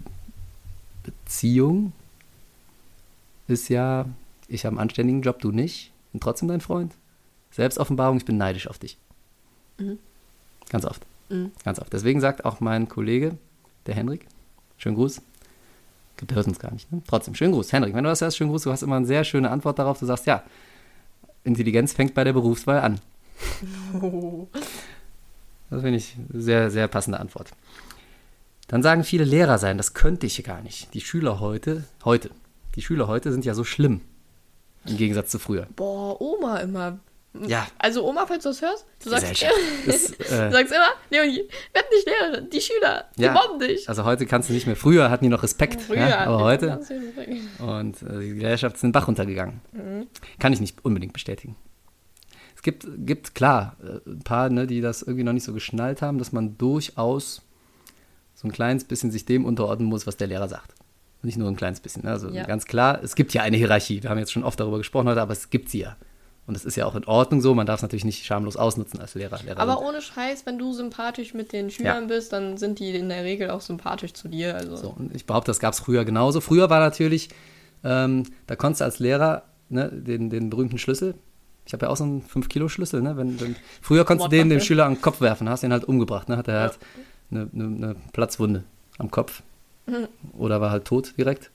Beziehung ist ja, ich habe einen anständigen Job, du nicht, und trotzdem dein Freund. Selbstoffenbarung, ich bin neidisch auf dich. Mhm. Ganz oft. Mhm. Ganz oft. Deswegen sagt auch mein Kollege, der Henrik, schönen Gruß. Der hört uns gar nicht, ne? Trotzdem, schönen Gruß. Henrik, wenn du das hörst, schönen Gruß. Du hast immer eine sehr schöne Antwort darauf. Du sagst, ja, Intelligenz fängt bei der Berufswahl an. Oh. Das finde ich eine sehr, sehr passende Antwort. Dann sagen viele Lehrer sein, das könnte ich gar nicht. Die Schüler heute, heute, die Schüler heute sind ja so schlimm. Im Gegensatz zu früher. Boah, Oma immer. Ja. Also Oma, falls du das hörst, du sagst. Das, du äh, sagst immer, Leonie, werd nicht Lehrerin, die Schüler, die Ja. mobben dich. also heute kannst du nicht mehr. Früher hatten die noch Respekt, Früher, ja, aber heute. Und äh, die Gesellschaft ist in den Bach runtergegangen. Kann ich nicht unbedingt bestätigen. Es gibt, gibt klar, äh, ein paar, ne, die das irgendwie noch nicht so geschnallt haben, dass man durchaus so ein kleines bisschen sich dem unterordnen muss, was der Lehrer sagt. Nicht nur ein kleines bisschen. ne? Also Ja. ganz klar, es gibt ja eine Hierarchie. Wir haben jetzt schon oft darüber gesprochen heute, aber es gibt sie ja. Und das ist ja auch in Ordnung so. Man darf es natürlich nicht schamlos ausnutzen als Lehrer. Lehrerin. Aber ohne Scheiß, wenn du sympathisch mit den Schülern Ja. bist, dann sind die in der Regel auch sympathisch zu dir. Also. So, und ich behaupte, das gab es früher genauso. Früher war natürlich, ähm, da konntest du als Lehrer ne, den, den berühmten Schlüssel, ich habe ja auch so einen 5-Kilo-Schlüssel, ne? Wenn, wenn, früher konntest du den dem Mordwaffe. Schüler an den Kopf werfen, hast den halt umgebracht, ne? Hat er halt eine, eine, eine Platzwunde am Kopf. Oder war halt tot direkt.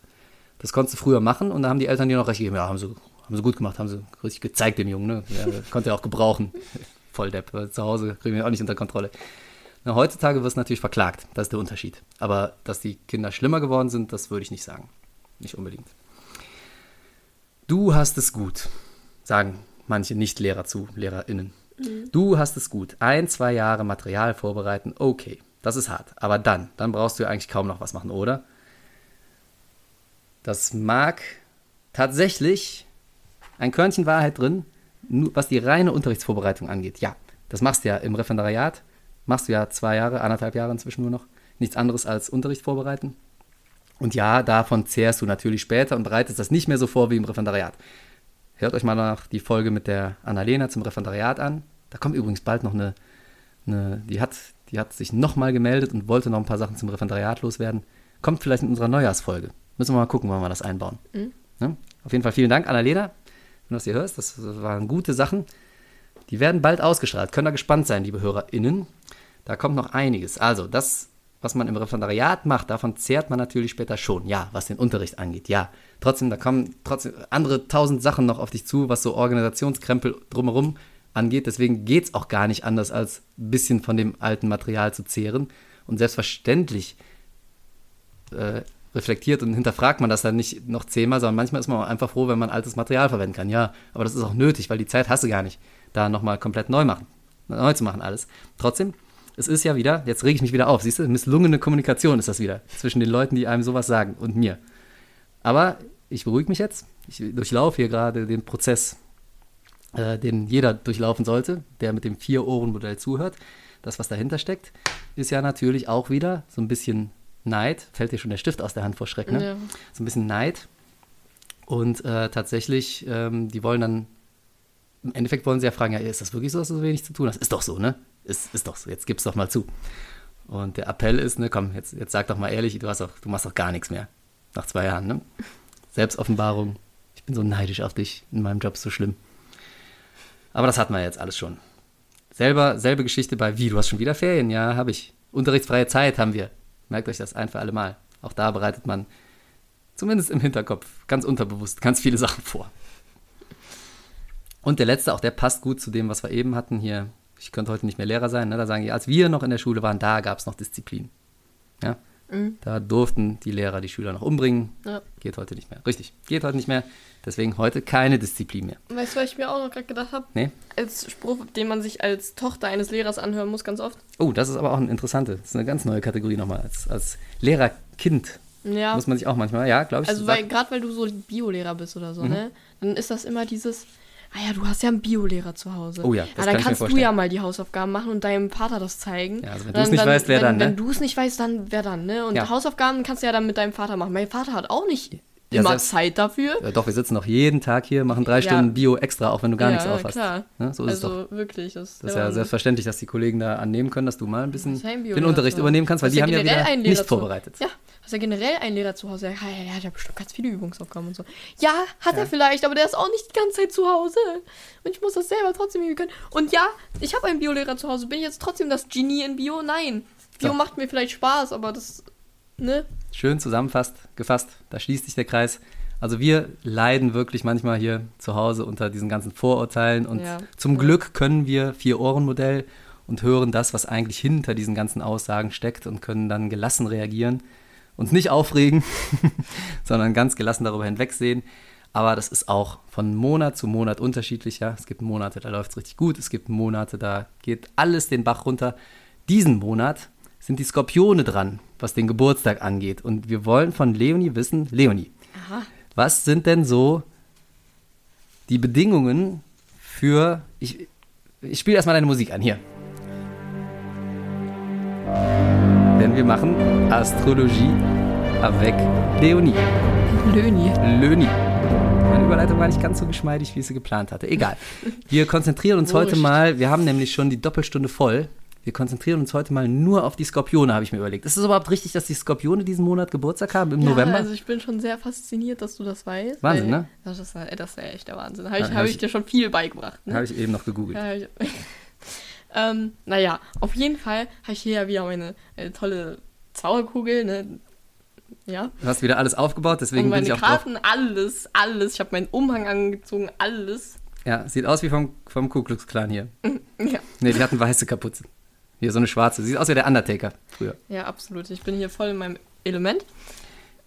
Das konntest du früher machen und da haben die Eltern dir noch recht gegeben. Ja, haben sie, haben sie gut gemacht, haben sie richtig gezeigt dem Jungen, ne? Ja, konnte er auch gebrauchen. Volldepp, weil zu Hause kriegen wir auch nicht unter Kontrolle. Na, heutzutage wirst du natürlich verklagt. Das ist der Unterschied. Aber dass die Kinder schlimmer geworden sind, das würde ich nicht sagen. Nicht unbedingt. Du hast es gut, sagen manche Nicht-Lehrer zu LehrerInnen. Du hast es gut. Ein, zwei Jahre Material vorbereiten, okay. Das ist hart. Aber dann, dann brauchst du ja eigentlich kaum noch was machen, oder? Das mag tatsächlich ein Körnchen Wahrheit drin, nur was die reine Unterrichtsvorbereitung angeht. Ja, das machst du ja im Referendariat. Machst du ja zwei Jahre, anderthalb Jahre inzwischen nur noch. Nichts anderes als Unterricht vorbereiten. Und ja, davon zehrst du natürlich später und bereitest das nicht mehr so vor wie im Referendariat. Hört euch mal nach die Folge mit der Annalena zum Referendariat an. Da kommt übrigens bald noch eine, eine die, hat, die hat sich nochmal gemeldet und wollte noch ein paar Sachen zum Referendariat loswerden. Kommt vielleicht in unserer Neujahrsfolge. Müssen wir mal gucken, wann wir das einbauen. Ne? Auf jeden Fall vielen Dank, Annalena, wenn du das hier hörst. Das waren gute Sachen. Die werden bald ausgestrahlt. Könnt ihr gespannt sein, liebe HörerInnen. Da kommt noch einiges. Also, das, was man im Referendariat macht, davon zehrt man natürlich später schon. Ja, was den Unterricht angeht. Ja, trotzdem, da kommen trotzdem andere tausend Sachen noch auf dich zu, was so Organisationskrempel drumherum angeht. Deswegen geht es auch gar nicht anders, als ein bisschen von dem alten Material zu zehren. Und selbstverständlich äh, reflektiert und hinterfragt man das dann nicht noch zehnmal, sondern manchmal ist man auch einfach froh, wenn man altes Material verwenden kann. Ja, aber das ist auch nötig, weil die Zeit hast du gar nicht, da nochmal komplett neu machen, neu zu machen alles. Trotzdem, es ist ja wieder, jetzt rege ich mich wieder auf, siehst du, misslungene Kommunikation ist das wieder zwischen den Leuten, die einem sowas sagen und mir. Aber ich beruhige mich jetzt. Ich durchlaufe hier gerade den Prozess, äh, den jeder durchlaufen sollte, der mit dem Vier-Ohren-Modell zuhört. Das, was dahinter steckt, ist ja natürlich auch wieder so ein bisschen Neid. Fällt dir schon der Stift aus der Hand vor Schreck, ne? Ja. So ein bisschen Neid. Und äh, tatsächlich, ähm, die wollen dann, im Endeffekt wollen sie ja fragen, ja, ist das wirklich so, dass du so wenig zu tun hast? Ist doch so, ne? Ist, ist doch so, jetzt gib's doch mal zu. Und der Appell ist, ne, komm, jetzt, jetzt sag doch mal ehrlich, du, hast doch, du machst doch gar nichts mehr. Nach zwei Jahren, ne? Selbstoffenbarung. Ich bin so neidisch auf dich. In meinem Job ist so schlimm. Aber das hatten wir jetzt alles schon. Selber, selbe Geschichte bei wie, du hast schon wieder Ferien? Ja, habe ich. Unterrichtsfreie Zeit haben wir. Merkt euch das ein für alle Mal. Auch da bereitet man zumindest im Hinterkopf ganz unterbewusst ganz viele Sachen vor. Und der letzte, auch der passt gut zu dem, was wir eben hatten hier. Ich könnte heute nicht mehr Lehrer sein. Ne? Da sagen die, als wir noch in der Schule waren, da gab es noch Disziplin. Ja? Da durften die Lehrer die Schüler noch umbringen. Ja. Geht heute nicht mehr. Richtig, geht heute nicht mehr. Deswegen heute keine Disziplin mehr. Weißt du, was ich mir auch noch gerade gedacht habe? Nee? Als Spruch, den man sich als Tochter eines Lehrers anhören muss, ganz oft. Oh, das ist aber auch eine interessante, das ist eine ganz neue Kategorie nochmal. Als, als Lehrer-Kind Ja. muss man sich auch manchmal, ja, glaube ich. Also, weil gerade weil du so Biolehrer bist oder Mhm. so, ne? Dann ist das immer dieses, ah ja, du hast ja einen Biolehrer zu Hause. Oh ja, das dann kann kannst du ja mal die Hausaufgaben machen und deinem Vater das zeigen. Ja, also wenn du's dann- nicht weißt, wer dann, wenn, ne? Wenn du es nicht weißt, dann wer dann, ne? Und Ja. Hausaufgaben kannst du ja dann mit deinem Vater machen. Mein Vater hat auch nicht Ja, immer selbst- Zeit dafür. Ja, doch, wir sitzen noch jeden Tag hier, machen drei. Stunden Bio extra, auch wenn du gar ja, nichts aufhast. klar. Ne? So ist es doch. also wirklich, das, Das ist ja selbstverständlich, dass die Kollegen da annehmen können, dass du mal ein bisschen den Unterricht übernehmen kannst, weil die haben ja generell wieder nicht zu- vorbereitet. Ja, hast ja generell einen Lehrer zu Hause. Ja, ja, der hat ja bestimmt ganz viele Übungsaufgaben und so. Ja, hat er vielleicht, aber der ist auch nicht die ganze Zeit zu Hause. Und ich muss das selber trotzdem üben können. Und ja, ich habe einen Biolehrer zu Hause. Bin ich jetzt trotzdem das Genie in Bio? Nein. Bio So. macht mir vielleicht Spaß, aber das, ne? Schön zusammenfasst, gefasst, da schließt sich der Kreis. Also wir leiden wirklich manchmal hier zu Hause unter diesen ganzen Vorurteilen und Ja. zum Glück können wir Vier-Ohren-Modell und hören das, was eigentlich hinter diesen ganzen Aussagen steckt und können dann gelassen reagieren, uns nicht aufregen, sondern ganz gelassen darüber hinwegsehen. Aber das ist auch von Monat zu Monat unterschiedlich. Ja? Es gibt Monate, da läuft es richtig gut. Es gibt Monate, da geht alles den Bach runter. Diesen Monat sind die Skorpione dran, was den Geburtstag angeht. Und wir wollen von Leonie wissen, Leonie, Aha. was sind denn so die Bedingungen für. Ich, ich spiele erstmal deine Musik an, hier. Denn wir machen Astrologie avec Leonie. Löni. Löni. Meine Überleitung war nicht ganz so geschmeidig, wie ich sie geplant hatte. Egal. Wir konzentrieren uns heute mal, wir haben nämlich schon die Doppelstunde voll. Wir konzentrieren uns heute mal nur auf die Skorpione, habe ich mir überlegt. Ist es überhaupt richtig, dass die Skorpione diesen Monat Geburtstag haben, im Ja, November? Also ich bin schon sehr fasziniert, dass du das weißt. Wahnsinn, weil- ne? Das ist, das ist ja echt der Wahnsinn. Habe ich, hab hab ich ich- dir schon viel beigebracht. Ne? Habe ich eben noch gegoogelt. Ja, ich, ähm, naja, auf jeden Fall habe ich hier ja wieder meine äh, tolle Zauberkugel, ne? Ja. Du hast wieder alles aufgebaut, deswegen Und bin meine ich auch drauf. Karten, alles, alles. Ich habe meinen Umhang angezogen, alles. Ja, sieht aus wie vom, vom Ku Klux Klan hier. Ja, Ne, die hatten weiße Kapuze. Hier so eine schwarze. Sieht aus wie der Undertaker früher. ja, absolut. Ich bin hier voll in meinem Element.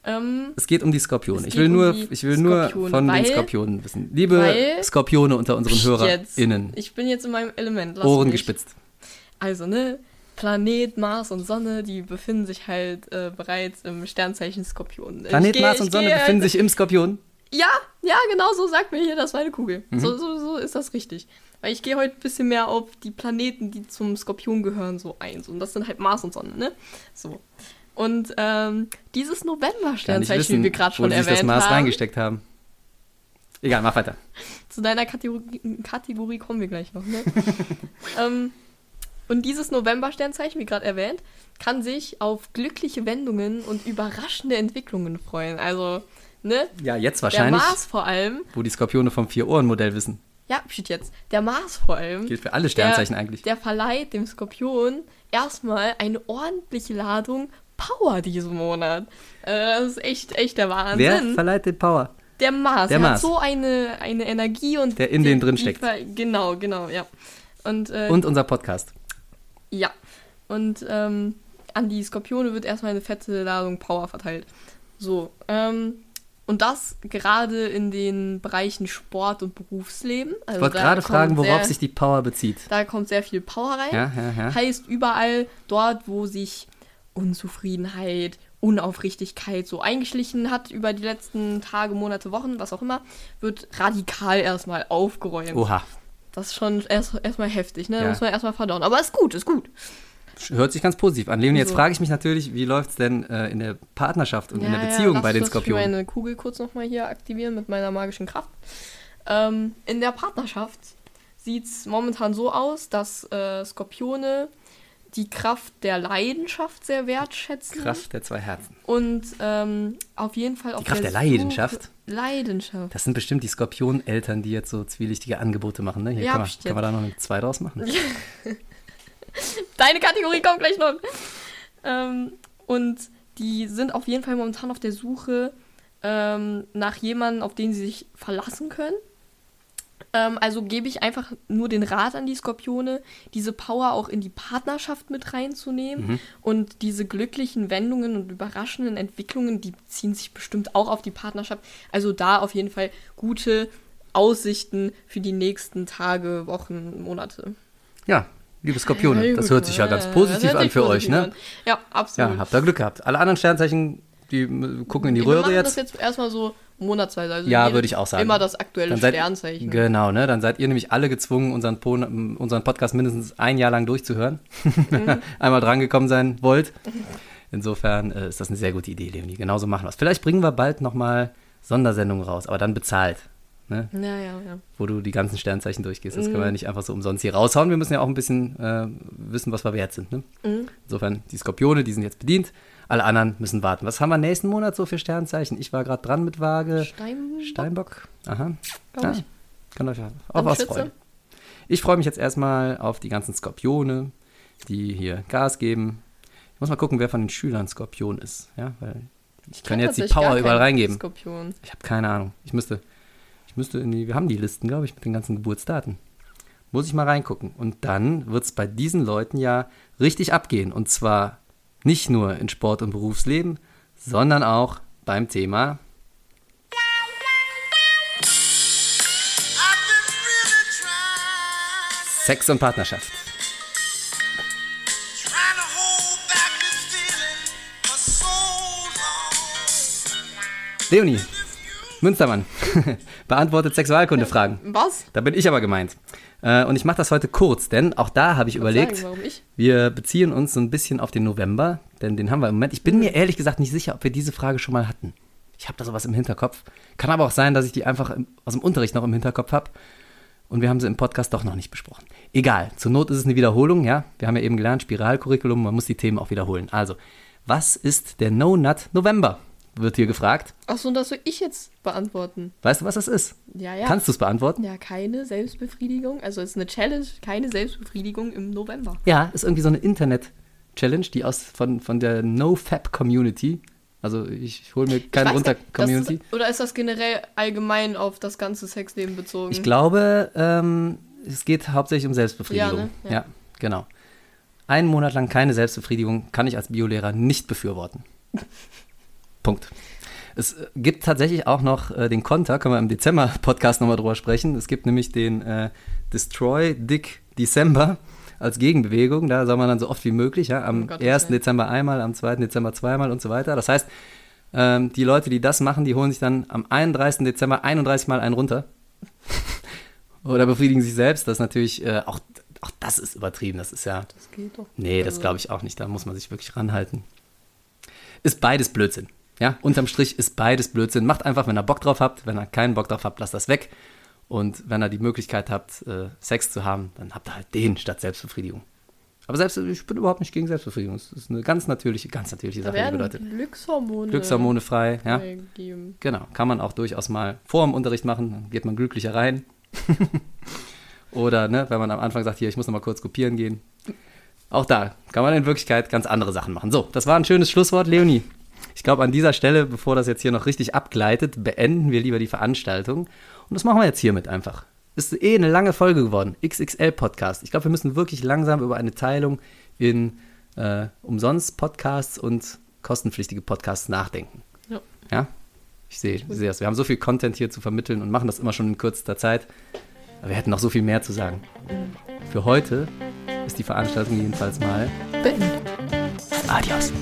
Ähm, Es geht um die Skorpione. Ich will um nur, ich will nur Skorpione, von den weil- Skorpionen wissen. Liebe weil- Skorpione unter unseren. HörerInnen. Ich bin jetzt in meinem Element. Lass Ohren mich. gespitzt. Also, ne? Planet, Mars und Sonne, die befinden sich halt äh, bereits im Sternzeichen Skorpion. Planet geh- Mars und Sonne geh befinden halt- sich im Skorpion. Ja, ja, genau so sagt mir hier das meine Kugel. Mhm. So, so, so ist das richtig. Weil ich gehe heute ein bisschen mehr auf die Planeten, die zum Skorpion gehören, so ein. So, Und das sind halt Mars und Sonne, ne? So. Und ähm, dieses November-Sternzeichen, wie wir gerade schon erwähnt das Mars haben. reingesteckt haben. Egal, mach weiter. Zu deiner Kategorie, Kategorie kommen wir gleich noch, ne? ähm, und dieses November-Sternzeichen, wie gerade erwähnt, kann sich auf glückliche Wendungen und überraschende Entwicklungen freuen. Also, ne? Ja, jetzt Der wahrscheinlich, Mars vor allem, wo die Skorpione vom Vier-Ohren-Modell wissen. Ja, steht jetzt, der Mars vor allem, Gilt für alle Sternzeichen der, eigentlich. der verleiht dem Skorpion erstmal eine ordentliche Ladung Power diesen Monat. Äh, das ist echt, echt der Wahnsinn. Wer verleiht den Power? Der Mars. Der er Mars. hat so eine, eine Energie und. Der in denen drin steckt. Genau, genau, ja. Und, äh, Und unser Podcast. ja. Und ähm, an die Skorpione wird erstmal eine fette Ladung Power verteilt. So, ähm, und das gerade in den Bereichen Sport und Berufsleben. Also Ich wollte gerade fragen, worauf sehr, sich die Power bezieht. Da kommt sehr viel Power rein. Ja, ja, ja. Heißt überall dort, wo sich Unzufriedenheit, Unaufrichtigkeit so eingeschlichen hat über die letzten Tage, Monate, Wochen, was auch immer, wird radikal erstmal aufgeräumt. Oha. Das ist schon erst- erstmal heftig, ne? Ja. Muss man erstmal verdauen. Aber ist gut, ist gut. Hört sich ganz positiv an. Leonie, jetzt So. frage ich mich natürlich, wie läuft es denn äh, in der Partnerschaft und in der Ja, Beziehung ja, bei den Skorpionen? meine Kugel kurz nochmal hier aktivieren mit meiner magischen Kraft. Ähm, in der Partnerschaft sieht es momentan so aus, dass äh, Skorpione die Kraft der Leidenschaft sehr wertschätzen. Kraft der zwei Herzen. Und ähm, auf jeden Fall auf Kraft der Suche- Leidenschaft? Leidenschaft. Das sind bestimmt die Skorpioneltern, die jetzt so zwielichtige Angebote machen. Ne? Hier Ja, kann, man, kann man da noch eine 2 draus machen. Deine Kategorie kommt gleich noch. Ähm, und die sind auf jeden Fall momentan auf der Suche ähm, nach jemandem, auf den sie sich verlassen können. Ähm, also gebe ich einfach nur den Rat an die Skorpione, diese Power auch in die Partnerschaft mit reinzunehmen. Mhm. Und diese glücklichen Wendungen und überraschenden Entwicklungen, die beziehen sich bestimmt auch auf die Partnerschaft. Also da auf jeden Fall gute Aussichten für die nächsten Tage, Wochen, Monate. Ja, liebe Skorpione, das hört sich ja ganz Das positiv an für euch, positiv ne? an. Ja, absolut. Ja, habt ihr Glück gehabt. Alle anderen Sternzeichen, die äh, gucken in die Wir Röhre machen jetzt. das jetzt erstmal so monatsweise. Also Ja, würde ich auch sagen. Immer das aktuelle seid- Sternzeichen. Genau, ne? Dann seid ihr nämlich alle gezwungen, unseren, Po- unseren Podcast mindestens ein Jahr lang durchzuhören. Mhm. Einmal drangekommen sein wollt. Insofern äh, ist das eine sehr gute Idee, Leonie. Genauso machen wir es. Vielleicht bringen wir bald nochmal Sondersendungen raus, aber dann bezahlt. Ne? Ja, ja, ja. Wo du die ganzen Sternzeichen durchgehst. Das Mhm. können wir ja nicht einfach so umsonst hier raushauen. Wir müssen ja auch ein bisschen äh, wissen, was wir wert sind. Ne? Mhm. Insofern, die Skorpione, die sind jetzt bedient. Alle anderen müssen warten. Was haben wir nächsten Monat so für Sternzeichen? Ich war gerade dran mit Waage. Stein, Steinbock. Aha. Ja, ich. kann euch auf Dann was freuen. Ich freue mich jetzt erstmal auf die ganzen Skorpione, die hier Gas geben. Ich muss mal gucken, wer von den Schülern Skorpion ist. Ja, weil ich kann kenn jetzt die Power überall reingeben. Skorpion. Ich habe keine Ahnung. Ich müsste, müsste in die, wir haben die Listen, glaube ich, mit den ganzen Geburtsdaten. Muss ich mal reingucken. Und dann wird es bei diesen Leuten ja richtig abgehen. Und zwar nicht nur in Sport und Berufsleben, sondern auch beim Thema Sex und Partnerschaft. Leonie, Münstermann, beantwortet Sexualkunde-Fragen. Was? Da bin ich aber gemeint. Äh, und ich mache das heute kurz, denn auch da habe ich überlegt, Sagen, warum ich? wir beziehen uns so ein bisschen auf den November, denn den haben wir im Moment. Ich bin mir ehrlich gesagt nicht sicher, ob wir diese Frage schon mal hatten. Ich habe da sowas im Hinterkopf. Kann aber auch sein, dass ich die einfach im, aus dem Unterricht noch im Hinterkopf habe. Und wir haben sie im Podcast doch noch nicht besprochen. Egal, zur Not ist es eine Wiederholung, ja. Wir haben ja eben gelernt, Spiralcurriculum, man muss die Themen auch wiederholen. Also, was ist der No Nut November? Wird hier gefragt. Achso, und das soll ich jetzt beantworten. Weißt du, was das ist? Ja, ja. Kannst du es beantworten? Ja, keine Selbstbefriedigung. Also es ist eine Challenge, keine Selbstbefriedigung im November. Ja, ist irgendwie so eine Internet-Challenge, die aus von, von der NoFap-Community, also ich hole mir keine runter Community. Ist, oder ist das generell allgemein auf das ganze Sexleben bezogen? Ich glaube, ähm, es geht hauptsächlich um Selbstbefriedigung. Ja, ne? Ja. Ja. genau. Einen Monat lang keine Selbstbefriedigung kann ich als Biolehrer nicht befürworten. Punkt. Es äh, gibt tatsächlich auch noch äh, den Konter, können wir im Dezember-Podcast nochmal drüber sprechen. Es gibt nämlich den äh, Destroy Dick December als Gegenbewegung. Da soll man dann so oft wie möglich, ja, am Um Gottes 1. Willen. Dezember einmal, am 2. Dezember zweimal und so weiter. Das heißt, ähm, die Leute, die das machen, die holen sich dann am 31. Dezember 31 Mal einen runter. Oder befriedigen sich selbst. Das ist natürlich, äh, auch, auch das ist übertrieben. Das ist ja, das geht doch. nee, das Also, glaube ich auch nicht. Da muss man sich wirklich ranhalten. Ist beides Blödsinn. Ja, unterm Strich ist beides Blödsinn. Macht einfach, wenn ihr Bock drauf habt. Wenn ihr keinen Bock drauf habt, lasst das weg. Und wenn ihr die Möglichkeit habt, äh, Sex zu haben, dann habt ihr halt den statt Selbstbefriedigung. Aber selbst, ich bin überhaupt nicht gegen Selbstbefriedigung. Es ist eine ganz natürliche, ganz natürliche Da Sache, werden bedeutet. Glückshormone, Glückshormone frei, ja. freigegeben. Genau, kann man auch durchaus mal vor dem Unterricht machen, dann geht man glücklicher rein. Oder, ne, wenn man am Anfang sagt, hier, ich muss noch mal kurz kopieren gehen. Auch da kann man in Wirklichkeit ganz andere Sachen machen. So, das war ein schönes Schlusswort, Leonie. Ich glaube, an dieser Stelle, bevor das jetzt hier noch richtig abgleitet, beenden wir lieber die Veranstaltung. Und das machen wir jetzt hiermit einfach. Ist eh eine lange Folge geworden. XXL-Podcast. Ich glaube, wir müssen wirklich langsam über eine Teilung in äh, Umsonst-Podcasts und kostenpflichtige Podcasts nachdenken. Ja. Ja? Ich sehe, sehe das. Wir haben so viel Content hier zu vermitteln und machen das immer schon in kürzester Zeit. Aber wir hätten noch so viel mehr zu sagen. Für heute ist die Veranstaltung jedenfalls mal Bitten. Adios.